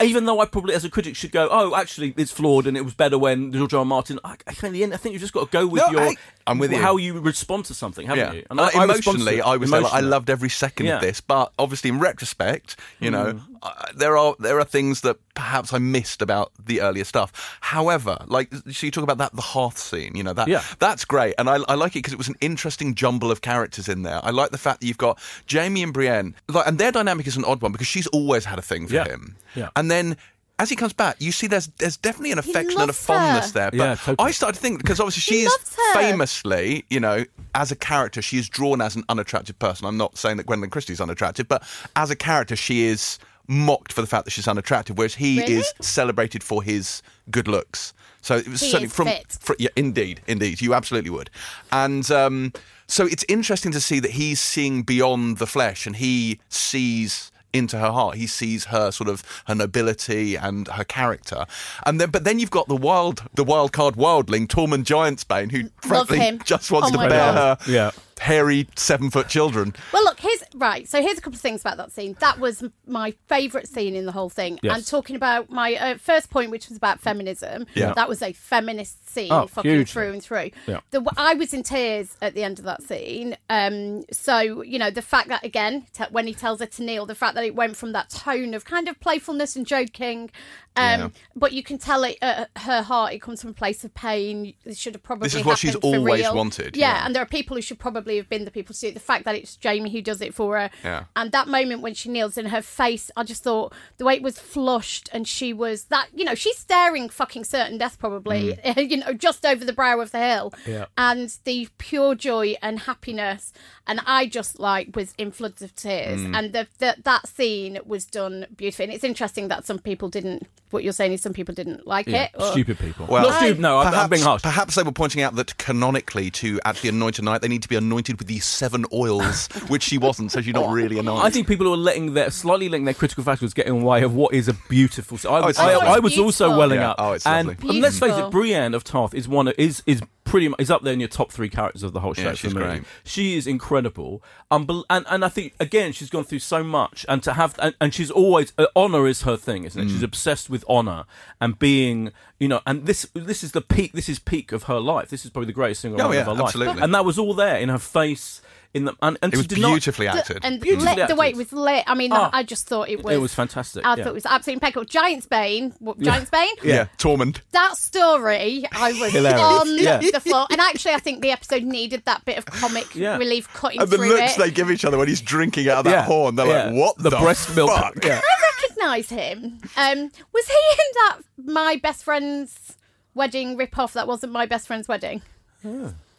Even though I probably, as a critic, should go, oh, actually, it's flawed, and it was better when George R. R. Martin. I, I, in the end, I think you've just got to go with No, your. I- I'm with you. How you respond to something, haven't Yeah. you? And I- I to emotionally, I was like, I loved every second Yeah. of this, but obviously, in retrospect, you know, Mm. Uh, there are there are things that perhaps I missed about the earlier stuff. However, like so, you talk about that the hearth scene, you know, that Yeah. that's great, and I, I like it because it was an interesting jumble of characters in there. I like the fact that you've got Jaime and Brienne, like, and their dynamic is an odd one because she's always had a thing for Yeah. him, Yeah. and then. As he comes back, you see there's there's definitely an affection and a fondness her. there. But Yeah, totally. I started to think because obviously she is famously, you know, as a character, she is drawn as an unattractive person. I'm not saying that Gwendoline Christie's unattractive, but as a character, she is mocked for the fact that she's unattractive, whereas he Really? is celebrated for his good looks. So it was He certainly is from, fit. fr- yeah, indeed, indeed, you absolutely would. And um, so it's interesting to see that he's seeing beyond the flesh, and he sees into her heart. He sees her sort of her nobility and her character, and then but then you've got the wild the wild card wildling Tormund Giantsbane who frankly just wants Oh to my bear God. her Yeah. Hairy seven foot children. Well, look, here's right. So here's a couple of things about that scene. That was my favourite scene in the whole thing. Yes. And talking about my uh, first point, which was about feminism. Yeah. that was a feminist scene, Oh, fucking hugely. through and through. Yeah. The, I was in tears at the end of that scene. Um, so you know the fact that again, t- when he tells her to kneel, the fact that it went from that tone of kind of playfulness and joking. Um, Yeah. But you can tell it, uh, her heart. It comes from a place of pain. This should have probably. This is what she's always real. wanted, Yeah, yeah. and there are people who should probably have been the people to do it. The fact that it's Jaime who does it for her, Yeah. and that moment when she kneels in her face, I just thought the way it was flushed, and she was that you know she's staring fucking certain death probably, Mm. you know, just over the brow of the hill, Yeah. and the pure joy and happiness, and I just like was in floods of tears, Mm. and the, the that scene was done beautifully, and it's interesting that some people didn't. What you're saying is some people didn't like Yeah, it. or- stupid people. Well, Not stupid. No, I'm, I'm perhaps, being harsh. perhaps they were pointing out that canonically, to actually anoint a knight, they need to be anointed with these seven oils, which she wasn't, so she's not really anointed. I think people who are letting their slightly letting their critical factors get in the way of what is a beautiful. So I, oh, it's I, lovely. I Oh, was it's also welling Yeah. up. Oh, it's and, lovely. and let's face it, Beautiful. Brienne of Tarth is one of, is is pretty much is up there in your top three characters of the whole show Yeah, for me. great. She is incredible. Unbel- and and I think again she's gone through so much, and to have and, and she's always uh, honor is her thing, isn't it? Mm. She's obsessed with honor and being. You know, and this this is the peak. This is peak of her life. This is probably the greatest single Oh, yeah, of her life. absolutely. And that was all there in her face. In the and, and it was she did not- beautifully acted. and Beautifully lit, the way it was lit. I mean, Oh. I just thought it was. It was fantastic, I yeah. thought it was absolutely impeccable. Giant's Bane, what, Giant's Bane. yeah, Tormund. That story, I was Hilarious. on Yeah. the floor, and actually, I think the episode needed that bit of comic Yeah. relief cutting And the through looks it. they give each other when he's drinking out of that Yeah. horn, they're Yeah. like, what the, the breast milk? fuck? Yeah. I recognise him. Um, was he in that my best friend's wedding rip-off? That wasn't my best friend's wedding.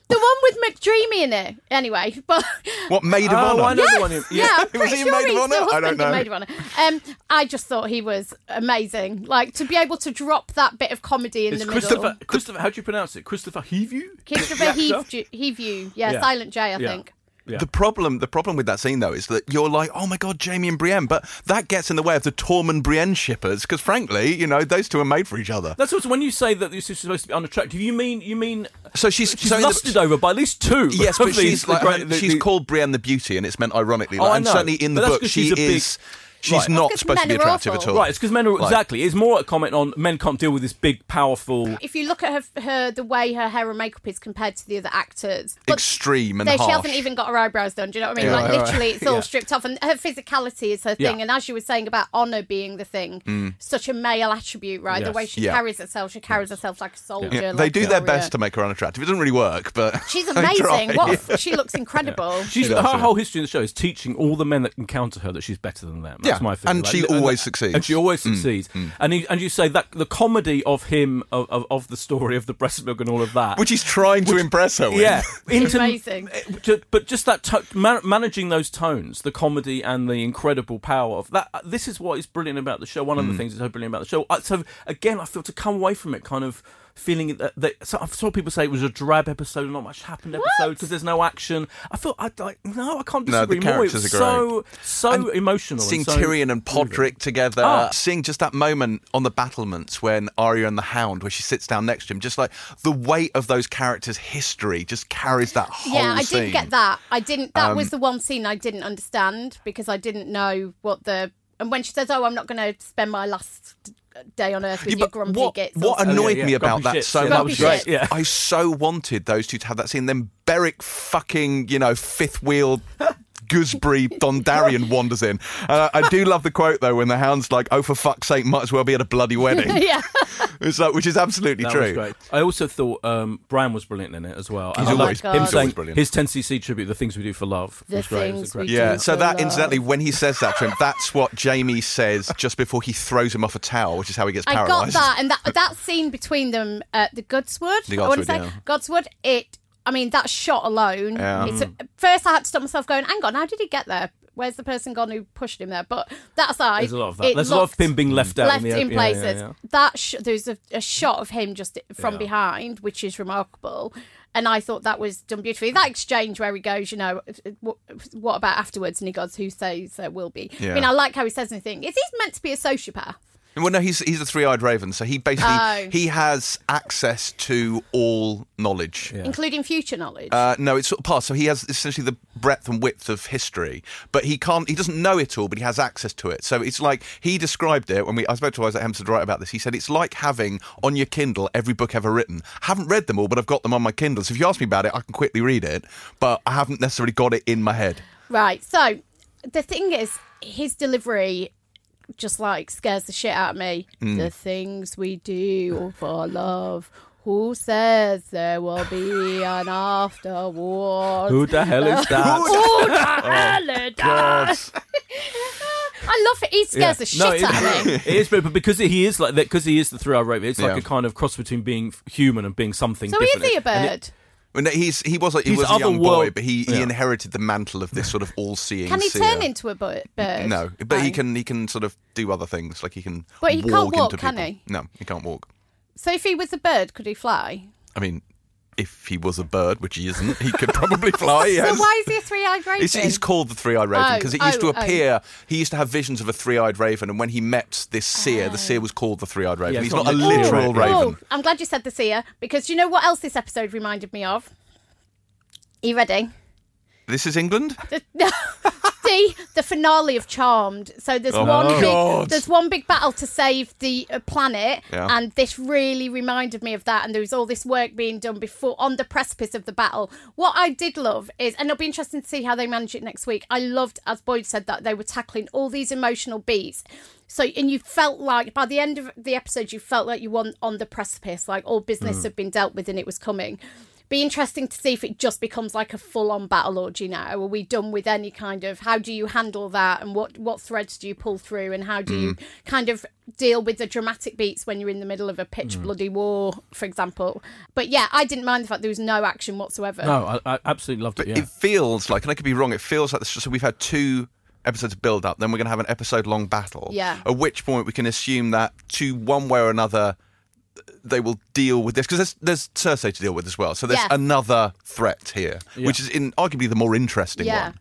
The one with McDreamy in it. Anyway, but What, Maid of Oh, Honor? I know the one. you- yeah, I'm Was pretty he sure Maid of he's Honor? the I don't husband in know. Maid of Honor. Um, I just thought he was amazing. Like to be able to drop that bit of comedy in It's the Christopher. middle. Christopher. How do you pronounce it? Christopher Heavey. Christopher The actor? Heave, Heaveview. Yeah, Yeah. Silent J, I Yeah. think. Yeah. The problem, the problem with that scene though, is that you're like, oh my god, Jaime and Brienne, but that gets in the way of the Tormund Brienne shippers because, frankly, you know, those two are made for each other. That's also when you say that this is supposed to be unattractive. You mean you mean So she's she's so in the- lusted over by at least two. Yes, but these- she's the like great- uh, the- she's called Brienne the Beauty, and it's meant ironically. Oh, like, I and certainly in the But book, she a big- is. She's Right. not supposed to be attractive at all. Right, it's because men are Like- exactly. It's more a comment on men can't deal with this big, powerful. If you look at her, her the way her hair and makeup is compared to the other actors, but Extreme and there, she harsh. hasn't even got her eyebrows done. Do you know what I mean? Yeah, like right, right. literally, it's all Yeah. stripped off, and her physicality is her thing. Yeah. And as you were saying about honor being the thing, such a male attribute, right? The way she Mm. Yeah. carries herself, she carries herself like a soldier. Yeah, like they do their best to make her unattractive. It doesn't really work, but She's amazing. What she looks incredible. She's She her whole history in the show is teaching all the men that encounter her that she's better than them. That's Yeah, my thing. and she always succeeds. And she always succeeds. And he, and you say that the comedy of him of, of, of the story of the breast milk and all of that. Which he's trying to impress her with. yeah, into, amazing. eh, But just that to- ma- managing those tones, the comedy and the incredible power of that. uh, This is what is brilliant about the show. One of Mm. the things that's so brilliant about the show. Uh, So again, I feel to come away from it kind of feeling that, that so I saw people say it was a drab episode, not much happened episode because there's no action. I feel I like no, I can't No, the disagree more. It characters was are so so And emotional. Seeing and so Tyrion and Podrick together, Oh. seeing just that moment on the battlements when Arya and the Hound, where she sits down next to him, just like the weight of those characters' history just carries that whole Yeah, I scene. didn't get that. I didn't. That Um, was the one scene I didn't understand because I didn't know what the. And when she says, "Oh, I'm not going to spend my last day on Earth with Yeah, you but grumpy what, gits," what something. annoyed yeah, me about Grumpy that shits, so yeah, much that was great, yeah. I so wanted those two to have that scene. Then Beric fucking, you know, fifth wheel gooseberry Dondarrion wanders in. Uh, I do love the quote though when the hound's like, "Oh, for fuck's sake, might as well be at a bloody wedding." yeah. it's like, which is absolutely That true. was great. I also thought um, Bran was brilliant in it as well. He's I always- him he's saying always brilliant. his 10cc tribute, "The Things We Do for Love," The was great. It was Things great We Yeah, Do so for that love. incidentally, when he says that to him, that's what Jaime says just before he throws him off a tower, which is how he gets I got that, and that that scene between them at the Godswood. The I want to Godswood, say yeah. Godswood. It. I mean, that shot alone. Yeah. It's first, I had to stop myself going. Hang on, how did he get there? where's the person gone who pushed him there? But that aside, There's a lot of that. There's a lot of looked him being left out left in, the, in places. yeah, yeah. That sh- there's a, a shot of him just from Yeah. behind, which is remarkable. And I thought that was done beautifully. That exchange where he goes, you know, what, what about afterwards? And he goes, "Who says there will be?" I mean, I like how he says anything. Is he meant to be a sociopath? Well, no, he's he's a three-eyed raven, so he basically Oh. he has access to all knowledge. including future knowledge. Uh, no, it's sort of past. So he has essentially the breadth and width of history, but he can't. He doesn't know it all, but he has access to it. So it's like he described it when we. I spoke to Isaac Hempstead Wright about this. He said it's like having on your Kindle every book ever written. I haven't read them all, but I've got them on my Kindle. So if you ask me about it, I can quickly read it, but I haven't necessarily got it in my head. Right. So the thing is, his delivery just like scares the shit out of me. Mm. The things we do for love. Who says there will be an afterward? Who the hell is that? Who the hell is that? I love it. He scares the shit no, it, out of me. it is, but but because he is like that, because he is the three-eyed raven, it's like Yeah. a kind of cross between being human and being something. So is different. he a bird? Well, no, he's he was a, he He's was a young boy, but he, he inherited the mantle of this sort of all-seeing. Can he seer. turn into a bird? No, but he Oh. can he can sort of do other things like he can. But he can't walk walk, can people. he? No, he can't walk. So if he was a bird, could he fly? I mean, if he was a bird, which he isn't, he could probably fly. Yes. So why is he a three-eyed raven? He's, he's called the three-eyed raven Oh, because it used oh, to oh. appear. He used to have visions of a three-eyed raven, and when he met this seer, the seer oh. was called the three-eyed raven. Yeah, He's not, not a literal a raven. raven. Oh, I'm glad you said the seer because you know what else this episode reminded me of? Are you ready? This is England. The, the, the finale of Charmed. So there's Oh, one God. big there's one big battle to save the uh, planet, Yeah. and this really reminded me of that. And there was all this work being done before on the precipice of the battle. What I did love is, and it'll be interesting to see how they manage it next week. I loved, as Boyd said, that they were tackling all these emotional beats. So, and you felt like by the end of the episode, you felt like you were on, on the precipice, like all business had been dealt with and it was coming. Be interesting to see if it just becomes like a full-on battle orgy now. Are we done with any kind of? How do you handle that, and what what threads do you pull through, and how do you mm. kind of deal with the dramatic beats when you're in the middle of a pitch mm. bloody war, for example? But yeah, I didn't mind the fact there was no action whatsoever. No, I, I absolutely loved it. Yeah. It feels like, and I could be wrong. It feels like this. So we've had two episodes of build up. Then we're going to have an episode long battle. Yeah. At which point we can assume that to one way or another. They will deal with this because there's, there's Cersei to deal with as well. So there's Yes. another threat here, which is in arguably the more interesting Yeah. one,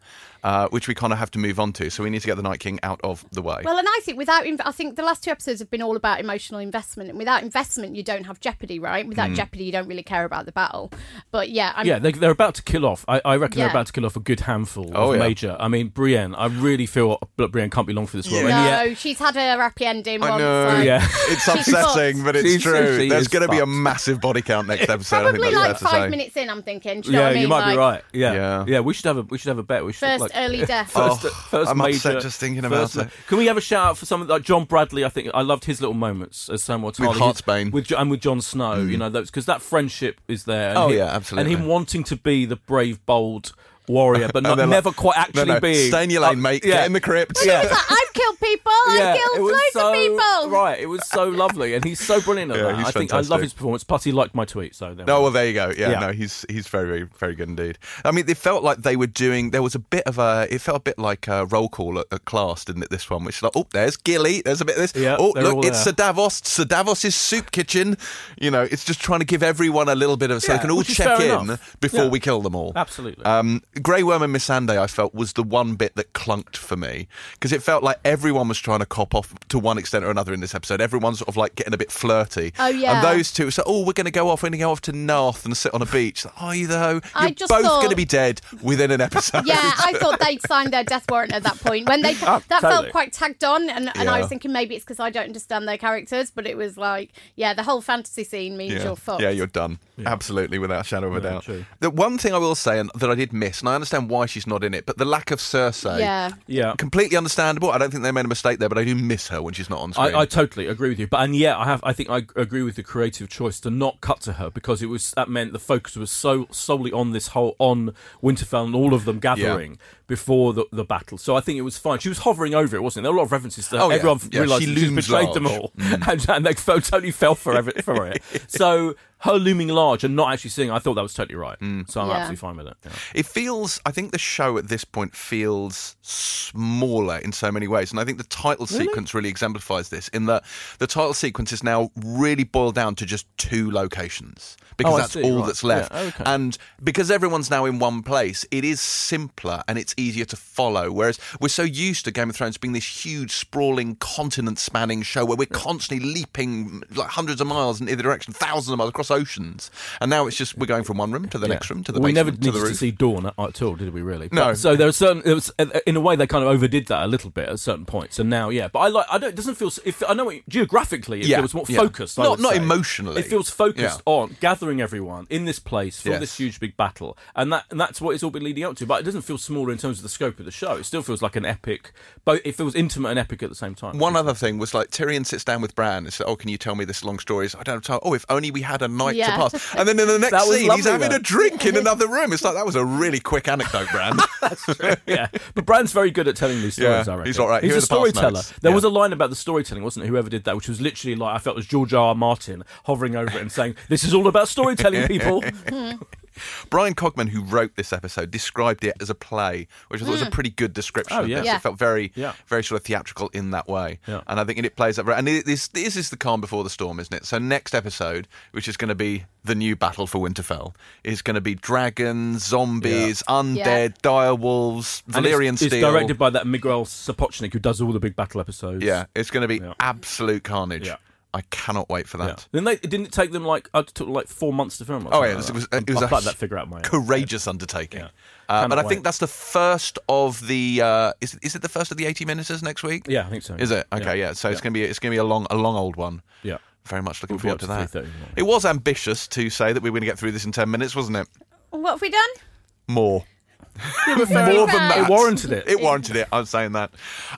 uh, which we kind of have to move on to. So we need to get the Night King out of the way. Well, and I think without, inv- I think the last two episodes have been all about emotional investment, and without investment, you don't have jeopardy, right? Mm. Without jeopardy, you don't really care about the battle. But yeah, I'm, Yeah, they, they're about to kill off. I, I reckon Yeah. they're about to kill off a good handful Oh, of yeah. major. I mean, Brienne. I really feel that Brienne can't be long for this world. no, And yet, she's had her happy ending I once. know. like- Yeah. It's upsetting, but it's She's- true. she There's going to be a massive body count next episode. I Probably think like that's fair to five minutes in, I'm thinking. Do you know yeah, what I mean? you might be right. Yeah. Yeah. yeah, We should have a we should have a bet. We should First like, early death. First, Oh, first I'm major, upset just thinking about first- it. Can we have a shout out for someone like John Bradley? I think I loved his little moments as Samwell Tarly. His- Heartsbane. with Jo- and with Jon Snow. You mm. know, because that friendship is there. And Oh, him- yeah, absolutely. And him wanting to be the brave, bold warrior, but not, they're like, never quite actually no, being. stay in your lane, Uh, mate. yeah. Get in the crypt. Yeah. It's like, I've killed people. Yeah, I've killed loads so, of people. Right, it was so lovely, and he's so brilliant at Yeah, that. he's I think I love his performance. Plus, he liked my tweet, so there. No, well, there you go. Yeah, Yeah. no, he's he's very, very, very good indeed. I mean, it felt like they were doing. There was a bit of a. It felt a bit like a roll call at, at class, didn't it? This one, which is like, oh, there's Gilly. There's a bit of this. Yeah, oh, look, it's Sir there. Davos. Sir Davos's soup kitchen. You know, it's just trying to give everyone a little bit of so Yeah, they can all check in enough. before Yeah. we kill them all. Absolutely. Um, Grey Worm and Missandei, I felt, was the one bit that clunked for me because it felt like everyone was trying to cop off to one extent or another in this episode. Everyone's sort of like getting a bit flirty. Oh, yeah. And those two, so oh, we're going to go off. We're going to go off to North and sit on a beach. Like, Are you though? You're I just both thought- going to be dead within an episode. Yeah, I thought they'd signed their death warrant at that point. When they oh, that felt quite tagged on, and, and I was thinking maybe it's because I don't understand their characters, but it was like, yeah, the whole fantasy scene means Yeah. you're fucked. Yeah, you're done. Absolutely, without a shadow of a Yeah, doubt. true. The one thing I will say, and that I did miss, and I understand why she's not in it, but the lack of Cersei. Yeah. yeah. Completely understandable. I don't think they made a mistake there, but I do miss her when she's not on screen. I, I totally agree with you, but and yeah, I have. I think I agree with the creative choice to not cut to her because it was that meant the focus was so solely on this whole on Winterfell and all of them gathering. before the, the battle. So I think it was fine. She was hovering over it, wasn't it? There were a lot of references to Oh, yeah. everyone Yeah, realised she that she's looms betrayed them large. all, mm. and, and they felt, totally fell for, every, for it. So her looming large and not actually seeing, I thought that was totally right. Mm. So I'm Yeah. absolutely fine with it. Yeah. It feels, I think the show at this point feels smaller in so many ways. And I think the title sequence really exemplifies this in that the title sequence is now really boiled down to just two locations because Oh, that's see, all right. that's left. Yeah, okay. And because everyone's now in one place, it is simpler and it's easier to follow. Whereas we're so used to Game of Thrones being this huge, sprawling, continent spanning show where we're constantly leaping like hundreds of miles in either direction, thousands of miles across oceans. And now it's just we're going from one room to the next room to the we never to needed to see Dorne at, at all, did we? Really? No. But- so there are certain. It was, uh, in a way, they kind of overdid that a little bit at certain points, and now, yeah. But I like. I don't. It doesn't feel. If I know what, geographically, it Yeah, feels more yeah. focused. Not- not say. emotionally. It feels focused Yeah. on gathering everyone in this place for Yes. this huge big battle, and that and that's what it's all been leading up to. But it doesn't feel smaller in terms of the scope of the show. It still feels like an epic. But if it feels intimate and epic at the same time. One other thing was like Tyrion sits down with Bran and says, "Oh, can you tell me this long story?" I don't know. Oh, if only we had a night Yeah. to pass. And then in the next That was scene, he's having though. a drink in another room. It's like that was a really quick anecdote, Bran. that's true. yeah, but Bran's very good at telling these stories. Yeah, I reckon. he's all right. He's Here a the storyteller. There Yeah. was a line about the storytelling, wasn't it? Whoever did that, which was literally like I felt it was George R. R. Martin hovering over it and saying, "This is all about storytelling, people." Bryan Cogman, who wrote this episode, described it as a play, which I thought was a hmm. pretty good description. Oh, of yeah. this. Yeah. It felt very, Yeah. very sort of theatrical in that way. Yeah. And I think it plays that very. And it, this, this is the calm before the storm, isn't it? So next episode, which is going to be the new battle for Winterfell, is going to be dragons, zombies, undead, Yeah. dire wolves, And Valyrian it's, it's steel. directed by that Miguel Sapochnik who does all the big battle episodes. Yeah, it's going to be Yeah. absolute carnage. Yeah. I cannot wait for Yeah. that. Then they it didn't take them like uh, it took like four months to film. or Oh yeah, something it was, like it was, that. a I'll pluck that figure out of my head. courageous undertaking. Yeah. Uh, but I wait. think that's the first of the. Uh, is is it the first of the eighty minutes next week? Yeah, I think so. Is it okay? Yeah. So it's gonna be it's gonna be a long a long old one. Yeah. Very much looking Look forward to that. to 3:30 in the morning. It was ambitious to say that we were going to get through this in ten minutes, wasn't it? What have we done? More. More than that. It warranted it. It warranted it. I'm saying that.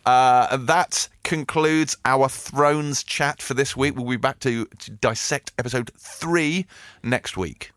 Uh, that concludes our Thrones chat for this week. We'll be back to, to dissect episode three next week.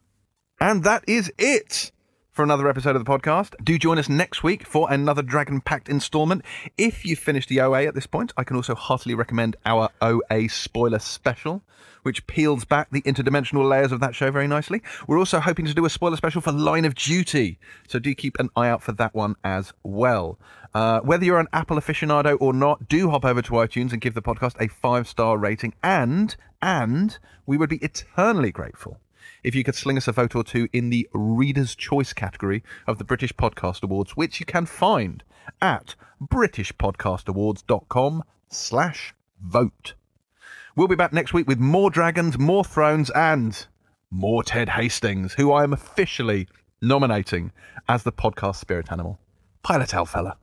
And that is it for another episode of the podcast. Do join us next week for another Dragon Pact installment. If you've finished the OA at this point, I can also heartily recommend our OA spoiler special, which peels back the interdimensional layers of that show very nicely. We're also hoping to do a spoiler special for Line of Duty, so do keep an eye out for that one as well. Uh, whether you're an Apple aficionado or not, do hop over to iTunes and give the podcast a five star rating, and and we would be eternally grateful if you could sling us a vote or two in the Reader's Choice category of the British Podcast Awards, which you can find at britishpodcastawards.com slash vote. We'll be back next week with more dragons, more thrones, and more Ted Hastings, who I am officially nominating as the podcast spirit animal. Pilot Fella.